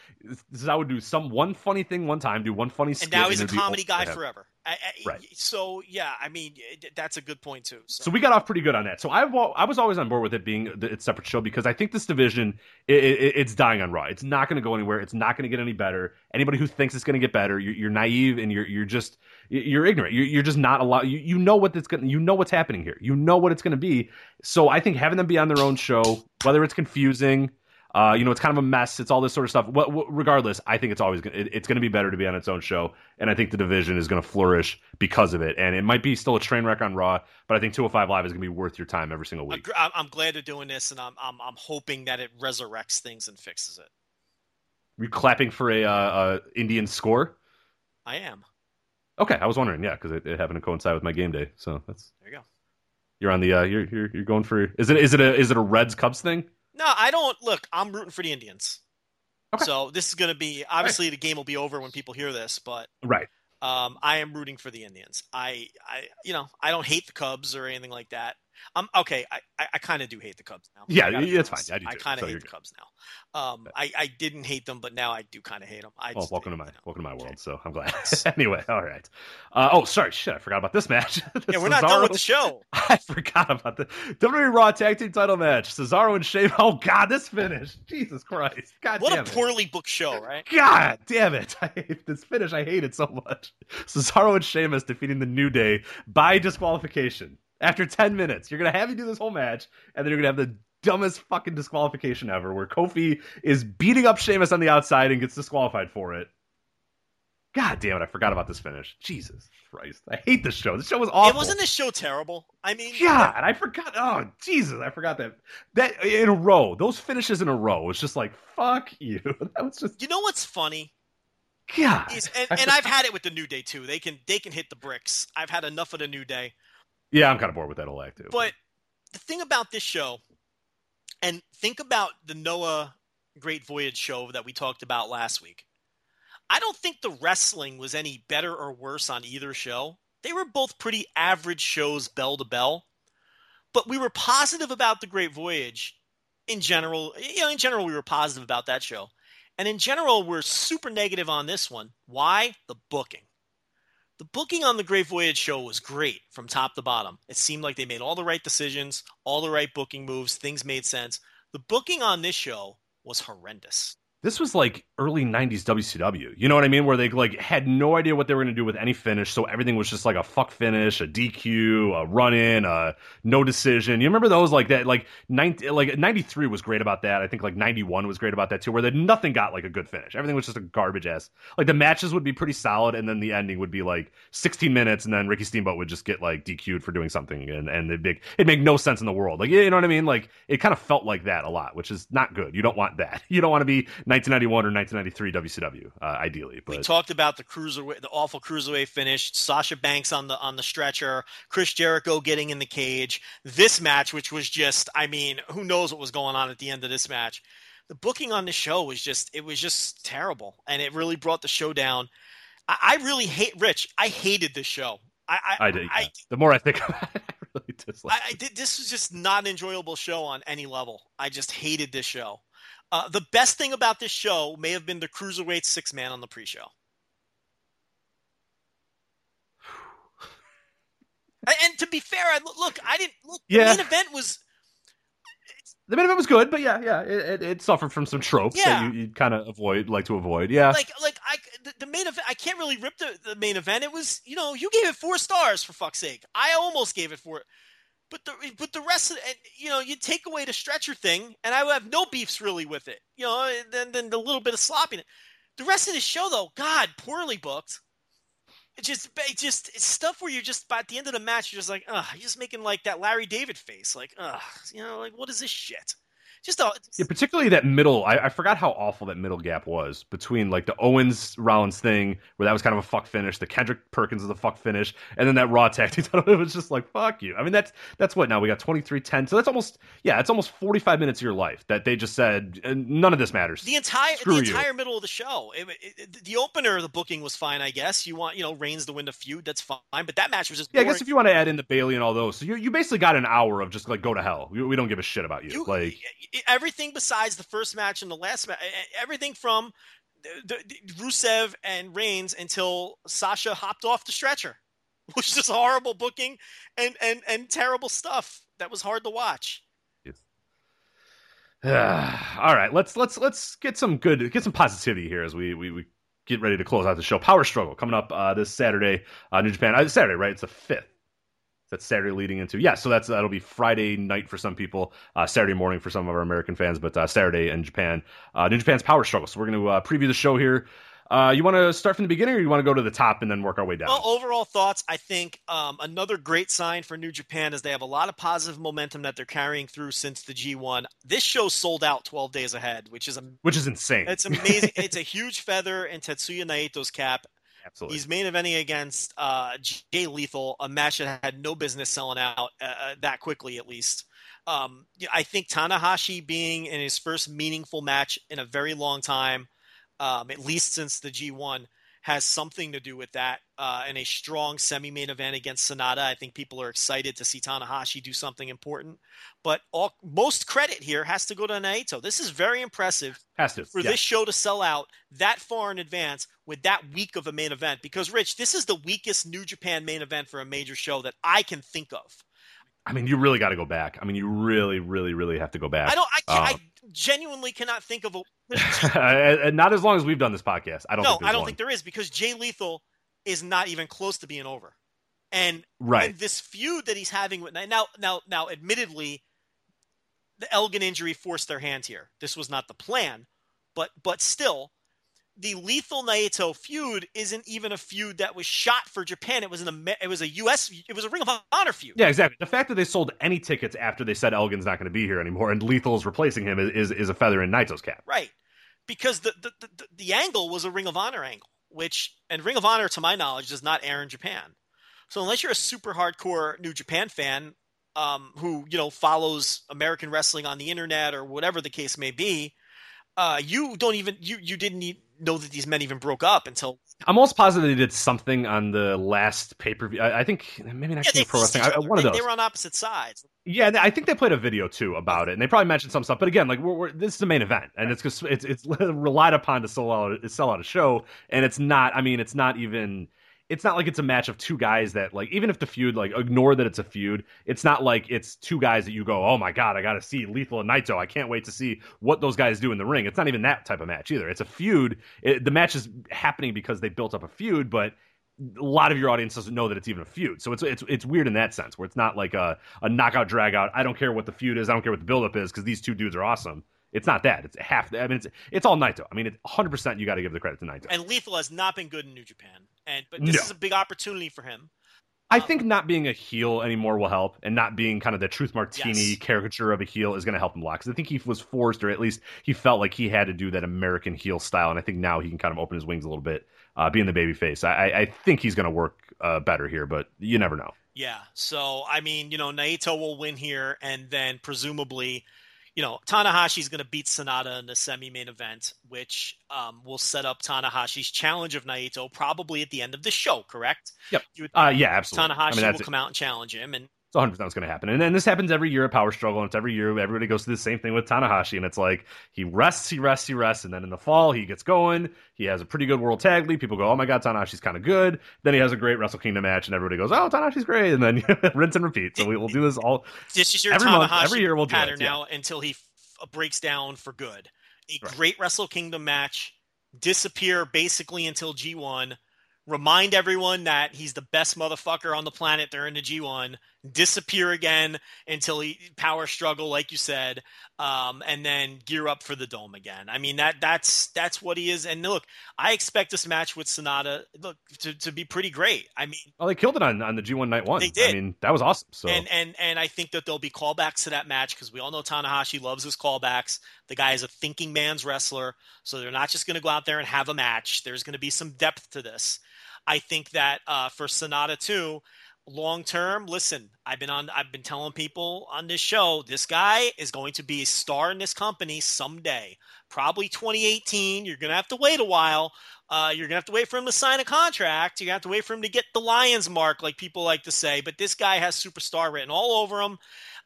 Tozawa would do some one funny thing one time, do one funny And now he's a comedy guy forever. I, I, Right. So yeah, I mean, that's a good point too. So, So we got off pretty good on that. So I I was always on board with it being its separate show because I think this division it, it, it's dying on Raw. It's not going to go anywhere. It's not going to get any better. Anybody who thinks it's going to get better, you're, you're naive and you're you're just you're ignorant. You're, you're just not allowed. You, you know what going. You know what's happening here. You know what it's going to be. So I think having them be on their own show, whether it's confusing. Uh, you know, it's kind of a mess. It's all this sort of stuff. What, what, regardless, I think it's always gonna, it, it's going to be better to be on its own show, and I think the division is going to flourish because of it. And it might be still a train wreck on Raw, but I think 205 Live is going to be worth your time every single week. I'm glad they're doing this, and I'm I'm I'm hoping that it resurrects things and fixes it. Are you clapping for a, uh, uh, Indian score? I am. Okay, I was wondering. Yeah, because it, it happened to coincide with my game day, so that's There you go. you're on the uh, you're you're you're going for is it is it a is it a Reds Cubs thing? No, I don't. Look, I'm rooting for the Indians. Okay. So this is going to be obviously the game will be over when people hear this, but Right. um, I am rooting for the Indians. I, I, you know, I don't hate the Cubs or anything like that. Um, okay, I, I, I kind of do hate the Cubs now. Yeah, I it's honest. fine. I do too, kind of so hate the. Cubs now. Um, I, I didn't hate them, but now I do kind of hate them. I Well, welcome to my know. welcome to my Okay. world. So I'm glad. anyway, all right. Uh, oh, sorry, shit, I forgot about this match. Yeah, we're not done with the show. I forgot about the WWE Raw Tag Team Title match. Cesaro and Shane. Oh God, this finish. Jesus Christ. God What a poorly booked show, right? God damn it. I hate this finish. I hate it so much. Cesaro and Sheamus defeating the New Day by disqualification. After 10 minutes, you're going to have you do this whole match, and then you're going to have the dumbest fucking disqualification ever where Kofi is beating up Sheamus on the outside and gets disqualified for it. God damn it. I forgot about this finish. Jesus Christ. I hate this show. This show was awful. It wasn't this show terrible. I mean, God, I forgot. Oh, Jesus, I forgot that. That in a row, those finishes in a row, it's just like, fuck you. That was just, you know what's funny? God. Is, and, and I've had it with the New Day too. They can they can hit the bricks. I've had enough of the New Day. Yeah, I'm kind of bored with that whole act too. But the thing about this show, and think about the Noah Great Voyage show that we talked about last week. I don't think the wrestling was any better or worse on either show. They were both pretty average shows, bell to bell. But we were positive about the Great Voyage in general. You know, in general, we were positive about that show. And in general, we're super negative on this one. Why? The booking. The booking on the Great Voyage show was great from top to bottom. It seemed like they made all the right decisions, all the right booking moves, things made sense. The booking on this show was horrendous. This was like early 90s WCW. You know what I mean? Where they like had no idea what they were going to do with any finish, so everything was just like a fuck finish, a DQ, a run in, a no decision. You remember those like that like 90 like 93 was great about that. I think like 91 was great about that too where that nothing got like a good finish. Everything was just a garbage ass. Like the matches would be pretty solid and then the ending would be like 16 minutes and then Ricky Steamboat would just get like DQ'd for doing something and and it'd make it make no sense in the world. Like you know what I mean? Like it kind of felt like that a lot, which is not good. You don't want that. You don't want to be 1991 or 1993 WCW uh, ideally. But we talked about the cruiserweight, the awful cruiserweight finish. Sasha Banks on the on the stretcher. Chris Jericho getting in the cage. This match, which was just, I mean, who knows what was going on at the end of this match. The booking on the show was just, it was just terrible, and it really brought the show down. I, I really hate Rich. I hated this show. I I, I did. Yeah. the more I think about it, I really dislike. I, I did. This was just not an enjoyable show on any level. I just hated this show. Uh, the best thing about this show may have been the cruiserweight six man on the pre-show. And, and to be fair, I look. I didn't look. Yeah. The main event was The main event was good, but yeah, yeah, it, it, it suffered from some tropes Yeah. that you, you kind of avoid, like to avoid. Yeah, like like I the, the main event. I can't really rip the, the main event. It was you know you gave it four stars for fuck's sake. I almost gave it four. But the but the rest of and, you know, you take away the stretcher thing, and I would have no beefs really with it. You know, and then then the little bit of sloppiness. The rest of the show, though, God, poorly booked. It just it just it's stuff where you're just by the end of the match, you're just like, ugh, you're just making like that Larry David face, like, ugh, you know, like what is this shit? Just a Yeah, particularly that middle. I, I forgot how awful that middle gap was between like the Owens Rollins thing, where that was kind of a fuck finish. The Kendrick Perkins is a fuck finish, and then that Raw tag team title. It was just like fuck you. I mean, that's that's what now we got twenty three ten. So that's almost yeah, it's almost forty five minutes of your life that they just said "Uh, none of this matters. the entire Screw the you. entire middle of the show. It- it- the opener, the booking was fine, I guess. You want you know Reigns to win the feud, that's fine. But that match was just Yeah, I guess if you want to add in the Bayley and all those, so you you basically got an hour of just like go to hell. We, we don't give a shit about you. You- like everything besides the first match and the last match, everything from the, the, Rusev and Reigns until Sasha hopped off the stretcher, which is horrible booking and and and terrible stuff. That was hard to watch. all right, let's let's let's get some good get some positivity here as we we, we get ready to close out the show. Power Struggle coming up uh, this Saturday, uh, New Japan. Uh, Saturday, right? It's the fifth. That's Saturday leading into yeah. So that's that'll be Friday night for some people, uh, Saturday morning for some of our American fans, but uh, Saturday in Japan. Uh, New Japan's Power Struggle. So we're going to uh, preview the show here. Uh, you want to start from the beginning, or you want to go to the top and then work our way down? Well, overall thoughts. I think um, another great sign for New Japan is they have a lot of positive momentum that they're carrying through since the G1. This show sold out 12 days ahead, which is a Which is insane. it's amazing. it's a huge feather in Tetsuya Naito's cap. Absolutely. He's main eventing against uh, Jay Lethal, a match that had no business selling out uh, uh, that quickly, at least. Um, I think Tanahashi being in his first meaningful match in a very long time, um, at least since the G1, has something to do with that. Uh, in a strong semi-main event against Sanada, I think people are excited to see Tanahashi do something important. But all, most credit here has to go to Naito. This is very impressive Has to. for yeah. this show to sell out that far in advance with that week of a main event. Because, Rich, this is the weakest New Japan main event for a major show that I can think of. I mean, you really got to go back. I mean, you really, really, really have to go back. I don't. I, Um, I genuinely cannot think of a. not as long as we've done this podcast. I don't. no, think I don't one. think there is because Jay Lethal is not even close to being over, and Right. and this feud that he's having with now, now, now, admittedly, the Elgin injury forced their hand here. This was not the plan, but but still, the Lethal Naito feud isn't even a feud that was shot for Japan. It was an it was a U.S. It was a Ring of Honor feud. Yeah, exactly. The fact that they sold any tickets after they said Elgin's not going to be here anymore and Lethal is replacing him is, is, is a feather in Naito's cap. Right. Because the, the, the, the angle was a Ring of Honor angle, which, and Ring of Honor, to my knowledge, does not air in Japan. So unless you're a super hardcore New Japan fan um, who, you know, follows American wrestling on the internet or whatever the case may be, uh, you don't even, you, you didn't e- know that these men even broke up until I'm almost positive they did something on the last pay per view. I, I think maybe not yeah, they Pro Wrestling. I, one of those. They were on opposite sides. Yeah, I think they played a video too about it, and they probably mentioned some stuff. But again, like we're, we're this is the main event, and it's it's it's relied upon to sell out sell out a show, and it's not. I mean, it's not even. It's not like it's a match of two guys that like even if the feud like ignore that it's a feud, it's not like it's two guys that you go, oh my god, I got to see Lethal and Naito. I can't wait to see what those guys do in the ring. It's not even that type of match either. It's a feud. It, the match is happening because they built up a feud, but a lot of your audience doesn't know that it's even a feud. So it's it's it's weird in that sense where it's not like a, a knockout drag out. I don't care what the feud is. I don't care what the buildup is because these two dudes are awesome. It's not that. It's half. I mean, it's it's all Naito. I mean, it's 100. percent You got to give the credit to Naito. And Lethal has not been good in New Japan. And, but this No. is a big opportunity for him. I think not being a heel anymore will help, and not being kind of the Truth Martini Yes. caricature of a heel is going to help him a lot. Because I think he was forced, or at least he felt like he had to do that American heel style, and I think now he can kind of open his wings a little bit, uh, being the baby face. I, I, I think he's going to work uh, better here, but you never know. Yeah. So I mean, you know, Naito will win here, and then presumably, you know, Tanahashi's going to beat Sanada in the semi-main event, which um, will set up Tanahashi's challenge of Naito probably at the end of the show. Correct? Yep. You would, Uh, yeah, absolutely. Tanahashi I mean, will it. come out and challenge him, and It's 100 percent what's going to happen, and then this happens every year at Power Struggle, and it's every year everybody goes through the same thing with Tanahashi, and it's like he rests, he rests, he rests, and then in the fall he gets going. He has a pretty good World Tag League. People go, "Oh my God, Tanahashi's kind of good." Then he has a great Wrestle Kingdom match, and everybody goes, "Oh, Tanahashi's great," and then rinse and repeat. So we, we'll do this all. this is your Every Tanahashi month- every year we'll do pattern it, yeah. now until he f- breaks down for good. A Right. great Wrestle Kingdom match, disappear basically until G1, remind everyone that he's the best motherfucker on the planet during the G1, disappear again until he power struggle, like you said, um, and then gear up for the dome again. I mean that that's that's what he is. And look, I expect this match with Sanada look to, to be pretty great. I mean, well, they killed it on, on the G1 night one. They did. I mean, that was awesome. So and and and I think that there'll be callbacks to that match because we all know Tanahashi loves his callbacks. The guy is a thinking man's wrestler, so they're not just going to go out there and have a match. There's going to be some depth to this. I think that uh, for Sanada too, long term, listen, I've been on I've been telling people on this show, this guy is going to be a star in this company someday. Probably 2018. You're gonna have to wait a while. Uh, you're gonna have to wait for him to sign a contract. You're gonna have to wait for him to get the Lions mark, like people like to say. But this guy has superstar written all over him.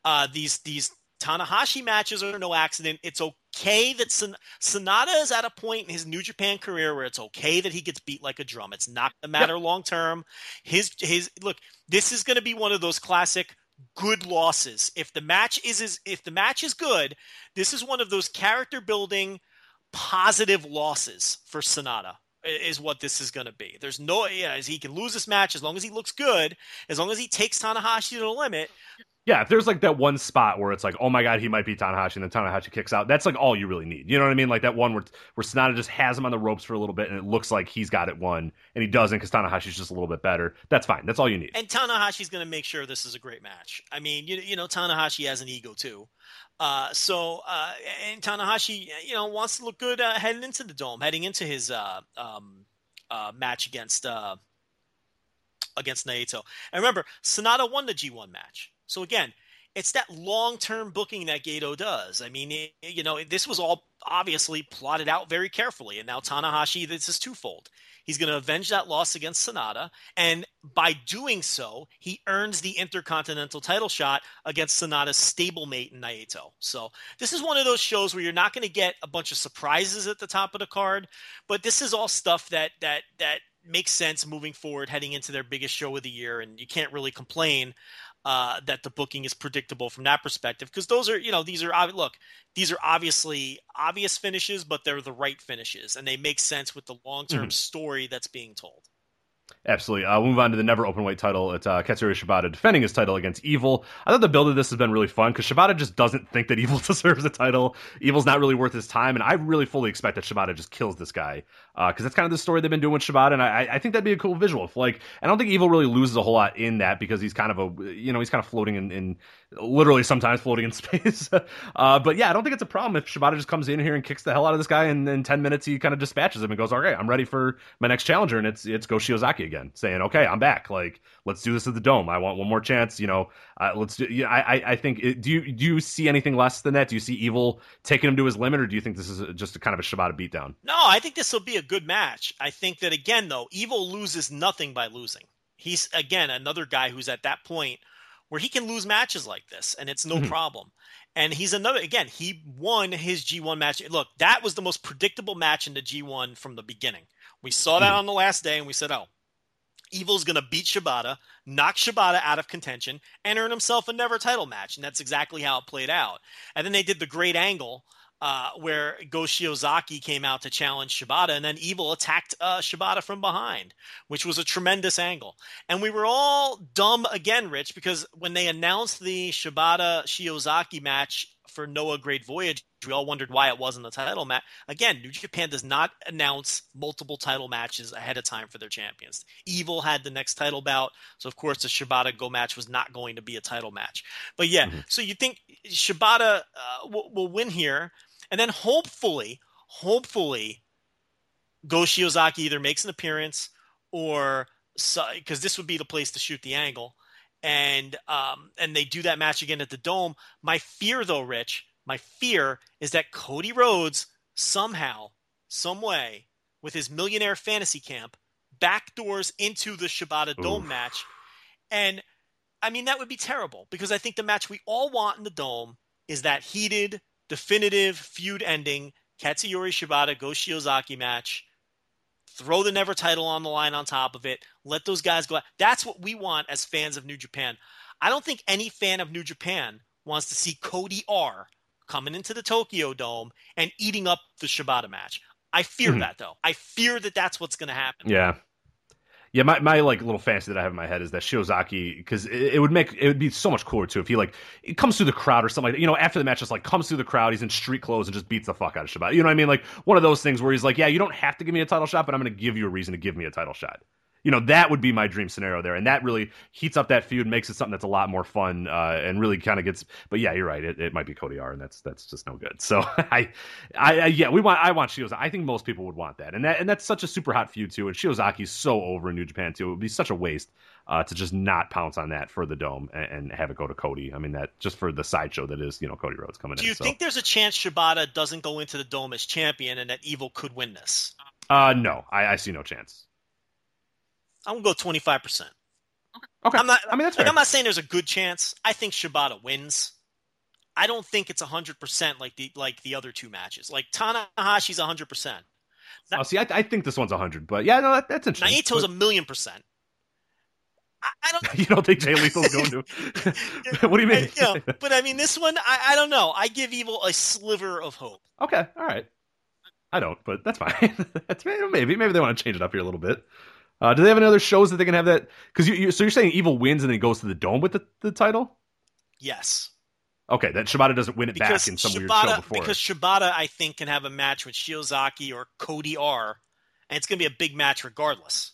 Uh, these these Tanahashi matches are no accident. It's okay that Son- Sanada is at a point in his New Japan career where it's okay that he gets beat like a drum. It's not going to matter yep. long term. His his look, this is going to be one of those classic good losses. If the match is, is if the match is good, this is one of those character building positive losses for Sanada is what this is going to be. There's no, yeah, he can lose this match as long as he looks good, as long as he takes Tanahashi to the limit. Yeah, if there's like that one spot where it's like, oh my god, he might be Tanahashi, and then Tanahashi kicks out. That's like all you really need. You know what I mean? Like that one where where Sanada just has him on the ropes for a little bit, and it looks like he's got it won, and he doesn't because Tanahashi's just a little bit better. That's fine. That's all you need. And Tanahashi's going to make sure this is a great match. I mean, you you know, Tanahashi has an ego too. Uh, so uh, and Tanahashi, you know, wants to look good uh, heading into the dome, heading into his uh, um, uh, match against uh, against Naito. And remember, Sanada won the G1 match. So again, it's that long-term booking that Gedo does. I mean, it, you know, this was all obviously plotted out very carefully, and now Tanahashi, this is twofold. He's going to avenge that loss against Sanada, and by doing so, he earns the Intercontinental title shot against Sanada's stablemate in Naito. So this is one of those shows where you're not going to get a bunch of surprises at the top of the card, but this is all stuff that that that makes sense moving forward, heading into their biggest show of the year, and you can't really complain uh, that the booking is predictable from that perspective because those are you know these are look these are obviously obvious finishes but they're the right finishes and they make sense with the long-term mm-hmm. story that's being told Absolutely. Uh, we'll move on to the never open weight title. It's uh, Katsuyori Shibata defending his title against Evil. I thought the build of this has been really fun because Shibata just doesn't think that Evil deserves a title. Evil's not really worth his time, and I really fully expect that Shibata just kills this guy because uh, that's kind of the story they've been doing with Shibata, and I, I think that'd be a cool visual. If, like, I don't think Evil really loses a whole lot in that because he's kind of a, you know, he's kind of floating in, in literally sometimes floating in space. uh, but yeah, I don't think it's a problem if Shibata just comes in here and kicks the hell out of this guy, and in ten minutes he kind of dispatches him and goes, "All right, I'm ready for my next challenger," and it's it's Go Shiozaki again, saying, "Okay, I'm back. Like, let's do this at the dome. I want one more chance. You know, uh, let's do." Yeah, I I think it, do you do you see anything less than that? Do you see Evil taking him to his limit, or do you think this is just a kind of a Shibata beatdown? No, I think this will be a good match. I think that again, though, Evil loses nothing by losing. He's again another guy who's at that point where he can lose matches like this and it's no mm-hmm. problem. And he's another again, he won his G1 match. Look, that was the most predictable match in the G1 from the beginning. We saw that mm-hmm. on the last day and we said, "Oh, Evil's going to beat Shibata, knock Shibata out of contention, and earn himself a never title match. And that's exactly how it played out. And then they did the great angle uh, where Go Shiozaki came out to challenge Shibata, and then Evil attacked uh, Shibata from behind, which was a tremendous angle. And we were all dumb again, Rich, because when they announced the Shibata Shiozaki match for Noah Great Voyage, we all wondered why it wasn't a title match. Again, New Japan does not announce multiple title matches ahead of time for their champions. Evil had the next title bout, so of course the Shibata Go match was not going to be a title match. But yeah, mm-hmm. so you think Shibata uh, will, will win here? And then hopefully, hopefully, Go Shiozaki either makes an appearance or because this would be the place to shoot the angle, and um, and they do that match again at the dome. My fear, though, Rich, my fear is that Cody Rhodes somehow, some way, with his millionaire fantasy camp, backdoors into the Shibata Dome match, and I mean that would be terrible because I think the match we all want in the dome is that heated definitive feud ending Katsuyori Shibata Go Shiozaki match. Throw the never title on the line on top of it. Let those guys go. That's what we want as fans of New Japan. I don't think any fan of New Japan wants to see Cody R coming into the Tokyo Dome and eating up the Shibata match. I fear mm-hmm. that though. I fear that that's what's going to happen. Yeah. Yeah, my, my like little fantasy that I have in my head is that Shiozaki because it, it would make it would be so much cooler too if he like it comes through the crowd or something like. You know, after the match, just like comes through the crowd, he's in street clothes and just beats the fuck out of Shibata. You know what I mean? Like one of those things where he's like, yeah, you don't have to give me a title shot, but I'm to give you a reason to give me a title shot you know that would be my dream scenario there, and that really heats up that feud, makes it something that's a lot more fun, uh, and really kind of gets. But yeah, you're right. It, it might be Cody R, and that's that's just no good. So I, I, yeah, we want I want Shiozaki. I think most people would want that, and that and that's such a super hot feud too. And Shiozaki's so over in New Japan too. It would be such a waste uh, to just not pounce on that for the dome and, and, have it go to Cody. I mean that just for the sideshow that is you know Cody Rhodes coming in. Do you so. think there's a chance Shibata doesn't go into the dome as champion, and that Evil could win this? Uh, no, I, I see no chance. I'm gonna go 25. percent Okay. I'm not. I mean, that's like. I'm not saying there's a good chance. I think Shibata wins. I don't think it's 100 percent like the like the other two matches. Like Tanahashi's 100 percent. Oh, see, I, I think this one's 100, but yeah, no, that, that's interesting. Naito's but... a million percent. I, I don't. you don't think Jay Lethal's going to? what do you mean? You know, but I mean, this one, I, I don't know. I give Evil a sliver of hope. Okay, all right. I don't, but that's fine. that's maybe maybe they want to change it up here a little bit. Uh, do they have any other shows that they can have that? Because you, you, so you're saying Evil wins and then goes to the dome with the, the title? Yes. Okay, that Shibata doesn't win it because back in some Shibata, weird show before. Because Shibata, I think, can have a match with Shiozaki or Cody R, and it's going to be a big match regardless.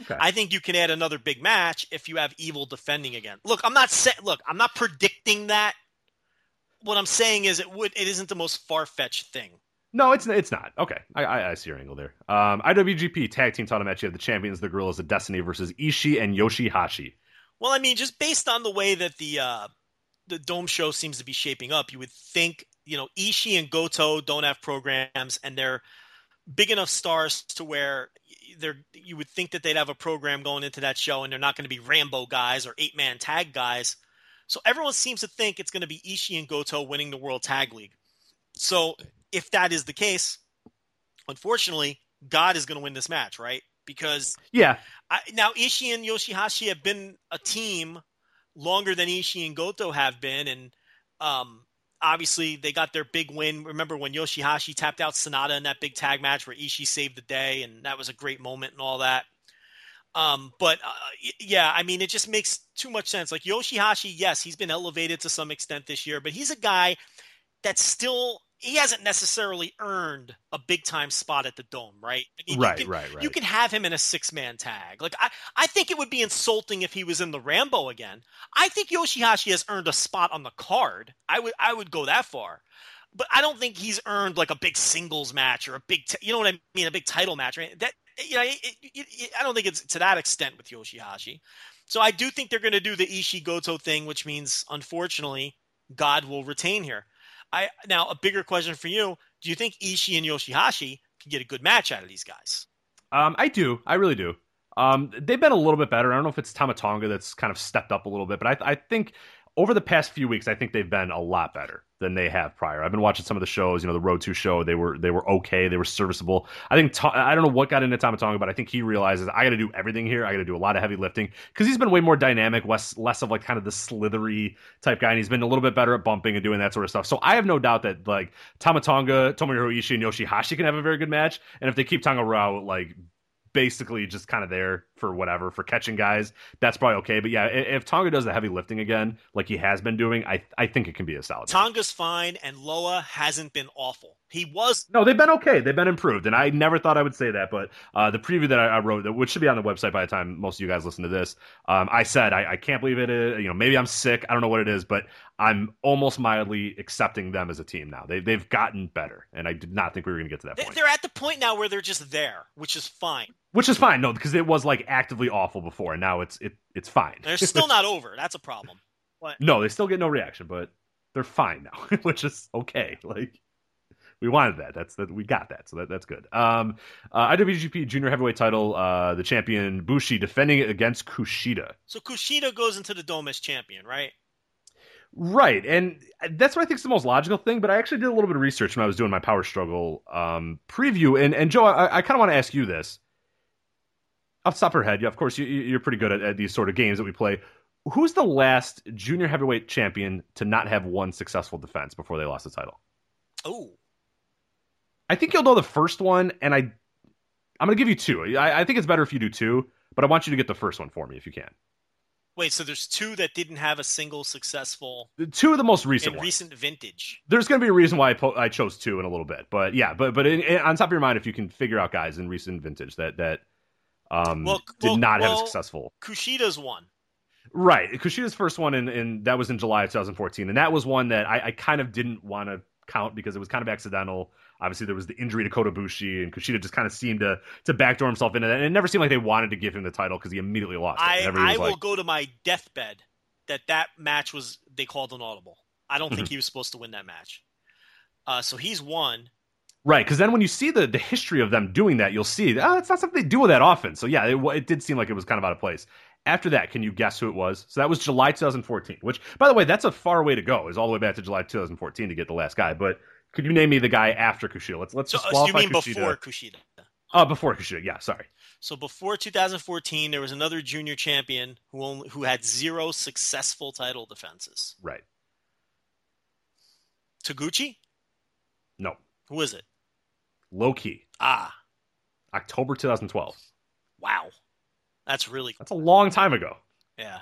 Okay. I think you can add another big match if you have Evil defending again. Look, I'm not sa- look, I'm not predicting that. What I'm saying is, it would it isn't the most far fetched thing. No, it's it's not. Okay, I, I, I see your angle there. Um, IWGP Tag Team Title match. You have the champions, the Guerrillas of Destiny versus Ishii and Yoshihashi. Well, I mean, just based on the way that the uh, the Dome show seems to be shaping up, you would think you know Ishii and Goto don't have programs, and they're big enough stars to where they're you would think that they'd have a program going into that show, and they're not going to be Rambo guys or eight man tag guys. So everyone seems to think it's going to be Ishii and Goto winning the World Tag League. So if that is the case, unfortunately, God is going to win this match, right? Because yeah, I, now Ishii and Yoshihashi have been a team longer than Ishii and Goto have been, and um, obviously they got their big win. Remember when Yoshihashi tapped out Sanada in that big tag match where Ishii saved the day, and that was a great moment and all that. Um, but uh, yeah, I mean, it just makes too much sense. Like Yoshihashi, yes, he's been elevated to some extent this year, but he's a guy that's still he hasn't necessarily earned a big time spot at the dome, right? I mean, right, you can, right, right. You can have him in a six man tag. Like I, I think it would be insulting if he was in the Rambo again. I think Yoshihashi has earned a spot on the card. I would, I would go that far, but I don't think he's earned like a big singles match or a big, t- you know what I mean, a big title match. Right? That you know, it, it, it, I don't think it's to that extent with Yoshihashi. So I do think they're going to do the Ishii Goto thing, which means unfortunately God will retain here. I now a bigger question for you: Do you think Ishii and Yoshihashi can get a good match out of these guys? Um, I do. I really do. Um, they've been a little bit better. I don't know if it's Tama Tonga that's kind of stepped up a little bit, but I, I think over the past few weeks, I think they've been a lot better than they have prior. I've been watching some of the shows, you know, the Road to show. They were they were okay. They were serviceable. I think I don't know what got into Tama Tonga, but I think he realizes I got to do everything here. I got to do a lot of heavy lifting because he's been way more dynamic, less less of like kind of the slithery type guy, and he's been a little bit better at bumping and doing that sort of stuff. So I have no doubt that like Tama Tonga, Tomohiro Ishii, and Yoshihashi can have a very good match, and if they keep Tanga Loa like basically just kind of there for whatever for catching guys. That's probably okay but yeah if tonga does the heavy lifting again like he has been doing i i think it can be a solid tonga's fine and loa hasn't been awful. He was no they've been okay. They've been improved and i never thought i would say that but uh, the preview that I, I, wrote which should be on the website by the time most of you guys listen to this um, i said I, I can't believe it is, you know maybe i'm sick i don't know what it is but i'm almost mildly accepting them as a team now they, they've gotten better and i did not think we were going to get to that point they're at the point now where they're just there which is fine which is fine, no, because it was like actively awful before, and now it's it it's fine. They're still not over. That's a problem. But... No, they still get no reaction, but they're fine now, which is okay. Like we wanted that. That's that we got that, so that, that's good. Um, uh, IWGP Junior Heavyweight Title, uh, the champion Bushi defending it against Kushida. So Kushida goes into the Dome as champion, right? Right, and that's what I think is the most logical thing. But I actually did a little bit of research when I was doing my Power Struggle um, preview, and and Joe, I, I kind of want to ask you this off the top of her head, yeah, of course, you, are pretty good at, at, these sort of games that we play. Who's the last junior heavyweight champion to not have one successful defense before they lost the title? Oh, I think you'll know the first one, and I, I'm going to give you two. I, I, think it's better if you do two, but I want you to get the first one for me if you can. Wait, so there's two that didn't have a single successful The Two of the most recent recent vintage. There's going to be a reason why I, po- I chose two in a little bit, but yeah, but but in, in- on top of your mind, if you can figure out guys in recent vintage that that um Well, did well, not have a successful Kushida's one. Right. Kushida's first one, and in, that was in July of 2014. And that was one that I, I kind of didn't want to count because it was kind of accidental. Obviously, there was the injury to Kota Ibushi, and Kushida just kind of seemed to to backdoor himself into that. And it never seemed like they wanted to give him the title because he immediately lost. I, I will like, go to my deathbed that that match was they called an audible. I don't Mm-hmm. think he was supposed to win that match. Uh, so he's won. Right, because then when you see the, the history of them doing that, you'll see, oh, it's not something they do that often. So yeah, it, it did seem like it was kind of out of place. After that, can you guess who it was? So that was July 2014, which, by the way, that's a far way to go. Is all the way back to July 2014 to get the last guy. But could you name me the guy after Kushida? Let's let's So, just uh, so you mean Kushida. before Kushida? Oh, before Kushida. Yeah, sorry. So before 2014, there was another junior champion who only, who had zero successful title defenses. Right. Taguchi? No. Who is it? Low Ki. Ah, October 2012. wow. That's really That's a long time ago. yeah.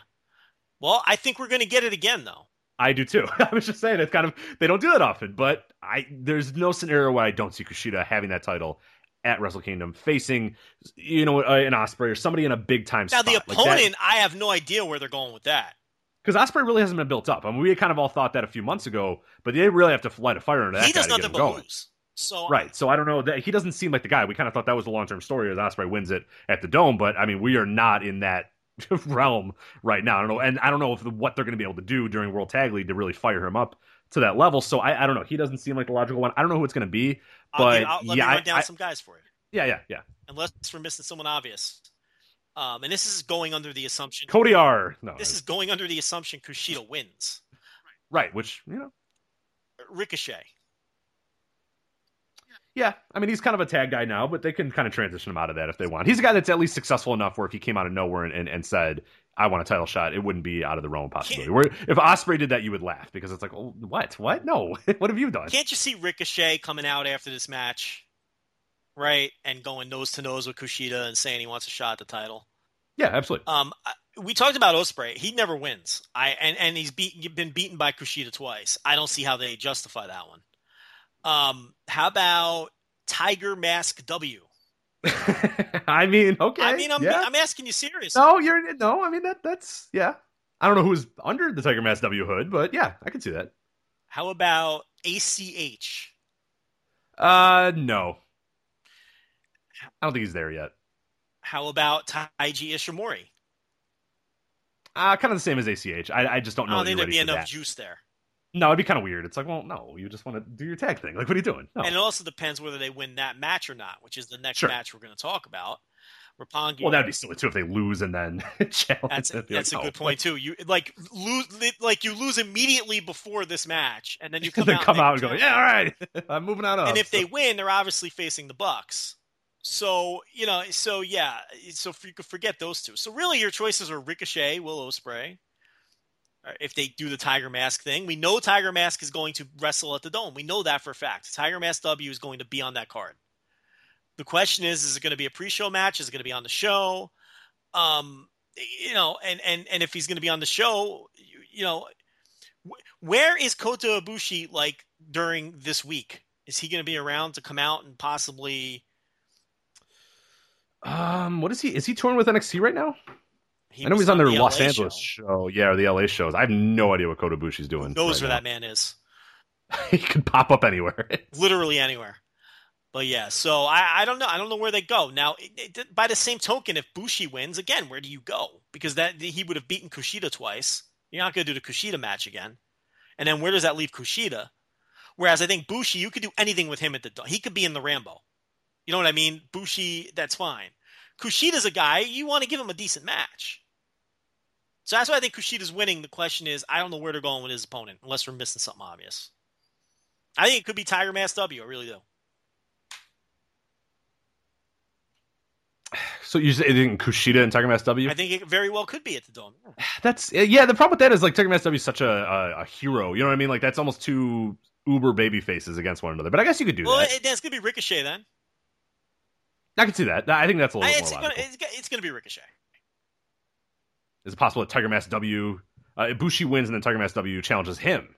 Well, I think we're going to get it again though. I do too. I was just saying it's kind of they don't do that often, but I there's no scenario where I don't see Kushida having that title at Wrestle Kingdom, facing you know uh, an Ospreay or somebody in a big time Now spot. the Like opponent, I have no idea where they're going with that. because Ospreay really hasn't been built up. I mean, we kind of all thought that a few months ago, but they really have to light a fire under that he guy does to get nothing but going. lose. So Right. So I don't know that he doesn't seem like the guy. We kind of thought that was the long term story as Ospreay wins it at the Dome, but I mean, we are not in that realm right now. I don't know, and I don't know if what they're going to be able to do during World Tag League to really fire him up to that level. So I, I don't know. He doesn't seem like the logical one. I don't know who it's going to be, I'll but I'll- let yeah, I- down I- some guys for you, yeah, yeah, yeah. unless we're missing someone obvious. Um, and this is going under the assumption. Cody R. No, This is going under the assumption Kushida wins. right. Which you know, Ricochet. Yeah. I mean, he's kind of a tag guy now, but they can kind of transition him out of that if they want. He's a guy that's at least successful enough where if he came out of nowhere and, and, and said, "I want a title shot," it wouldn't be out of the realm of possibility. Where if Ospreay did that, you would laugh because it's like, oh, what? What? No. what have you done? Can't you see Ricochet coming out after this match, right, and going nose to nose with Kushida and saying he wants a shot at the title? Yeah, absolutely. Um, we talked about Ospreay. He never wins. I and and he's beat, been beaten by Kushida twice. I don't see how they justify that one. Um, how about Tiger Mask W? I mean, okay. I mean, I'm yeah. I'm asking you seriously. no, you're no. I mean that that's yeah. I don't know who's under the Tiger Mask W hood, but yeah, I can see that. How about ACH? Uh, no. I don't think he's there yet. How about Taiji Ishimori? Uh, kind of the same as ACH. I, I just don't know. I don't think there'd be enough that. juice there. No, it'd be kind of weird. It's like, well, no, you just want to do your tag thing. Like, what are you doing? No. And it also depends whether they win that match or not, which is the next Sure. match we're going to talk about. Roppongi. well, that'd be silly too if they lose and then challenge. That's It'd that's like, a oh, good point too. You like lose like you lose immediately before this match, and then you come out come and out and go, yeah, all right, I'm moving on up. And if they win, they're obviously facing the Bucks. So you know, so yeah, so you could forget those two. So really, your choices are Ricochet, Will Ospreay. If they do the Tiger Mask thing, we know Tiger Mask is going to wrestle at the Dome. We know that for a fact. Tiger Mask W is going to be on that card. The question is: Is it going to be a pre-show match? Is it going to be on the show? Um, you know, and and and if he's going to be on the show, you, you know, wh- where is Kota Ibushi like during this week? Is he going to be around to come out and possibly? um, what is he? Is he touring with NXT right now? He I know he's on their the Los LA Angeles show. show. yeah, or the LA shows. I have no idea what Kota Ibushi's doing. Who knows right where now. that man is? he could pop up anywhere. Literally anywhere. But yeah, so I, I don't know. I don't know where they go now. It, it, by the same token, if Bushi wins again, where do you go? Because that he would have beaten Kushida twice. You're not going to do the Kushida match again. And then where does that leave Kushida? Whereas I think Bushi, you could do anything with him at the. He could be in the Rambo. You know what I mean? Bushi, that's fine. Kushida's a guy you want to give him a decent match. So that's why I think Kushida's winning. The question is, I don't know where they're going with his opponent, unless we're missing something obvious. I think it could be Tiger Mask W. I really do. so you think Kushida and Tiger Mask W? I think it very well could be at the Dome. That's yeah. The problem with that is like Tiger Mask W is such a, a a hero. You know what I mean? Like that's almost two uber baby faces against one another. But I guess you could do Well, that. it, it's going to be Ricochet then. I can see that. I think that's a little it's more to it's, it's going to be Ricochet. Is it possible that Tiger Mask W, uh, Ibushi wins and then Tiger Mask W challenges him,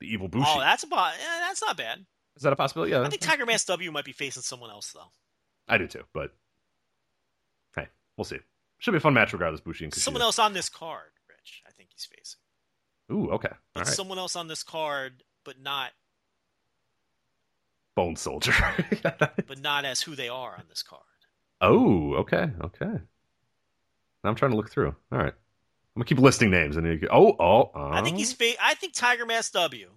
the evil Bushi? Oh, that's about. Yeah, that's not bad. Is that a possibility? Yeah, I think Tiger Mask W might be facing someone else though. I do too. But hey, we'll see. Should be a fun match regardless. Bushi and Kushida. Someone else on this card, Rich. I think he's facing. Ooh, okay. All But right. someone else on this card, but not, Bone Soldier. but not as who they are on this card. oh, okay, okay. I'm trying to look through. All right. I'm gonna keep listing names, and you, oh, oh, oh. I think he's. Fa- I think Tiger Mask W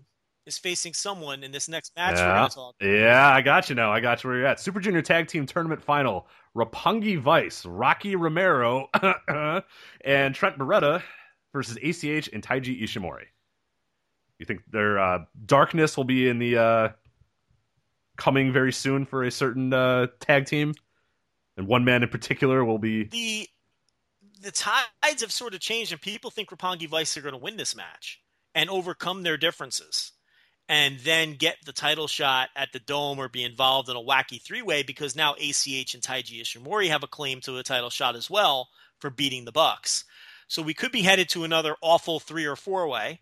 is facing someone in this next match. Yeah, yeah, I got you now. I got you where you're at. Super Junior Tag Team Tournament Final: Roppongi Vice, Rocky Romero, and Trent Beretta versus ACH and Taiji Ishimori. You think their uh, darkness will be in the uh, coming very soon for a certain uh, tag team, and one man in particular will be. the the tides have sort of changed, and people think Roppongi Vice are going to win this match and overcome their differences, and then get the title shot at the Dome or be involved in a wacky three way because now ACH and Taiji Ishimori have a claim to a title shot as well for beating the Bucks. So we could be headed to another awful three or four way,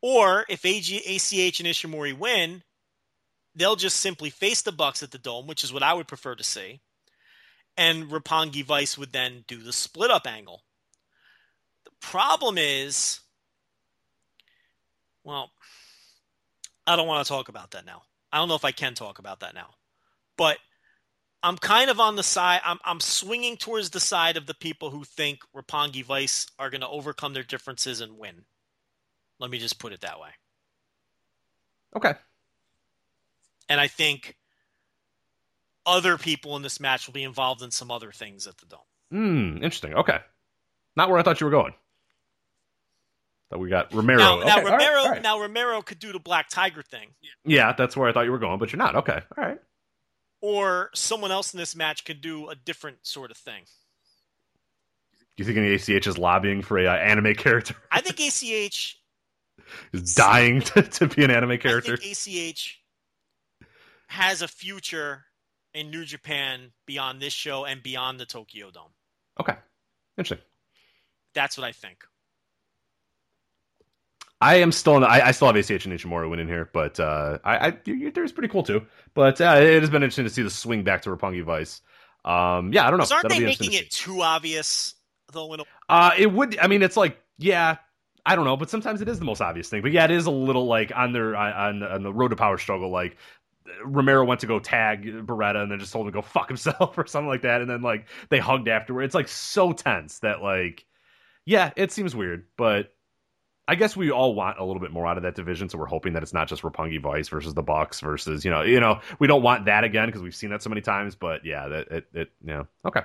or if AG, ACH and Ishimori win, they'll just simply face the Bucks at the Dome, which is what I would prefer to see and Roppongi Vice would then do the split up angle. The problem is, well, I don't want to talk about that now. I don't know if I can talk about that now, but I'm kind of on the side. I'm I'm swinging towards the side of the people who think Roppongi Vice are going to overcome their differences and win. Let me just put it that way. Okay. And I think other people in this match will be involved in some other things at the Dome. Hmm. Interesting. Okay. Not where I thought you were going. That we got Romero. Now, now Okay, all right, Romero, all right. now Romero could do the Black Tiger thing, Yeah, that's where I thought you were going, but you're not. Okay. All right. or someone else in this match could do a different sort of thing. Do you think any ACH is lobbying for a uh, anime character? I think ACH, is dying to, to be an anime character? I think ACH has a future in New Japan beyond this show and beyond the Tokyo Dome. Okay. Interesting. That's what I think. I am still in the, I, I still have ACH and Ishimori winning here, but uh, I, I there's pretty cool too. But uh, it has been interesting to see the swing back to Roppongi Vice. Um, yeah, I don't know. Aren't That'll they making to it too obvious though? In a, Uh, it would. I mean, it's like, yeah, I don't know, but sometimes it is the most obvious thing. But yeah, it is a little like on their on on the road to power struggle. Like Romero went to go tag Beretta and then just told him to go fuck himself or something like that, and then like they hugged afterward. It's like so tense that like, yeah, it seems weird, but. I guess we all want a little bit more out of that division, so we're hoping that it's not just Roppongi Vice versus the Bucks versus you know you know we don't want that again because we've seen that so many times. But yeah, that it, it yeah okay.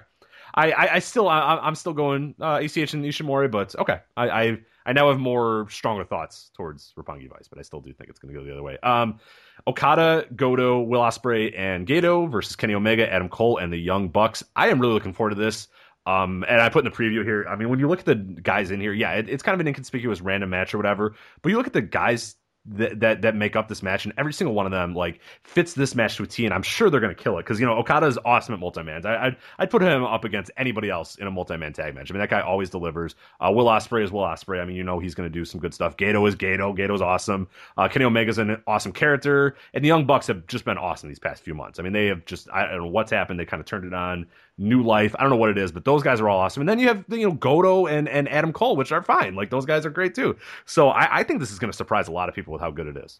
I, I, I still I, I'm still going uh, ACH and Ishimori, but okay. I, I I now have more stronger thoughts towards Roppongi Vice, but I still do think it's going to go the other way. Um, Okada, Goto, Will Ospreay, and Gedo versus Kenny Omega, Adam Cole, and the Young Bucks. I am really looking forward to this. Um, and I put in the preview here. I mean, when you look at the guys in here, yeah, it, it's kind of an inconspicuous random match or whatever. But you look at the guys that, that that make up this match, and every single one of them like fits this match to a T, and I'm sure they're to kill it because you know Okada is awesome at multi-mans. I, I'd I'd put him up against anybody else in a multi-man tag match. I mean, that guy always delivers. Uh, Will Ospreay is Will Ospreay. I mean, you know he's to do some good stuff. Gedo is Gedo. Gedo's awesome. Uh, Kenny Omega's an awesome character, and the Young Bucks have just been awesome these past few months. I mean, they have just I don't know what's happened. They kind of turned it on, new life. I don't know what it is, but those guys are all awesome. And then you have you know Goto and and Adam Cole, which are fine. Like those guys are great too. So I, I think this is going to surprise a lot of people with how good it is.